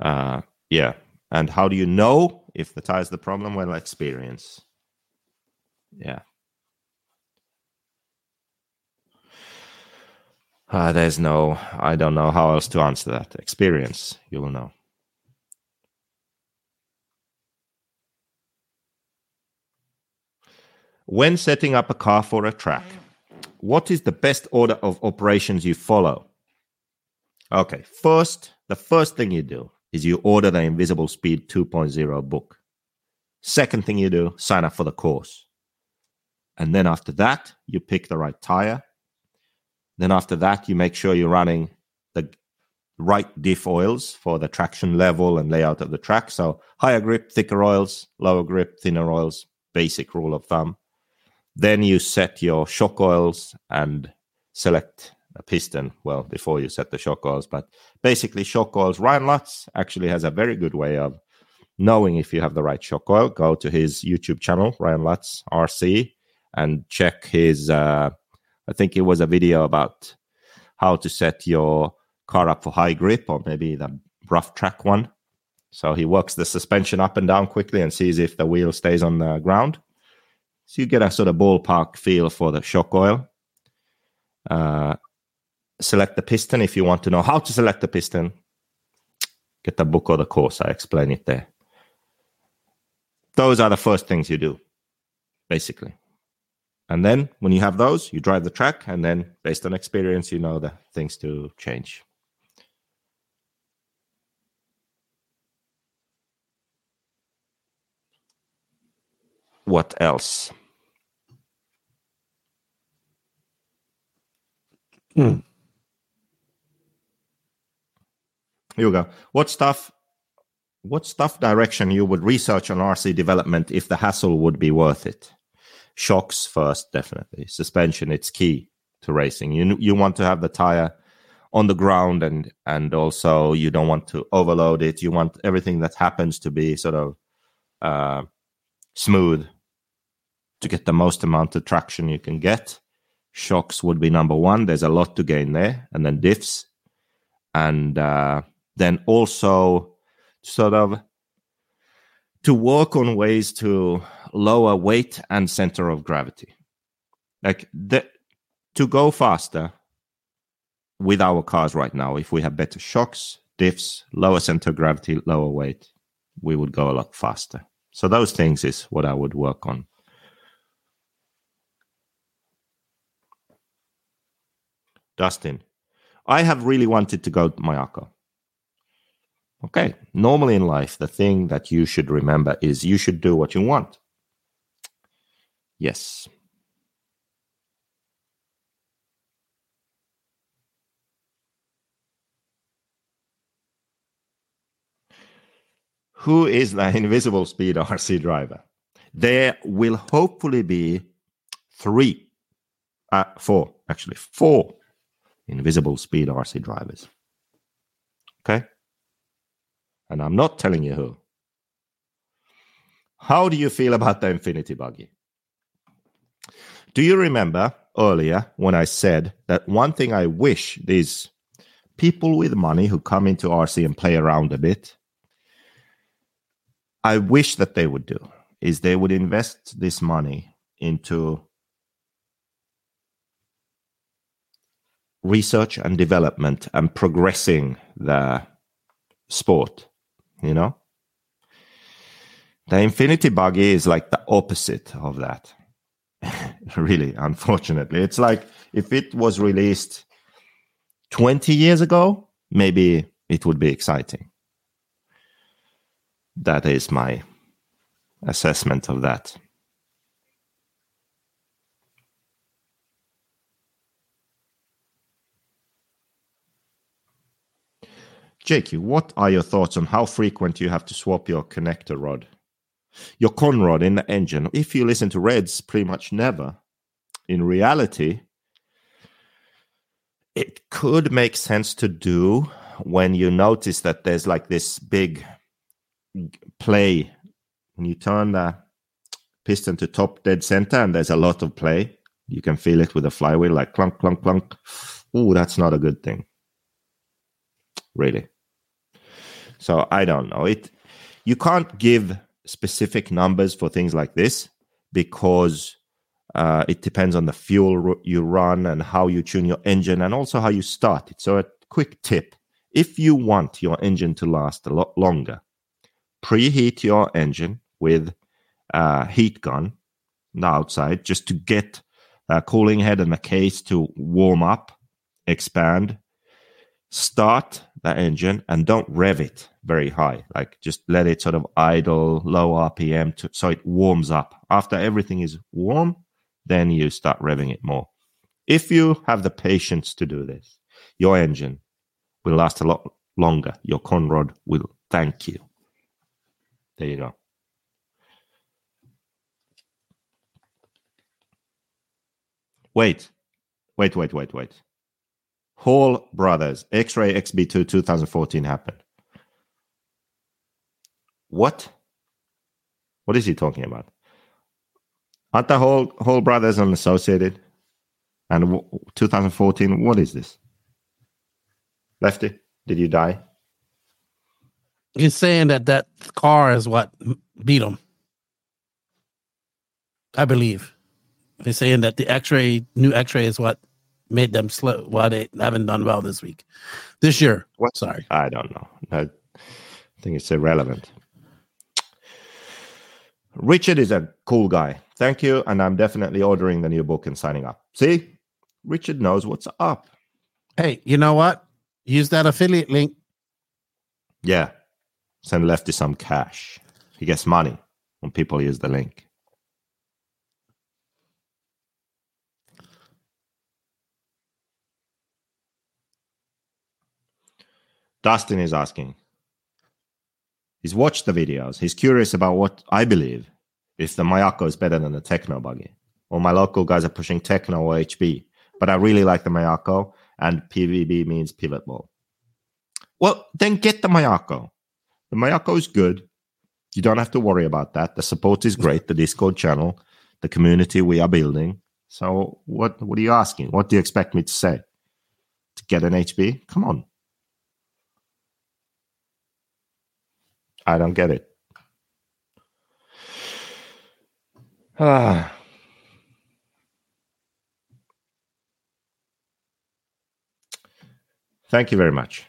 Uh, yeah. And how do you know if the tire is the problem? Well, experience. Yeah. Uh, there's no, I don't know how else to answer that. Experience, you will know. When setting up a car for a track, what is the best order of operations you follow? Okay, first, the first thing you do is you order the Invisible Speed 2.0 book. Second thing you do, sign up for the course. And then after that, you pick the right tire. Then after that, you make sure you're running the right diff oils for the traction level and layout of the track. So higher grip, thicker oils, lower grip, thinner oils, basic rule of thumb. Then you set your shock oils and select a piston. Well, before you set the shock oils, but basically shock oils. Ryan Lutz actually has a very good way of knowing if you have the right shock oil. Go to his YouTube channel, Ryan Lutz RC, and check his. Uh, I think it was a video about how to set your car up for high grip or maybe the rough track one. So he works the suspension up and down quickly and sees if the wheel stays on the ground. So you get a sort of ballpark feel for the shock oil. Uh, select the piston if you want to know how to select the piston. Get the book or the course. I explain it there. Those are the first things you do, basically. And then when you have those, you drive the track, and then based on experience, you know the things to change. What else? Hmm. Here we go. What stuff? What stuff direction you would research on RC development if the hassle would be worth it? Shocks first, definitely. Suspension, it's key to racing. You you want to have the tire on the ground, and and also you don't want to overload it. You want everything that happens to be sort of uh, smooth to get the most amount of traction you can get. Shocks would be number one. There's a lot to gain there, and then diffs, and uh, then also sort of to work on ways to lower weight and center of gravity. Like the, to go faster with our cars right now, if we have better shocks, diffs, lower center of gravity, lower weight, we would go a lot faster. So those things is what I would work on. Dustin, I have really wanted to go to Mayako. Okay, normally in life, the thing that you should remember is you should do what you want. Yes. Who is the invisible speed RC driver? There will hopefully be three, uh, four, actually, four invisible speed RC drivers. Okay? And I'm not telling you who. How do you feel about the Infinity Buggy? Do you remember earlier when I said that one thing I wish these people with money who come into RC and play around a bit, I wish that they would do is they would invest this money into research and development and progressing the sport, you know? The Infinity Buggy is like the opposite of that. really, unfortunately. It's like if it was released 20 years ago, maybe it would be exciting. That is my assessment of that. Jakey, what are your thoughts on how frequent you have to swap your connector rod? Your conrod in the engine. If you listen to Reds, pretty much never. In reality, it could make sense to do when you notice that there's like this big play. When you turn the piston to top dead center and there's a lot of play. You can feel it with the flywheel like clunk clunk clunk. Oh that's not a good thing. Really. So i don't know. It you can't give specific numbers for things like this because uh, it depends on the fuel you run and how you tune your engine and also how you start it. So, a quick tip if you want your engine to last a lot longer, preheat your engine with a heat gun the outside just to get a cooling head and the case to warm up, expand. Start the engine and don't rev it very high. Like just let it sort of idle, low RPM, to, so it warms up. After everything is warm, then you start revving it more. If you have the patience to do this, your engine will last a lot longer. Your conrod will thank you. There you go. Wait, wait, wait, wait, wait. Hall Brothers X Ray XB2 2014 happened. What? What is he talking about? Aren't the whole whole Brothers unassociated? And w- 2014, what is this? Lefty, did you die? He's saying that that car is what beat him. I believe. He's saying that the X-ray, new X-ray, is what made them slow. Why they haven't done well this week, this year. What? Sorry, I don't know. I think it's irrelevant. Richard is a cool guy. Thank you, and I'm definitely ordering the new book and signing up. See, Richard knows what's up. Hey, you know what? Use that affiliate link. Yeah, send Lefty some cash. He gets money when people use the link. Dustin is asking. He's watched the videos. He's curious about what I believe if the Mayako is better than the Tekno buggy. Or my local guys are pushing Tekno or HB. But I really like the Mayako, and PVB means pivot ball. Well, then get the Mayako. The Mayako is good. You don't have to worry about that. The support is great. The Discord channel, the community we are building. So what what are you asking? What do you expect me to say? To get an HB? Come on. I don't get it. Ah. Thank you very much.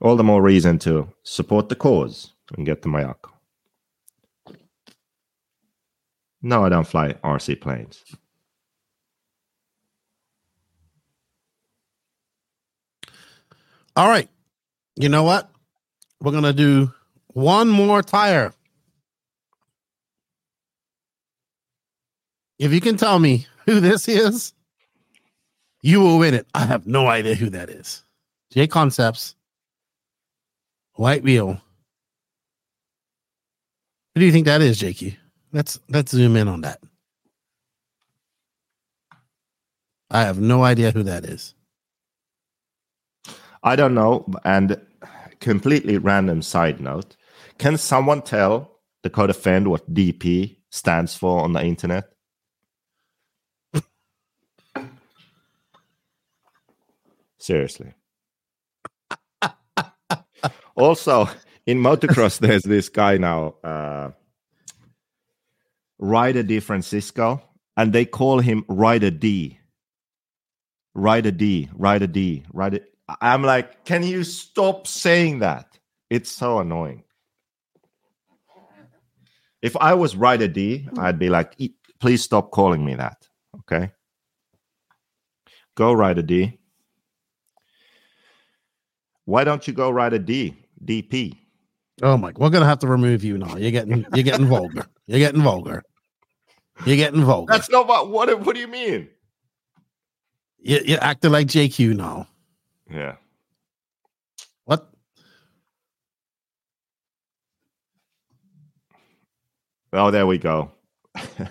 All the more reason to support the cause and get the Mayako. No, I don't fly RC planes. All right. You know what? We're going to do one more tire. If you can tell me who this is, you will win it. I have no idea who that is. JConcepts, White Wheel, Who do you think that is, Jakey? Let's let's zoom in on that. I have no idea who that is. I don't know. And completely random side note: Can someone tell Dakota Phend what DP stands for on the internet? Seriously. also, in motocross, there's this guy now, uh, Ryder DiFrancesco, and they call him Ryder D. Ryder D, Ryder D, Ryder. I'm like, can you stop saying that? It's so annoying. If I was Ryder D, mm. I'd be like, "E- please stop calling me that. Okay. Go Ryder D. Why don't you go Ryder D? DP. Oh my! We're gonna have to remove you now. You're getting you're getting vulgar. You're getting vulgar. You're getting vulgar. That's not what. What, what do you mean? You, you're acting like JQ now. Yeah. What? Oh, there we go.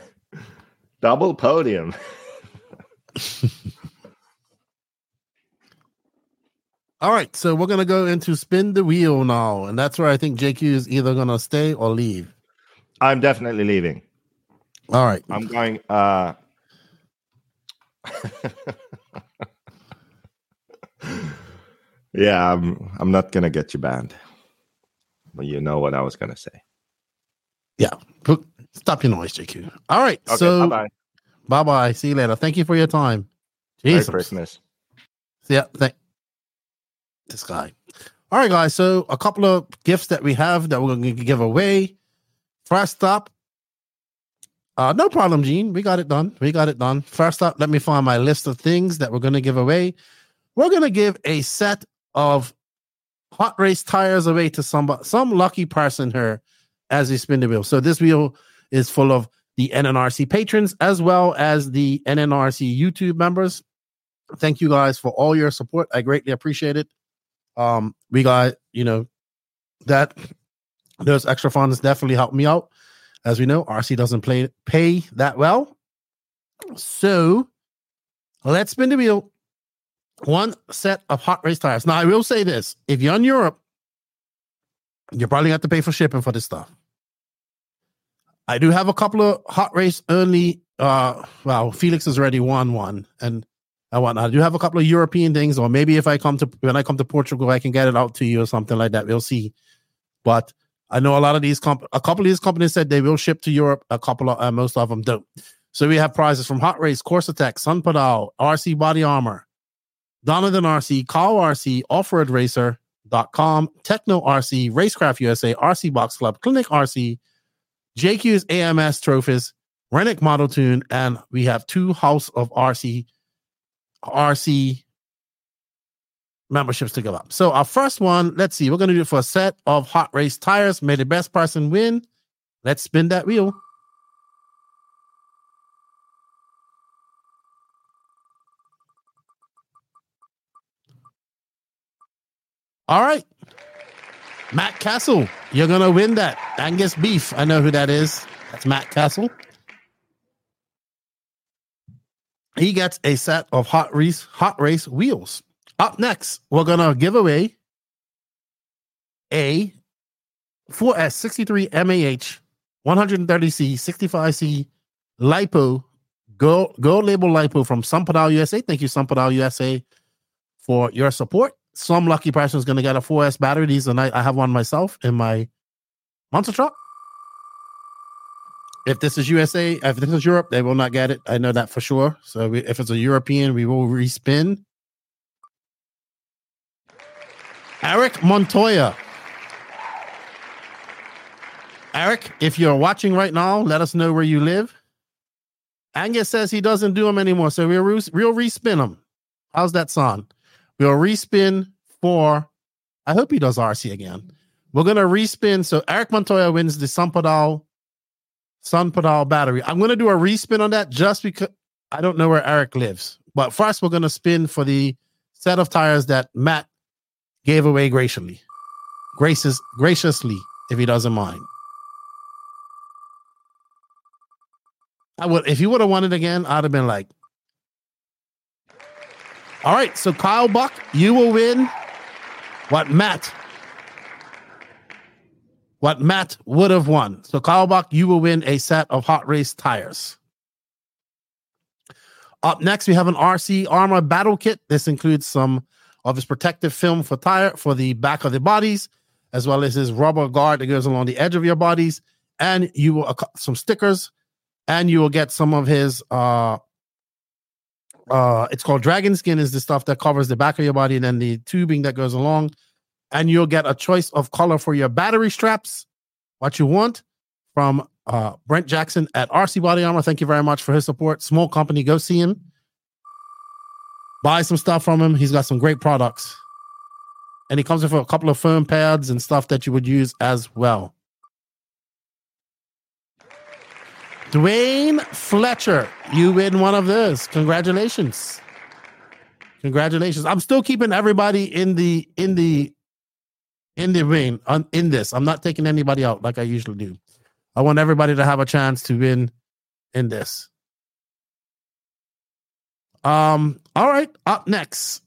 Double podium. All right, so we're gonna go into spin the wheel now, and that's where I think JQ is either gonna stay or leave. I'm definitely leaving. All right, I'm going. uh Yeah, I'm. I'm not gonna get you banned. But you know what I was gonna say. Yeah. Stop your noise, JQ. All right, Okay, so bye bye bye. See you later. Thank you for your time. Merry Jesus. Christmas. Yeah, thank this guy. All right, guys. So a couple of gifts that we have that we're going to give away. First up, uh, no problem, Gene. We got it done. We got it done. First up, let me find my list of things that we're going to give away. We're going to give a set of hot race tires away to somebody, some lucky person here as we spin the wheel. So this wheel is full of the NNRC patrons as well as the NNRC YouTube members thank you guys for all your support. I greatly appreciate it. Um, we got, you know, that those extra funds definitely helped me out. As we know, RC doesn't play pay that well. So let's spin the wheel. One set of hot race tires. Now I will say this: if you're in Europe, you're probably gonna have to pay for shipping for this stuff. I do have a couple of hot race early. Uh, well, Felix has already won one, and I want. I do have a couple of European things, or maybe if I come to when I come to Portugal, I can get it out to you or something like that. We'll see. But I know a lot of these comp, a couple of these companies said they will ship to Europe. A couple of uh, most of them don't. So we have prizes from Hot Race, Course Attack, SunPadow, RC Body Armor, Donovan RC, Carl RC, Offroad Racer.com, Tekno RC, Racecraft USA, RC Box Club, Clinic RC, JQ's AMS trophies, Rennick Model Tune, and we have two House of RC RC memberships to give up. So our first one, let's see, we're going to do it for a set of hot race tires. May the best person win. Let's spin that wheel. All right. Matt Castle, you're going to win that. Angus Beef. I know who that is. That's Matt Castle. He gets a set of hot race hot race wheels. Up next, we're gonna give away a 4S63 MAH 130C 65C lipo gold, gold label lipo from SunPadow USA. Thank you, SunPadow USA, for your support. Some lucky person is gonna get a 4S battery. These and I, I have one myself in my monster truck. If this is USA, if this is Europe, they will not get it. I know that for sure. So we, if it's a European, we will respin. Eric Montoya. Eric, if you're watching right now, let us know where you live. Angus says he doesn't do them anymore, so we'll, re- we'll respin them. How's that sound? We'll respin for. I hope he does RC again. We're gonna respin. So Eric Montoya wins the SunPadow Sun Pedal battery. I'm to do a respin on that just because I don't know where Eric lives. But first, we're to spin for the set of tires that Matt gave away graciously, gracious, graciously, if he doesn't mind. I would if you would have won it again, I'd have been like, all right. So Kyle Buck, you will win what Matt what Matt would have won. So Kyle Buck, you will win a set of hot race tires. Up next, we have an RC Armor Battle Kit. This includes some of his protective film for tire for the back of the bodies, as well as his rubber guard that goes along the edge of your bodies, and you will uh, some stickers, and you will get some of his uh uh it's called dragon skin is the stuff that covers the back of your body and then the tubing that goes along and you'll get a choice of color for your battery straps what you want from uh, Brent Jackson at RC Body Armor. Thank you very much for his support. Small company, go see him. Buy some stuff from him. He's got some great products. And he comes with a couple of firm pads and stuff that you would use as well. Dwayne Fletcher, you win one of those. Congratulations. Congratulations. I'm still keeping everybody in the in the in the ring on in this. I'm not taking anybody out like I usually do. I want everybody to have a chance to win in this. Um, all right, up next,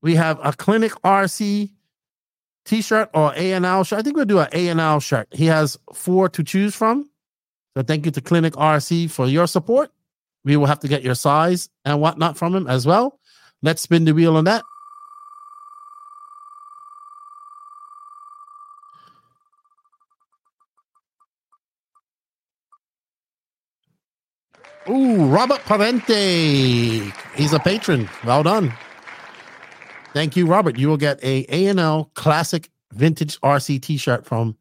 we have a clinic RC t-shirt or A and L shirt. I think we'll do an L shirt. He has four to choose from. So thank you to Clinic RC for your support. We will have to get your size and whatnot from him as well. Let's spin the wheel on that. Ooh, Robert Parente. He's a patron. Well done. Thank you, Robert. You will get a ANL Classic Vintage RC T-shirt from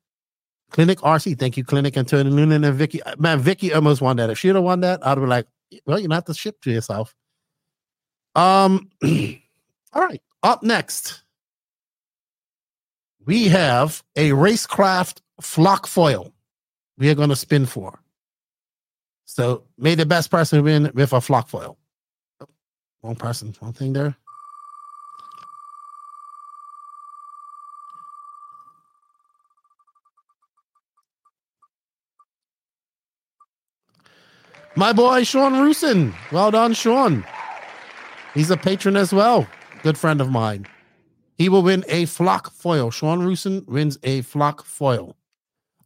Clinic RC. Thank you, Clinic and Tony Noonan and Vicky. Man, Vicky almost won that. If she'd have won that, I'd be like, well, you're not the ship to yourself. Um, all right. Up next, we have a racecraft flock foil. We are going to spin for. So may the best person win with a flock foil. One person, one thing there. My boy Sean Rusin. Well done, Sean. He's a patron as well. Good friend of mine. He will win a flock foil. Sean Rusin wins a flock foil.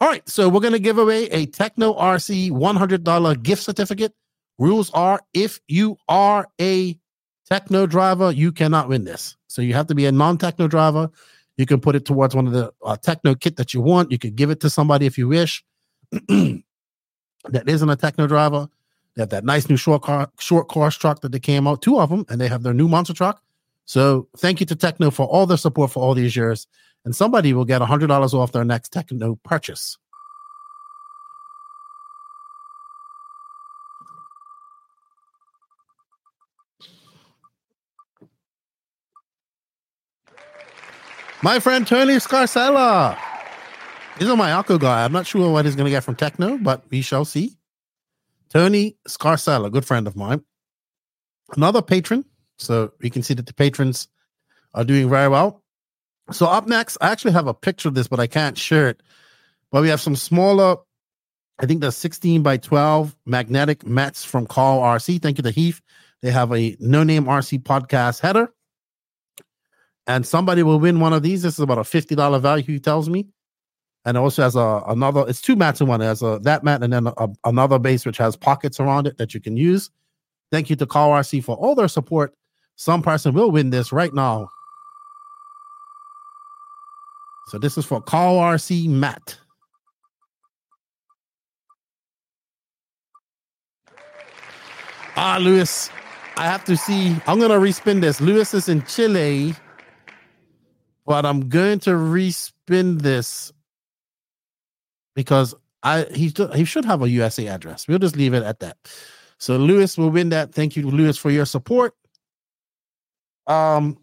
All right, so we're going to give away a Tekno RC $100 gift certificate. Rules are if you are a Tekno driver, you cannot win this. So you have to be a non Tekno driver. You can put it towards one of the uh, Tekno kit that you want. You can give it to somebody if you wish that isn't a Tekno driver. They have that nice new short car, short course truck that they came out, two of them, and they have their new monster truck. So thank you to Tekno for all their support for all these years and somebody will get $100 off their next Tekno purchase. My friend Tony Scarcella. He's a Mayako guy. I'm not sure what he's going to get from Tekno, but we shall see. Tony Scarcella, good friend of mine. Another patron. So you can see that the patrons are doing very well. So up next, I actually have a picture of this, but I can't share it. But we have some smaller, I think the 16 by 12 magnetic mats from Call RC. Thank you to Heath. They have a no name RC podcast header. And somebody will win one of these. This is about a $50 value, he tells me. And also has a another, it's two mats in one. It has a that mat and then a, another base which has pockets around it that you can use. Thank you to Call RC for all their support. Some person will win this right now. So this is for Call RC mat. Ah, Lewis, I have to see. I'm gonna respin this. Lewis is in Chile, but I'm going to respin this because I he he should have a USA address. We'll just leave it at that. So Lewis will win that. Thank you, Lewis, for your support. Um,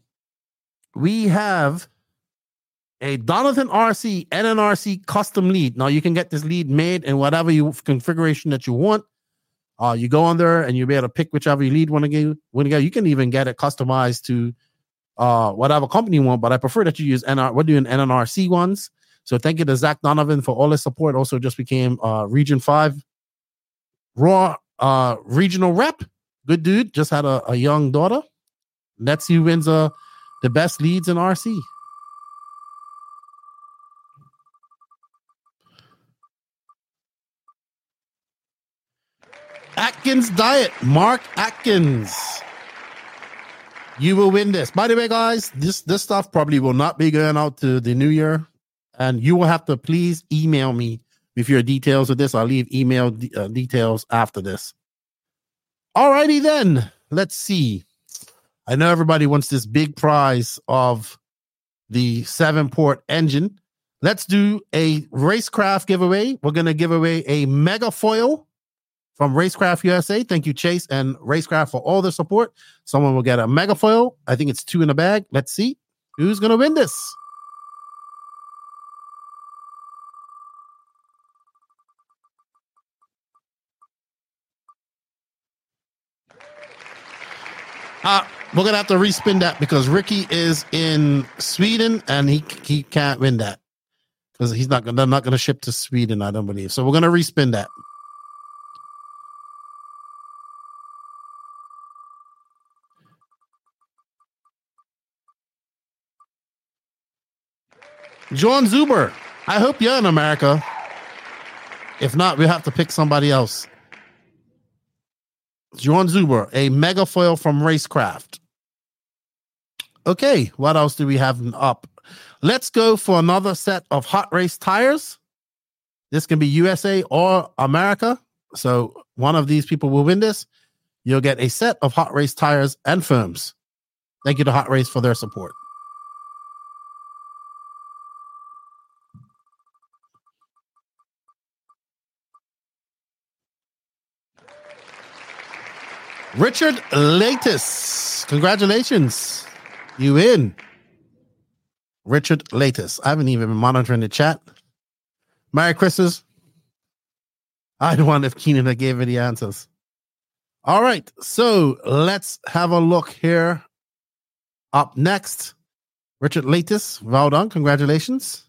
we have a Donovan RC NNRC custom lead. Now you can get this lead made in whatever you configuration that you want. Uh, you go on there and you'll be able to pick whichever you lead want to get. You can even get it customized to uh whatever company you want. But I prefer that you use NR. We're doing NNRC ones. So thank you to Zach Donovan for all his support. Also just became uh Region Five ROAR uh, regional rep. Good dude. Just had a, a young daughter. Let's see who wins uh, the best leads in RC. Atkins Diet, Mark Atkins. You will win this. By the way, guys, this this stuff probably will not be going out to the new year, and you will have to please email me with your details of this. I'll leave email de- uh, details after this. Alrighty then, let's see. I know everybody wants this big prize of the seven port engine. Let's do a racecraft giveaway. We're gonna give away a mega foil from Racecraft USA. Thank you, Chase and Racecraft, for all the support. Someone will get a mega foil. I think it's two in the bag. Let's see who's going to win this. Uh, we're gonna have to respin that because Ricky is in Sweden and he he can't win that because he's not gonna not gonna ship to Sweden. I don't believe so. We're gonna respin that. John Zuber, I hope you're in America. If not, we'll have to pick somebody else. John Zuber, a mega foil from Racecraft. Okay, what else do we have up? Let's go for another set of hot race tires. This can be USA or America. So one of these people will win this. You'll get a set of hot race tires and firms. Thank you to Hot Race for their support. Richard Latus. Congratulations. You in. Richard Latus. I haven't even been monitoring the chat. Merry Christmas. I don't wonder if Keenan had gave me the answers. All right. So let's have a look here. Up next, Richard Latus. Well done. Congratulations.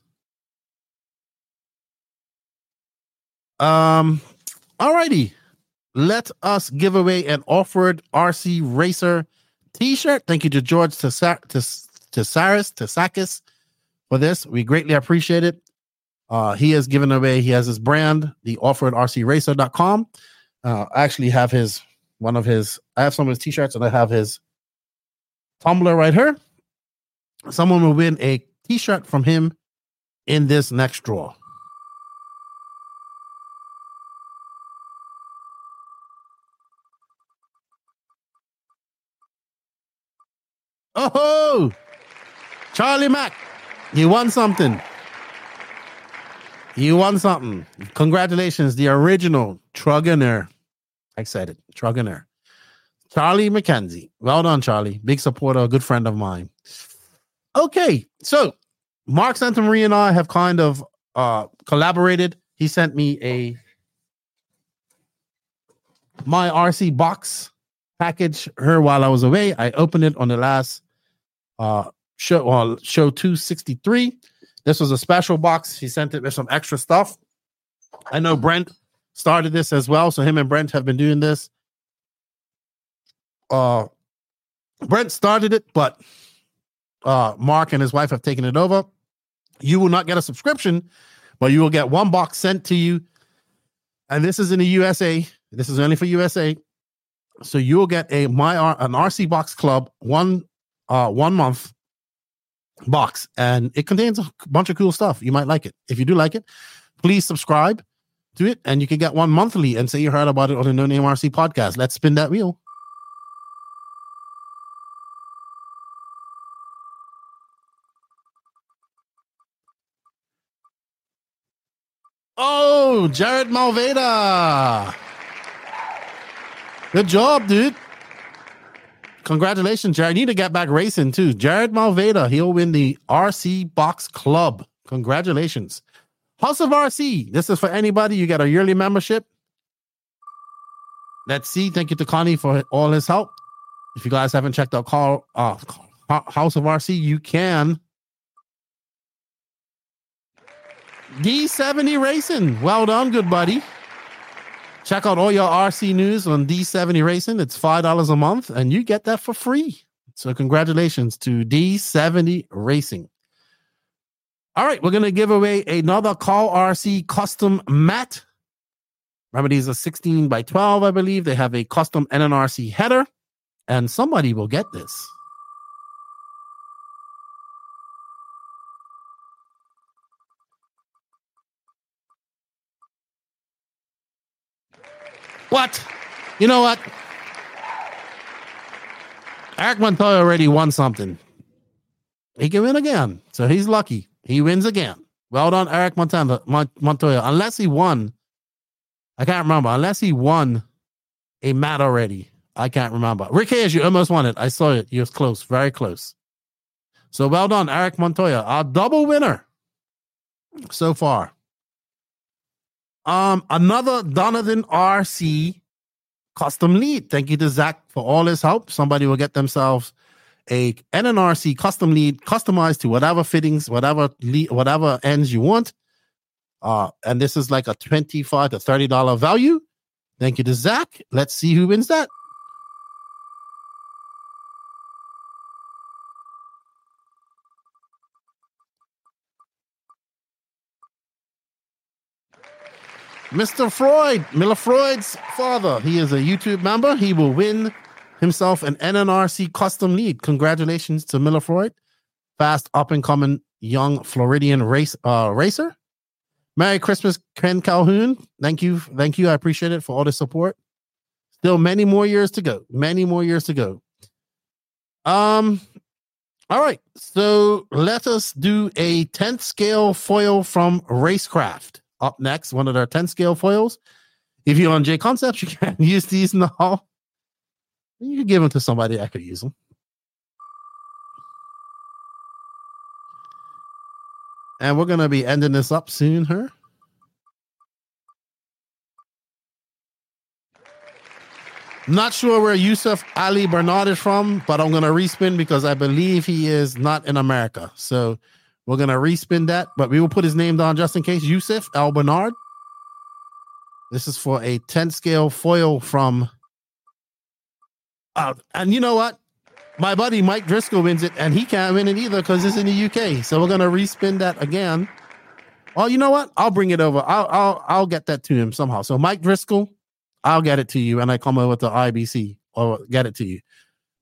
Um, all righty let us give away an Offroad RC Racer t-shirt. Thank you to George Tesaris Tesakis for this. We greatly appreciate it. Uh, he has given away, he has his brand, the offered RCRacer.com. Uh, I actually have his one of his, I have some of his t-shirts and I have his Tumblr right here. Someone will win a t-shirt from him in this next draw. Oh, Charlie Mack, you won something. You won something. Congratulations, the original Trugoner. Excited, Trugoner. Charlie McKenzie. Well done, Charlie. Big supporter, good friend of mine. Okay, so Mark Santamaria and I have kind of uh collaborated. He sent me a my RC box package her while I was away. I opened it on the last uh, show well, show 263. This was a special box. He sent it with some extra stuff. I know Brent started this as well, so him and Brent have been doing this. Uh, Brent started it, but uh, Mark and his wife have taken it over. You will not get a subscription, but you will get one box sent to you. And this is in the USA. This is only for USA. So you will get a my an RC Box Club one uh, one month box, and it contains a bunch of cool stuff. You might like it. If you do like it, please subscribe to it, and you can get one monthly and say you heard about it on the No Name RC podcast. Let's spin that wheel. Oh, Jared Malveda. Good job, dude. Congratulations, Jared. You need to get back racing too. Jared Malveda, he'll win the RC Box Club. Congratulations. House of RC. This is for anybody. You get a yearly membership. Let's see. Thank you to Connie for all his help. If you guys haven't checked out call uh, House of RC, you can. D70 Racing. Well done, good buddy. Check out all your RC news on D70 Racing. It's $5 a month and you get that for free. So, congratulations to D70 Racing. All right, we're going to give away another Call RC custom mat. Remember, these are 16 by 12, I believe. They have a custom NNRC header, and somebody will get this. What? You know what? Eric Montoya already won something. He can win again. So he's lucky. He wins again. Well done, Eric Montana, Montoya. Unless he won, I can't remember. Unless he won a mat already. I can't remember. Rick Hayes, you almost won it. I saw it. You was close, very close. So well done, Eric Montoya, our double winner so far. Um, another Donovan RC custom lead. Thank you to Zach for all his help. Somebody will get themselves a NNRC custom lead, customized to whatever fittings, whatever lead, whatever ends you want. Uh, and this is like a twenty-five to thirty dollar value. Thank you to Zach. Let's see who wins that. Mr. Freud, Miller Freud's father. He is a YouTube member. He will win himself an NNRC custom lead. Congratulations to Miller Freud, fast up and coming young Floridian race uh, racer. Merry Christmas, Ken Calhoun. Thank you, thank you. I appreciate it for all the support. Still many more years to go. Many more years to go. Um. All right, so let us do a 10th scale foil from Racecraft. Up next, one of their 10 scale foils. If you're on JConcepts, you can use these now. You can give them to somebody that could use them. And we're going to be ending this up soon, her. Not sure where Yusuf Ali Bernard is from, but I'm going to respin because I believe he is not in America. So we're to respin that, but we will put his name down just in case. Yusuf Al Bernard. This is for a 10 scale foil from uh, and you know what? My buddy Mike Driscoll wins it, and he can't win it either because it's in the UK. So we're gonna respin that again. Oh, you know what? I'll bring it over. I'll I'll I'll get that to him somehow. So Mike Driscoll, I'll get it to you, and I come over to IBC or get it to you.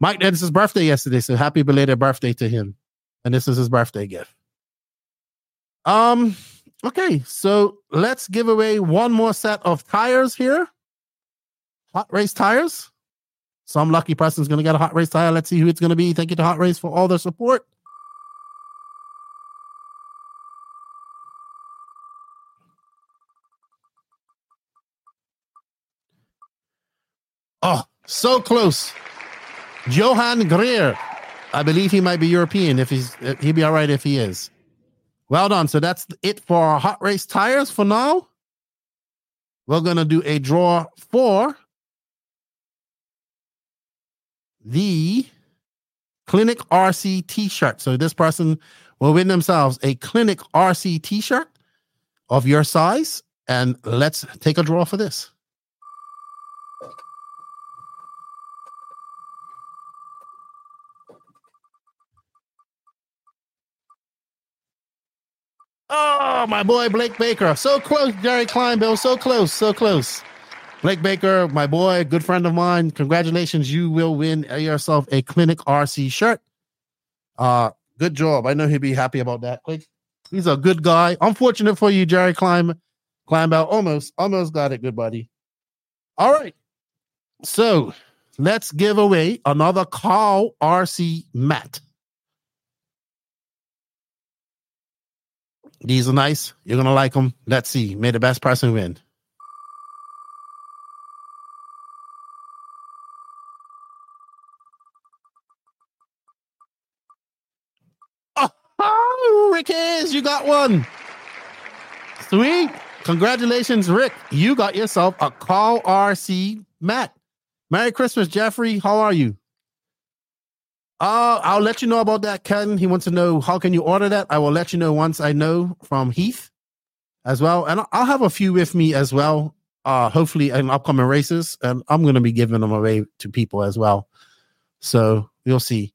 Mike, it's his birthday yesterday, so happy belated birthday to him. And this is his birthday gift. Um, okay, so let's give away one more set of tires here. Hot race tires. Some lucky person's going to get a hot race tire. Let's see who it's going to be. Thank you to Hot Race for all their support. Oh, so close. Johan Greer. I believe he might be European. If he's, he'd be all right if he is. Well done. So that's it for our hot race tires for now. We're going to do a draw for the Clinic RC t shirt. So this person will win themselves a Clinic RC t shirt of your size. And let's take a draw for this. Oh, my boy Blake Baker. So close, Jerry Kleinbill. So close, so close. Blake Baker, my boy, good friend of mine. Congratulations. You will win yourself a Clinic RC shirt. Uh, good job. I know he'd be happy about that. He's a good guy. Unfortunate for you, Jerry. Climb out. Almost, almost got it, good buddy. All right. So let's give away another Call RC mat. These are nice. You're gonna like them. Let's see. May the best person win. Oh, Rick Hayes, you got one. Sweet. Congratulations, Rick. You got yourself a Call RC mat. Merry Christmas, Jeffrey. How are you? Uh, I'll let you know about that, Ken. He wants to know how can you order that. I will let you know once I know from Heath as well. And I'll have a few with me as well. uh, hopefully in upcoming races, and I'm going to be giving them away to people as well. So you'll see.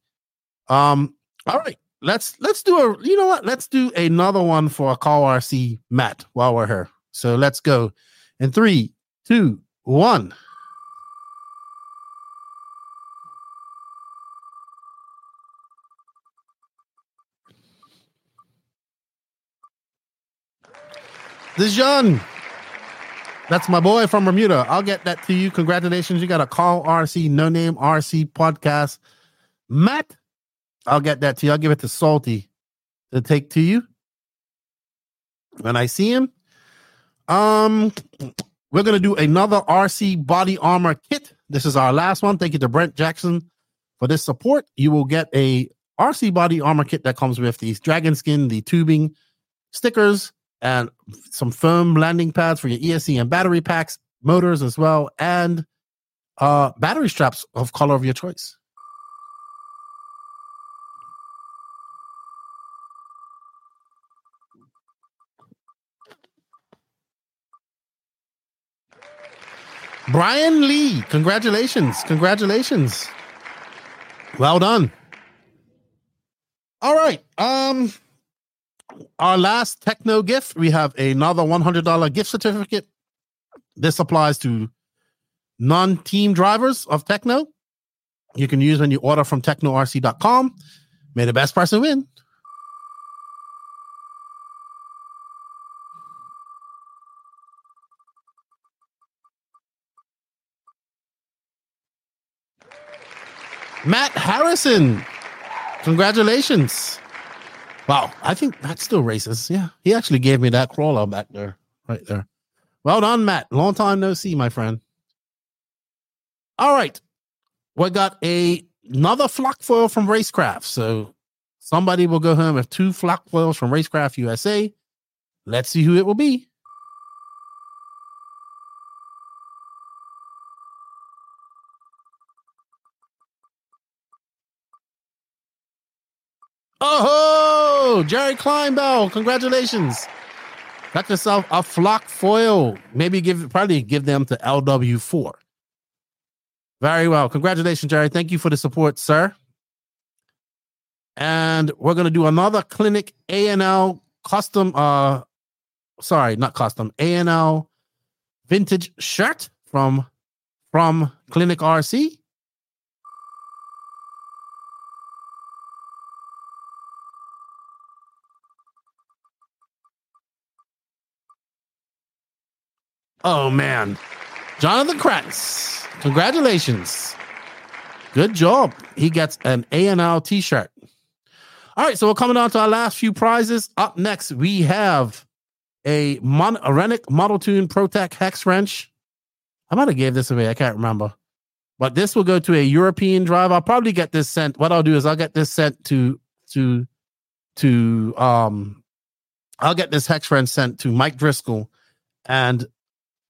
Um, all right, let's let's do a. You know what? Let's do another one for a call RC mat while we're here. So let's go in three, two, one. Dijon. That's my boy from Bermuda. I'll get that to you. Congratulations. You got a call RC, no name RC podcast. mat, I'll get that to you. I'll give it to Salty to take to you when I see him. Um, we're gonna do another RC body armor kit. This is our last one. Thank you to Brent Jackson for this support. You will get a RC body armor kit that comes with these dragon skin, the tubing, stickers, and some foam landing pads for your ESC and battery packs, motors as well, and uh battery straps of color of your choice. Brian Lee, congratulations. Congratulations. Well done. All right. Um our last Tekno gift, we have another $100 gift certificate. This applies to non-team drivers of Tekno. You can use when you order from teknorc.com. May the best person win. Matt Harrison. Congratulations. Wow, I think that's still racist. Yeah, he actually gave me that crawler back there, right there. Well done, Matt. Long time no see, my friend. All right, we got a another flock foil from Racecraft. So somebody will go home with two flock foils from Racecraft USA. Let's see who it will be. Oh, Jerry Kleinbell, congratulations. Got yourself a flock foil. Maybe give probably give them to LW4. Very well. Congratulations, Jerry. Thank you for the support, sir. And we're gonna do another clinic ANL custom uh sorry, not custom, ANL vintage shirt from from Clinic RC. Oh man, Jonathan Kratz, congratulations. Good job. He gets an ANL t-shirt. All right, so we're coming on to our last few prizes. Up next, we have a, Mon- a Rennick Model Tune ProTech Hex Wrench. I might have gave this away. I can't remember. But this will go to a European drive. I'll probably get this sent. What I'll do is I'll get this sent to to to um I'll get this hex wrench sent to Mike Driscoll and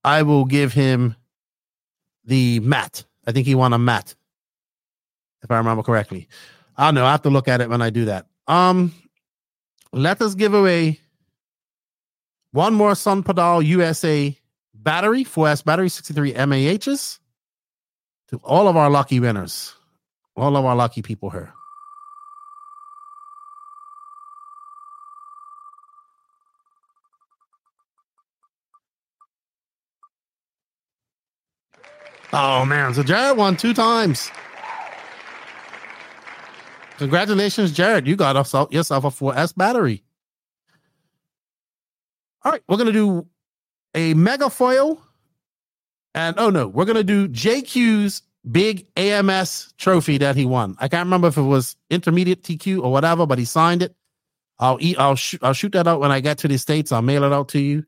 I will give him the mat. I think he won a mat, if I remember correctly. I don't know. I have to look at it when I do that. Um, let us give away one more SunPadow USA battery, 4S battery, 63 MAHs to all of our lucky winners, all of our lucky people here. Oh man, so Jared won two times. Congratulations, Jared. You got yourself a 4S battery. All right, we're gonna do a mega foil. And oh no, we're gonna do JQ's big AMS trophy that he won. I can't remember if it was intermediate TQ or whatever, but he signed it. I'll eat. I'll shoot. I'll shoot that out when I get to the states. I'll mail it out to you.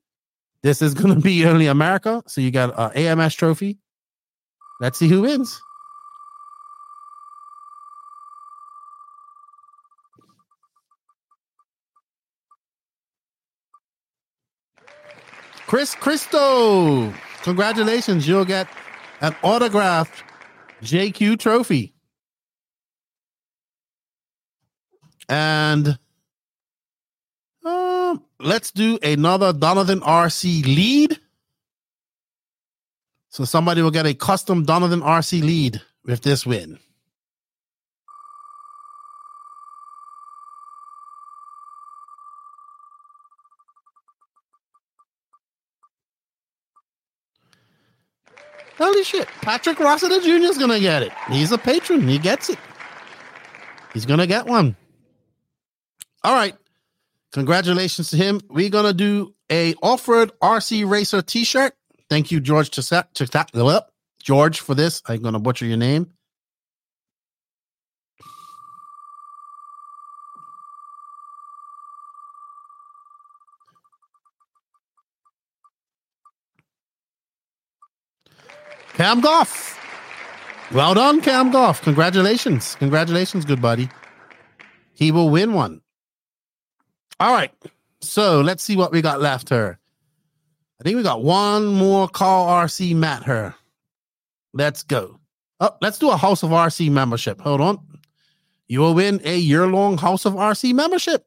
This is gonna be only America, so you got uh, an AMS trophy. Let's see who wins. Chris Christo. Congratulations. You'll get an autographed JQ trophy. And um, let's do another Donovan RC lead. So somebody will get a custom Donovan RC lead with this win. Holy shit. Patrick Rossiter Jr. is going to get it. He's a patron. He gets it. He's going to get one. All right. Congratulations to him. We're going to do a off-road RC Racer t-shirt. Thank you, George, to that, George, for this. I'm going to butcher your name. Cam Goff. Well done, Cam Goff. Congratulations. Congratulations, good buddy. He will win one. All right. So let's see what we got left here. I think we got one more call RC mat here. Let's go. Oh, let's do a House of RC membership. Hold on. You will win a year long House of RC membership.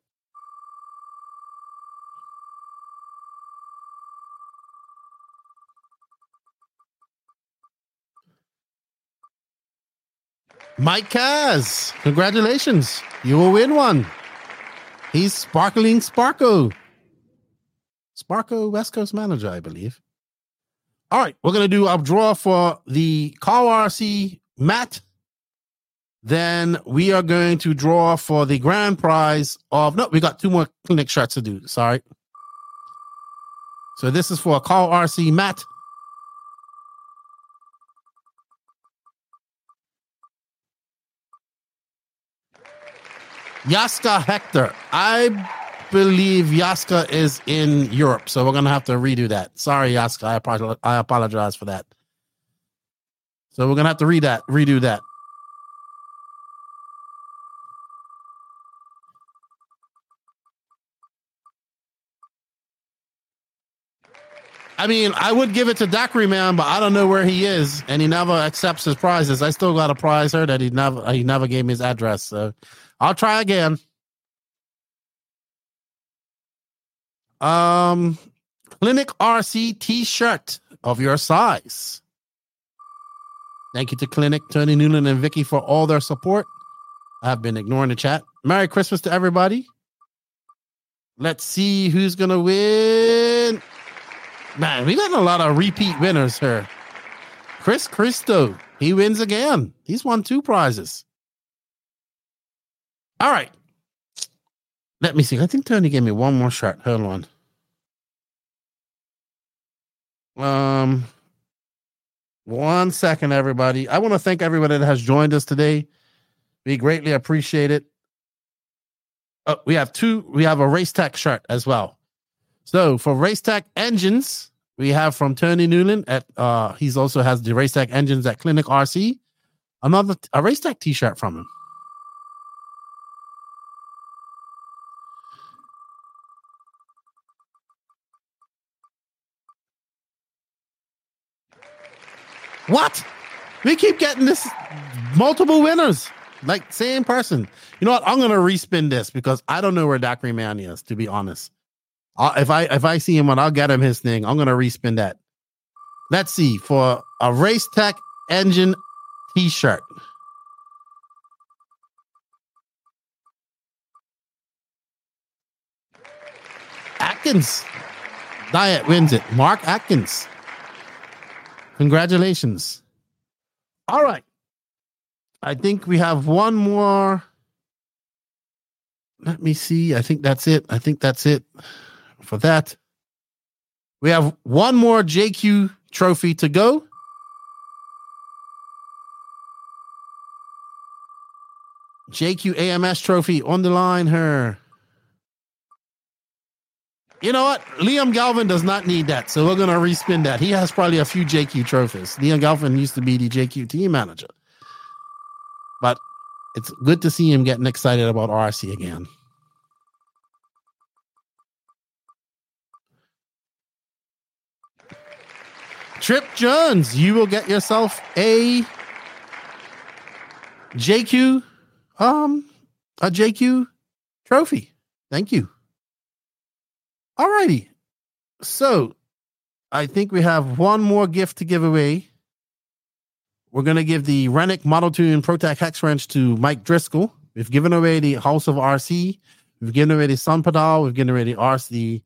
Mike Kaz, congratulations. You will win one. He's sparkling Sparko. Sparko West Coast manager, I believe. All right, we're gonna do a draw for the Call RC mat. Then we are going to draw for the grand prize of no, we got two more clinic shots to do. Sorry. So this is for a Call RC mat. Yaska Hector. I believe Yaska is in Europe, so we're gonna have to redo that. Sorry, Yaska. I, apologize, I apologize for that. So we're gonna have to read that, redo that. I mean, I would give it to Dakary Man, but I don't know where he is, and he never accepts his prizes. I still got a prize here that he never he never gave me his address. So I'll try again. Um, Clinic RC T-shirt of your size. Thank you to Clinic, Tony Newland, and Vicky for all their support. I've been ignoring the chat. Merry Christmas to everybody. Let's see who's gonna win. Man, we got a lot of repeat winners here. Chris Christo, he wins again. He's won two prizes. All right. Let me see. I think Tony gave me one more shot. Hold on. Um, one second, everybody. I want to thank everybody that has joined us today. We greatly appreciate it. Oh, we have two. We have a race tech shirt as well. So for race tech engines, we have from Tony Newland at uh he's also has the race tech engines at Clinic RC. Another a race tech t-shirt from him. What? We keep getting this multiple winners, like same person. You know what? I'm gonna respin this because I don't know where Dakary Man is. To be honest, I'll, if I if I see him, and I'll get him his thing. I'm gonna respin that. Let's see for a race tech engine T-shirt. Atkins Diet wins it. Mark Atkins. Congratulations. All right. I think we have one more. Let me see. I think that's it. I think that's it for that. We have one more JQ trophy to go. JQ AMS trophy on the line here. You know what? Liam Galvin does not need that. So we're going to respin that. He has probably a few JQ trophies. Liam Galvin used to be the JQ team manager. But it's good to see him getting excited about RC again. Trip Jones, you will get yourself a JQ um a JQ trophy. Thank you. All righty. So I think we have one more gift to give away. We're going to give the Rennick Model Tune ProTech Hex Wrench to Mike Driscoll. We've given away the House of RC. We've given away the SunPadow. We've given away the RC,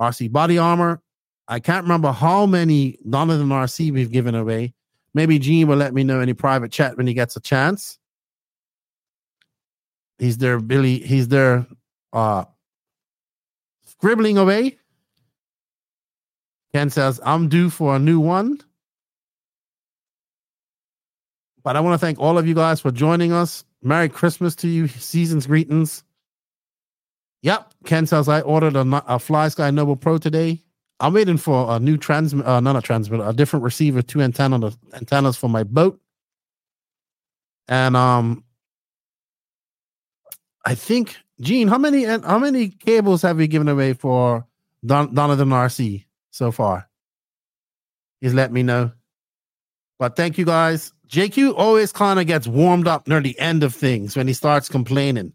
RC body armor. I can't remember how many Donovan RC we've given away. Maybe Gene will let me know in private chat when he gets a chance. He's there, Billy. He's there, uh, scribbling away. Ken says, I'm due for a new one. But I want to thank all of you guys for joining us. Merry Christmas to you. Season's greetings. Yep. Ken says, I ordered a, a Fly Sky Noble Pro today. I'm waiting for a new transmit, uh, not a transmitter, a different receiver, two antenna antennas for my boat. And um, I think Gene, how many how many cables have we given away for Don, Donovan RC so far? He's let me know. But thank you guys. JQ always kind of gets warmed up near the end of things when he starts complaining.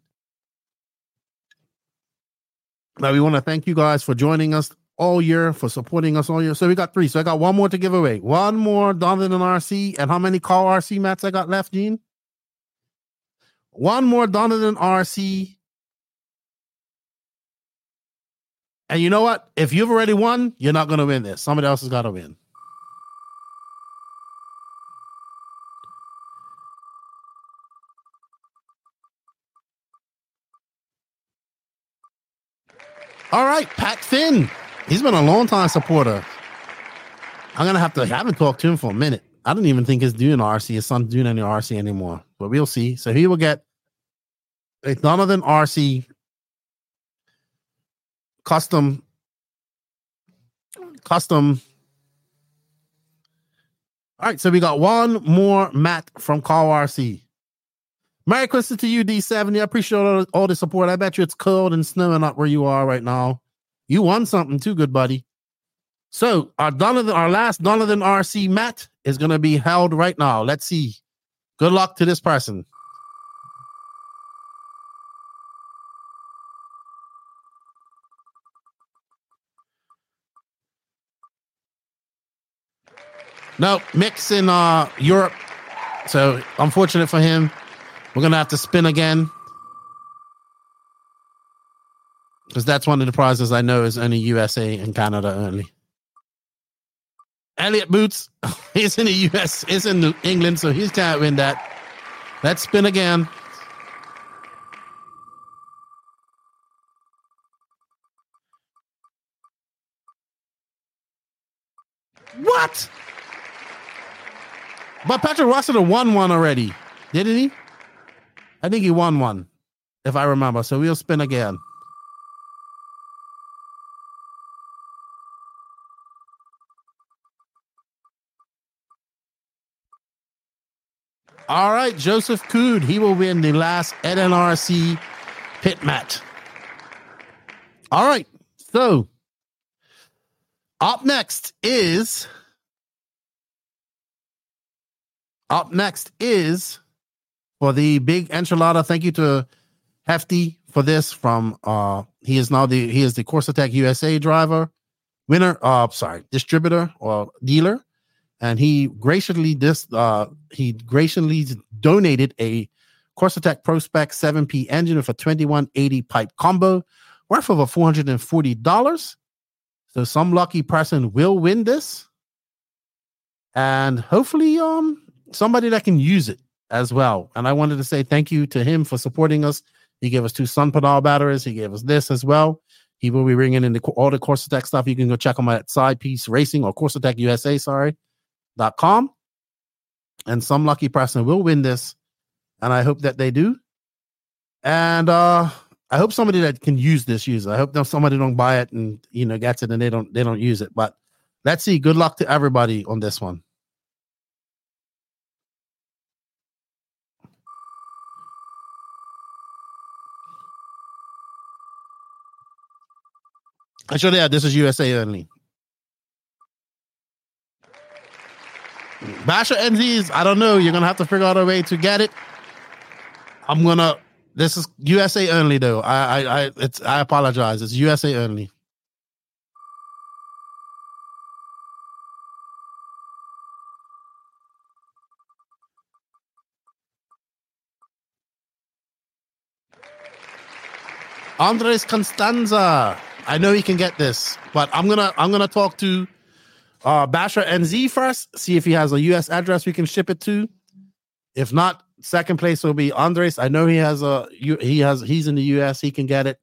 Now we want to thank you guys for joining us all year, for supporting us all year. So we got three. So I got one more to give away. One more Donovan RC. And how many call RC mats I got left, Gene? One more Donovan RC. And you know what? If you've already won, you're not going to win this. Somebody else has got to win. All right, Pat Finn. He's been a long time supporter. I'm gonna have to. I haven't talked to him for a minute. I don't even think he's doing RC. His son's doing any RC anymore, but we'll see. So he will get a Donovan RC custom custom. All right, so we got one more mat from Call RC. Merry Christmas to you, D70. I appreciate all, all the support. I bet you it's cold and snowing up where you are right now. You won something too, good buddy. So our Donovan, our last Donovan RC mat is gonna be held right now. Let's see. Good luck to this person. No, mix in uh Europe. So unfortunate for him. We're gonna have to spin again. Because that's one of the prizes I know is only USA and Canada only. Elliot Boots is in the US, is in England, so he can't win that. Let's spin again. What? But Patrick Rossiter won one already, didn't he? I think he won one, if I remember. So we'll spin again. All right, Joseph Cood. He will win the last NNRC pit match. All right. So up next is up next is for the big enchilada. Thank you to Hefty for this from uh he is now the he is the Course Attack USA driver, winner, uh sorry, distributor or dealer and he graciously this uh he graciously donated a Course Attack Prospect 7P engine with a 2180 pipe combo worth over $440. So some lucky person will win this. And hopefully um somebody that can use it as well. And I wanted to say thank you to him for supporting us. He gave us two SunPadow batteries. He gave us this as well. He will be bringing in the, all the Course Attack stuff. You can go check him at Side Piece Racing or Course Attack USA, sorry dot com, and some lucky person will win this and i hope that they do and uh i hope somebody that can use this use it. i hope somebody don't buy it and you know gets it and they don't they don't use it but let's see good luck to everybody on this one I should add, this is USA only. Basher NZs, I don't know. You're gonna have to figure out a way to get it. I'm gonna. This is USA only, though. I, I, I it's. I apologize. It's USA only. Andres Constanza. I know he can get this, but I'm gonna I'm gonna talk to uh Basher NZ first, see if he has a US address we can ship it to. If not, second place will be Andres. I know he has a he has he's in the US, he can get it.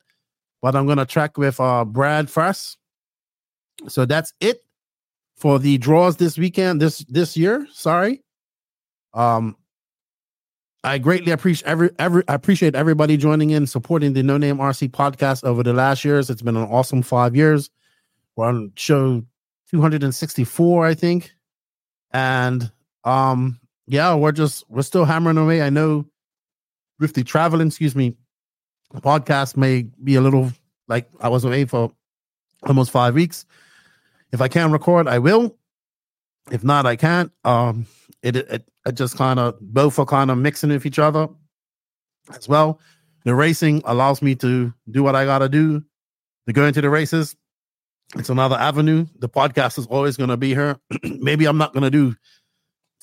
But I'm gonna track with uh Brad first. So that's it for the draws this weekend, this this year. Sorry. Um I greatly appreciate every every I appreciate everybody joining in, supporting the No Name RC podcast over the last years. It's been an awesome five years. We're on show 264, I think. And um, yeah, we're just we're still hammering away. I know with the traveling, excuse me, the podcast may be a little like I was away for almost five weeks. If I can record, I will. If not, I can't. Um, it it, it just kind of both are kind of mixing with each other as well. The racing allows me to do what I gotta do to go into the races. It's another avenue. The podcast is always gonna be here. Maybe I'm not gonna do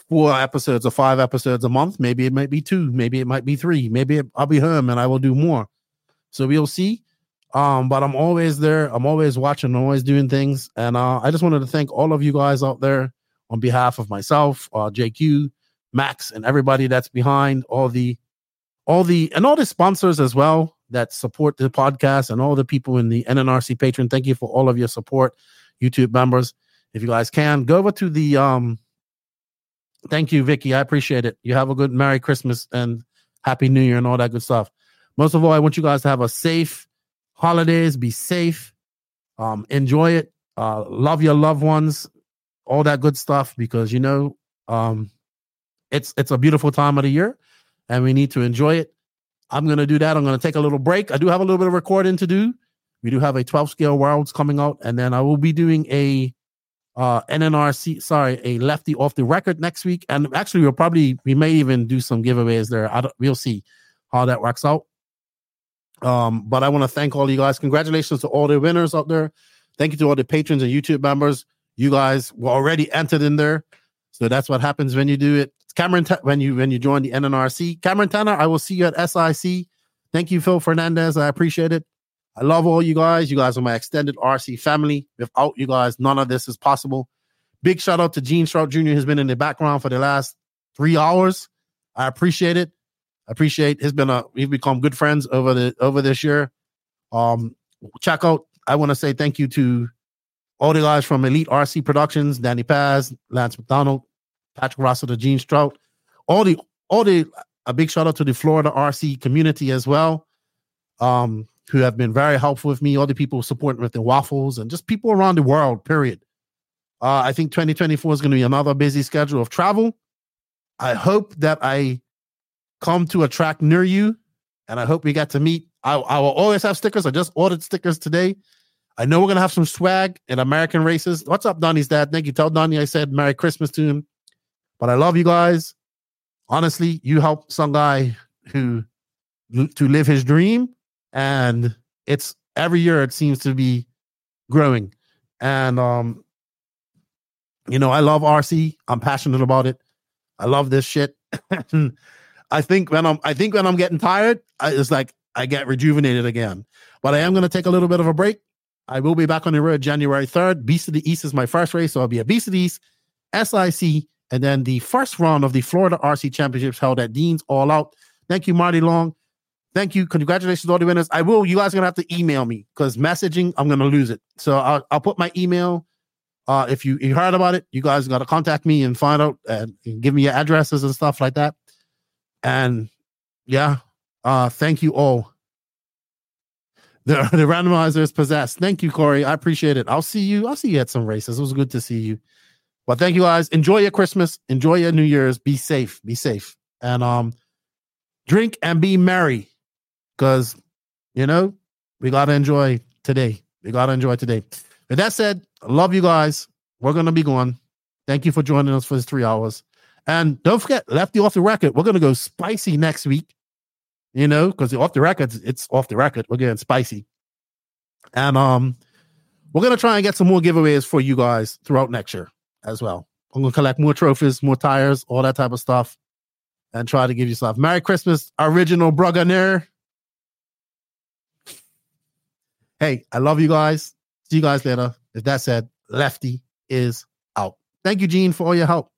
four episodes or five episodes a month. Maybe it might be two. Maybe it might be three. Maybe I'll be home and I will do more. So we'll see. Um, but I'm always there. I'm always watching, I'm always doing things. And uh, I just wanted to thank all of you guys out there on behalf of myself, uh, JQ, Max, and everybody that's behind all the, all the, and all the sponsors as well that support the podcast and all the people in the NNRC Patreon. Thank you for all of your support, YouTube members. If you guys can go over to the, um, thank you, Vicky. I appreciate it. You have a good Merry Christmas and Happy New Year and all that good stuff. Most of all, I want you guys to have a safe holidays. Be safe. Um, enjoy it. Uh, love your loved ones all that good stuff because you know um it's it's a beautiful time of the year and we need to enjoy it. I'm going to do that. I'm going to take a little break. I do have a little bit of recording to do. We do have a 12 scale worlds coming out and then i will be doing a uh nnrc sorry a lefty off the record next week. And actually we'll probably we may even do some giveaways there. I don't we'll see how that works out. Um but i want to thank all you guys. Congratulations to all the winners out there. Thank you to all the patrons and youtube members you guys were already entered in there. So that's what happens when you do it. Cameron, when you when you join the NNRC, Cameron Tanner, I will see you at SIC. Thank you, Phil Fernandez. I appreciate it. I love all you guys. You guys are my extended RC family. Without you guys, none of this is possible. Big shout out to Gene Strout Jr. who's been in the background for the last three hours. I appreciate it. I appreciate. He's been a. We've become good friends over the over this year. Um, check out. I want to say thank you to all the guys from Elite RC Productions, Danny Paz, Lance McDonald, Patrick Russell, Gene Strout, all the all the a big shout out to the Florida RC community as well, um, who have been very helpful with me. All the people supporting with the waffles and just people around the world. Period. Uh, I think 2024 is going to be another busy schedule of travel. I hope that I come to a track near you, and I hope we get to meet. I, I will always have stickers. I just ordered stickers today. I know we're gonna have some swag in American races. What's up, Donnie's dad? Thank you. Tell Donnie I said Merry Christmas to him. But I love you guys. Honestly, you help some guy who to live his dream, and it's every year it seems to be growing. And um, you know, I love RC. I'm passionate about it. I love this shit. I think when I'm I think when I'm getting tired, I, it's like I get rejuvenated again. But I am going to take a little bit of a break. I will be back on the road January 3rd. Beast of the East is my first race. So I'll be at Beast of the East, SIC, and then the first round of the Florida RC Championships held at Dean's All Out. Thank you, Marty Long. Thank you. Congratulations to all the winners. I will. You guys are to have to email me because messaging, I'm to lose it. So I'll, I'll put my email. Uh, if you, you heard about it, you guys got to contact me and find out and, and give me your addresses and stuff like that. And yeah, uh, thank you all. The, the randomizer is possessed. Thank you, Corey. I appreciate it. I'll see you. I'll see you at some races. It was good to see you. But thank you guys. Enjoy your Christmas. Enjoy your New Year's. Be safe. Be safe. And um drink and be merry. Cause you know, we gotta enjoy today. We gotta enjoy today. With that said, love you guys. We're gonna be going. Thank you for joining us for this three hours. And don't forget, lefty off the record. We're gonna go spicy next week you know, because off the record, it's off the record. We're getting spicy. And um, we're gonna try and get some more giveaways for you guys throughout next year as well. I'm gonna collect more trophies, more tires, all that type of stuff, and try to give you stuff. Merry Christmas, original Brugganer. Hey, I love you guys. See you guys later. If that said, Lefty is out. Thank you, Gene, for all your help.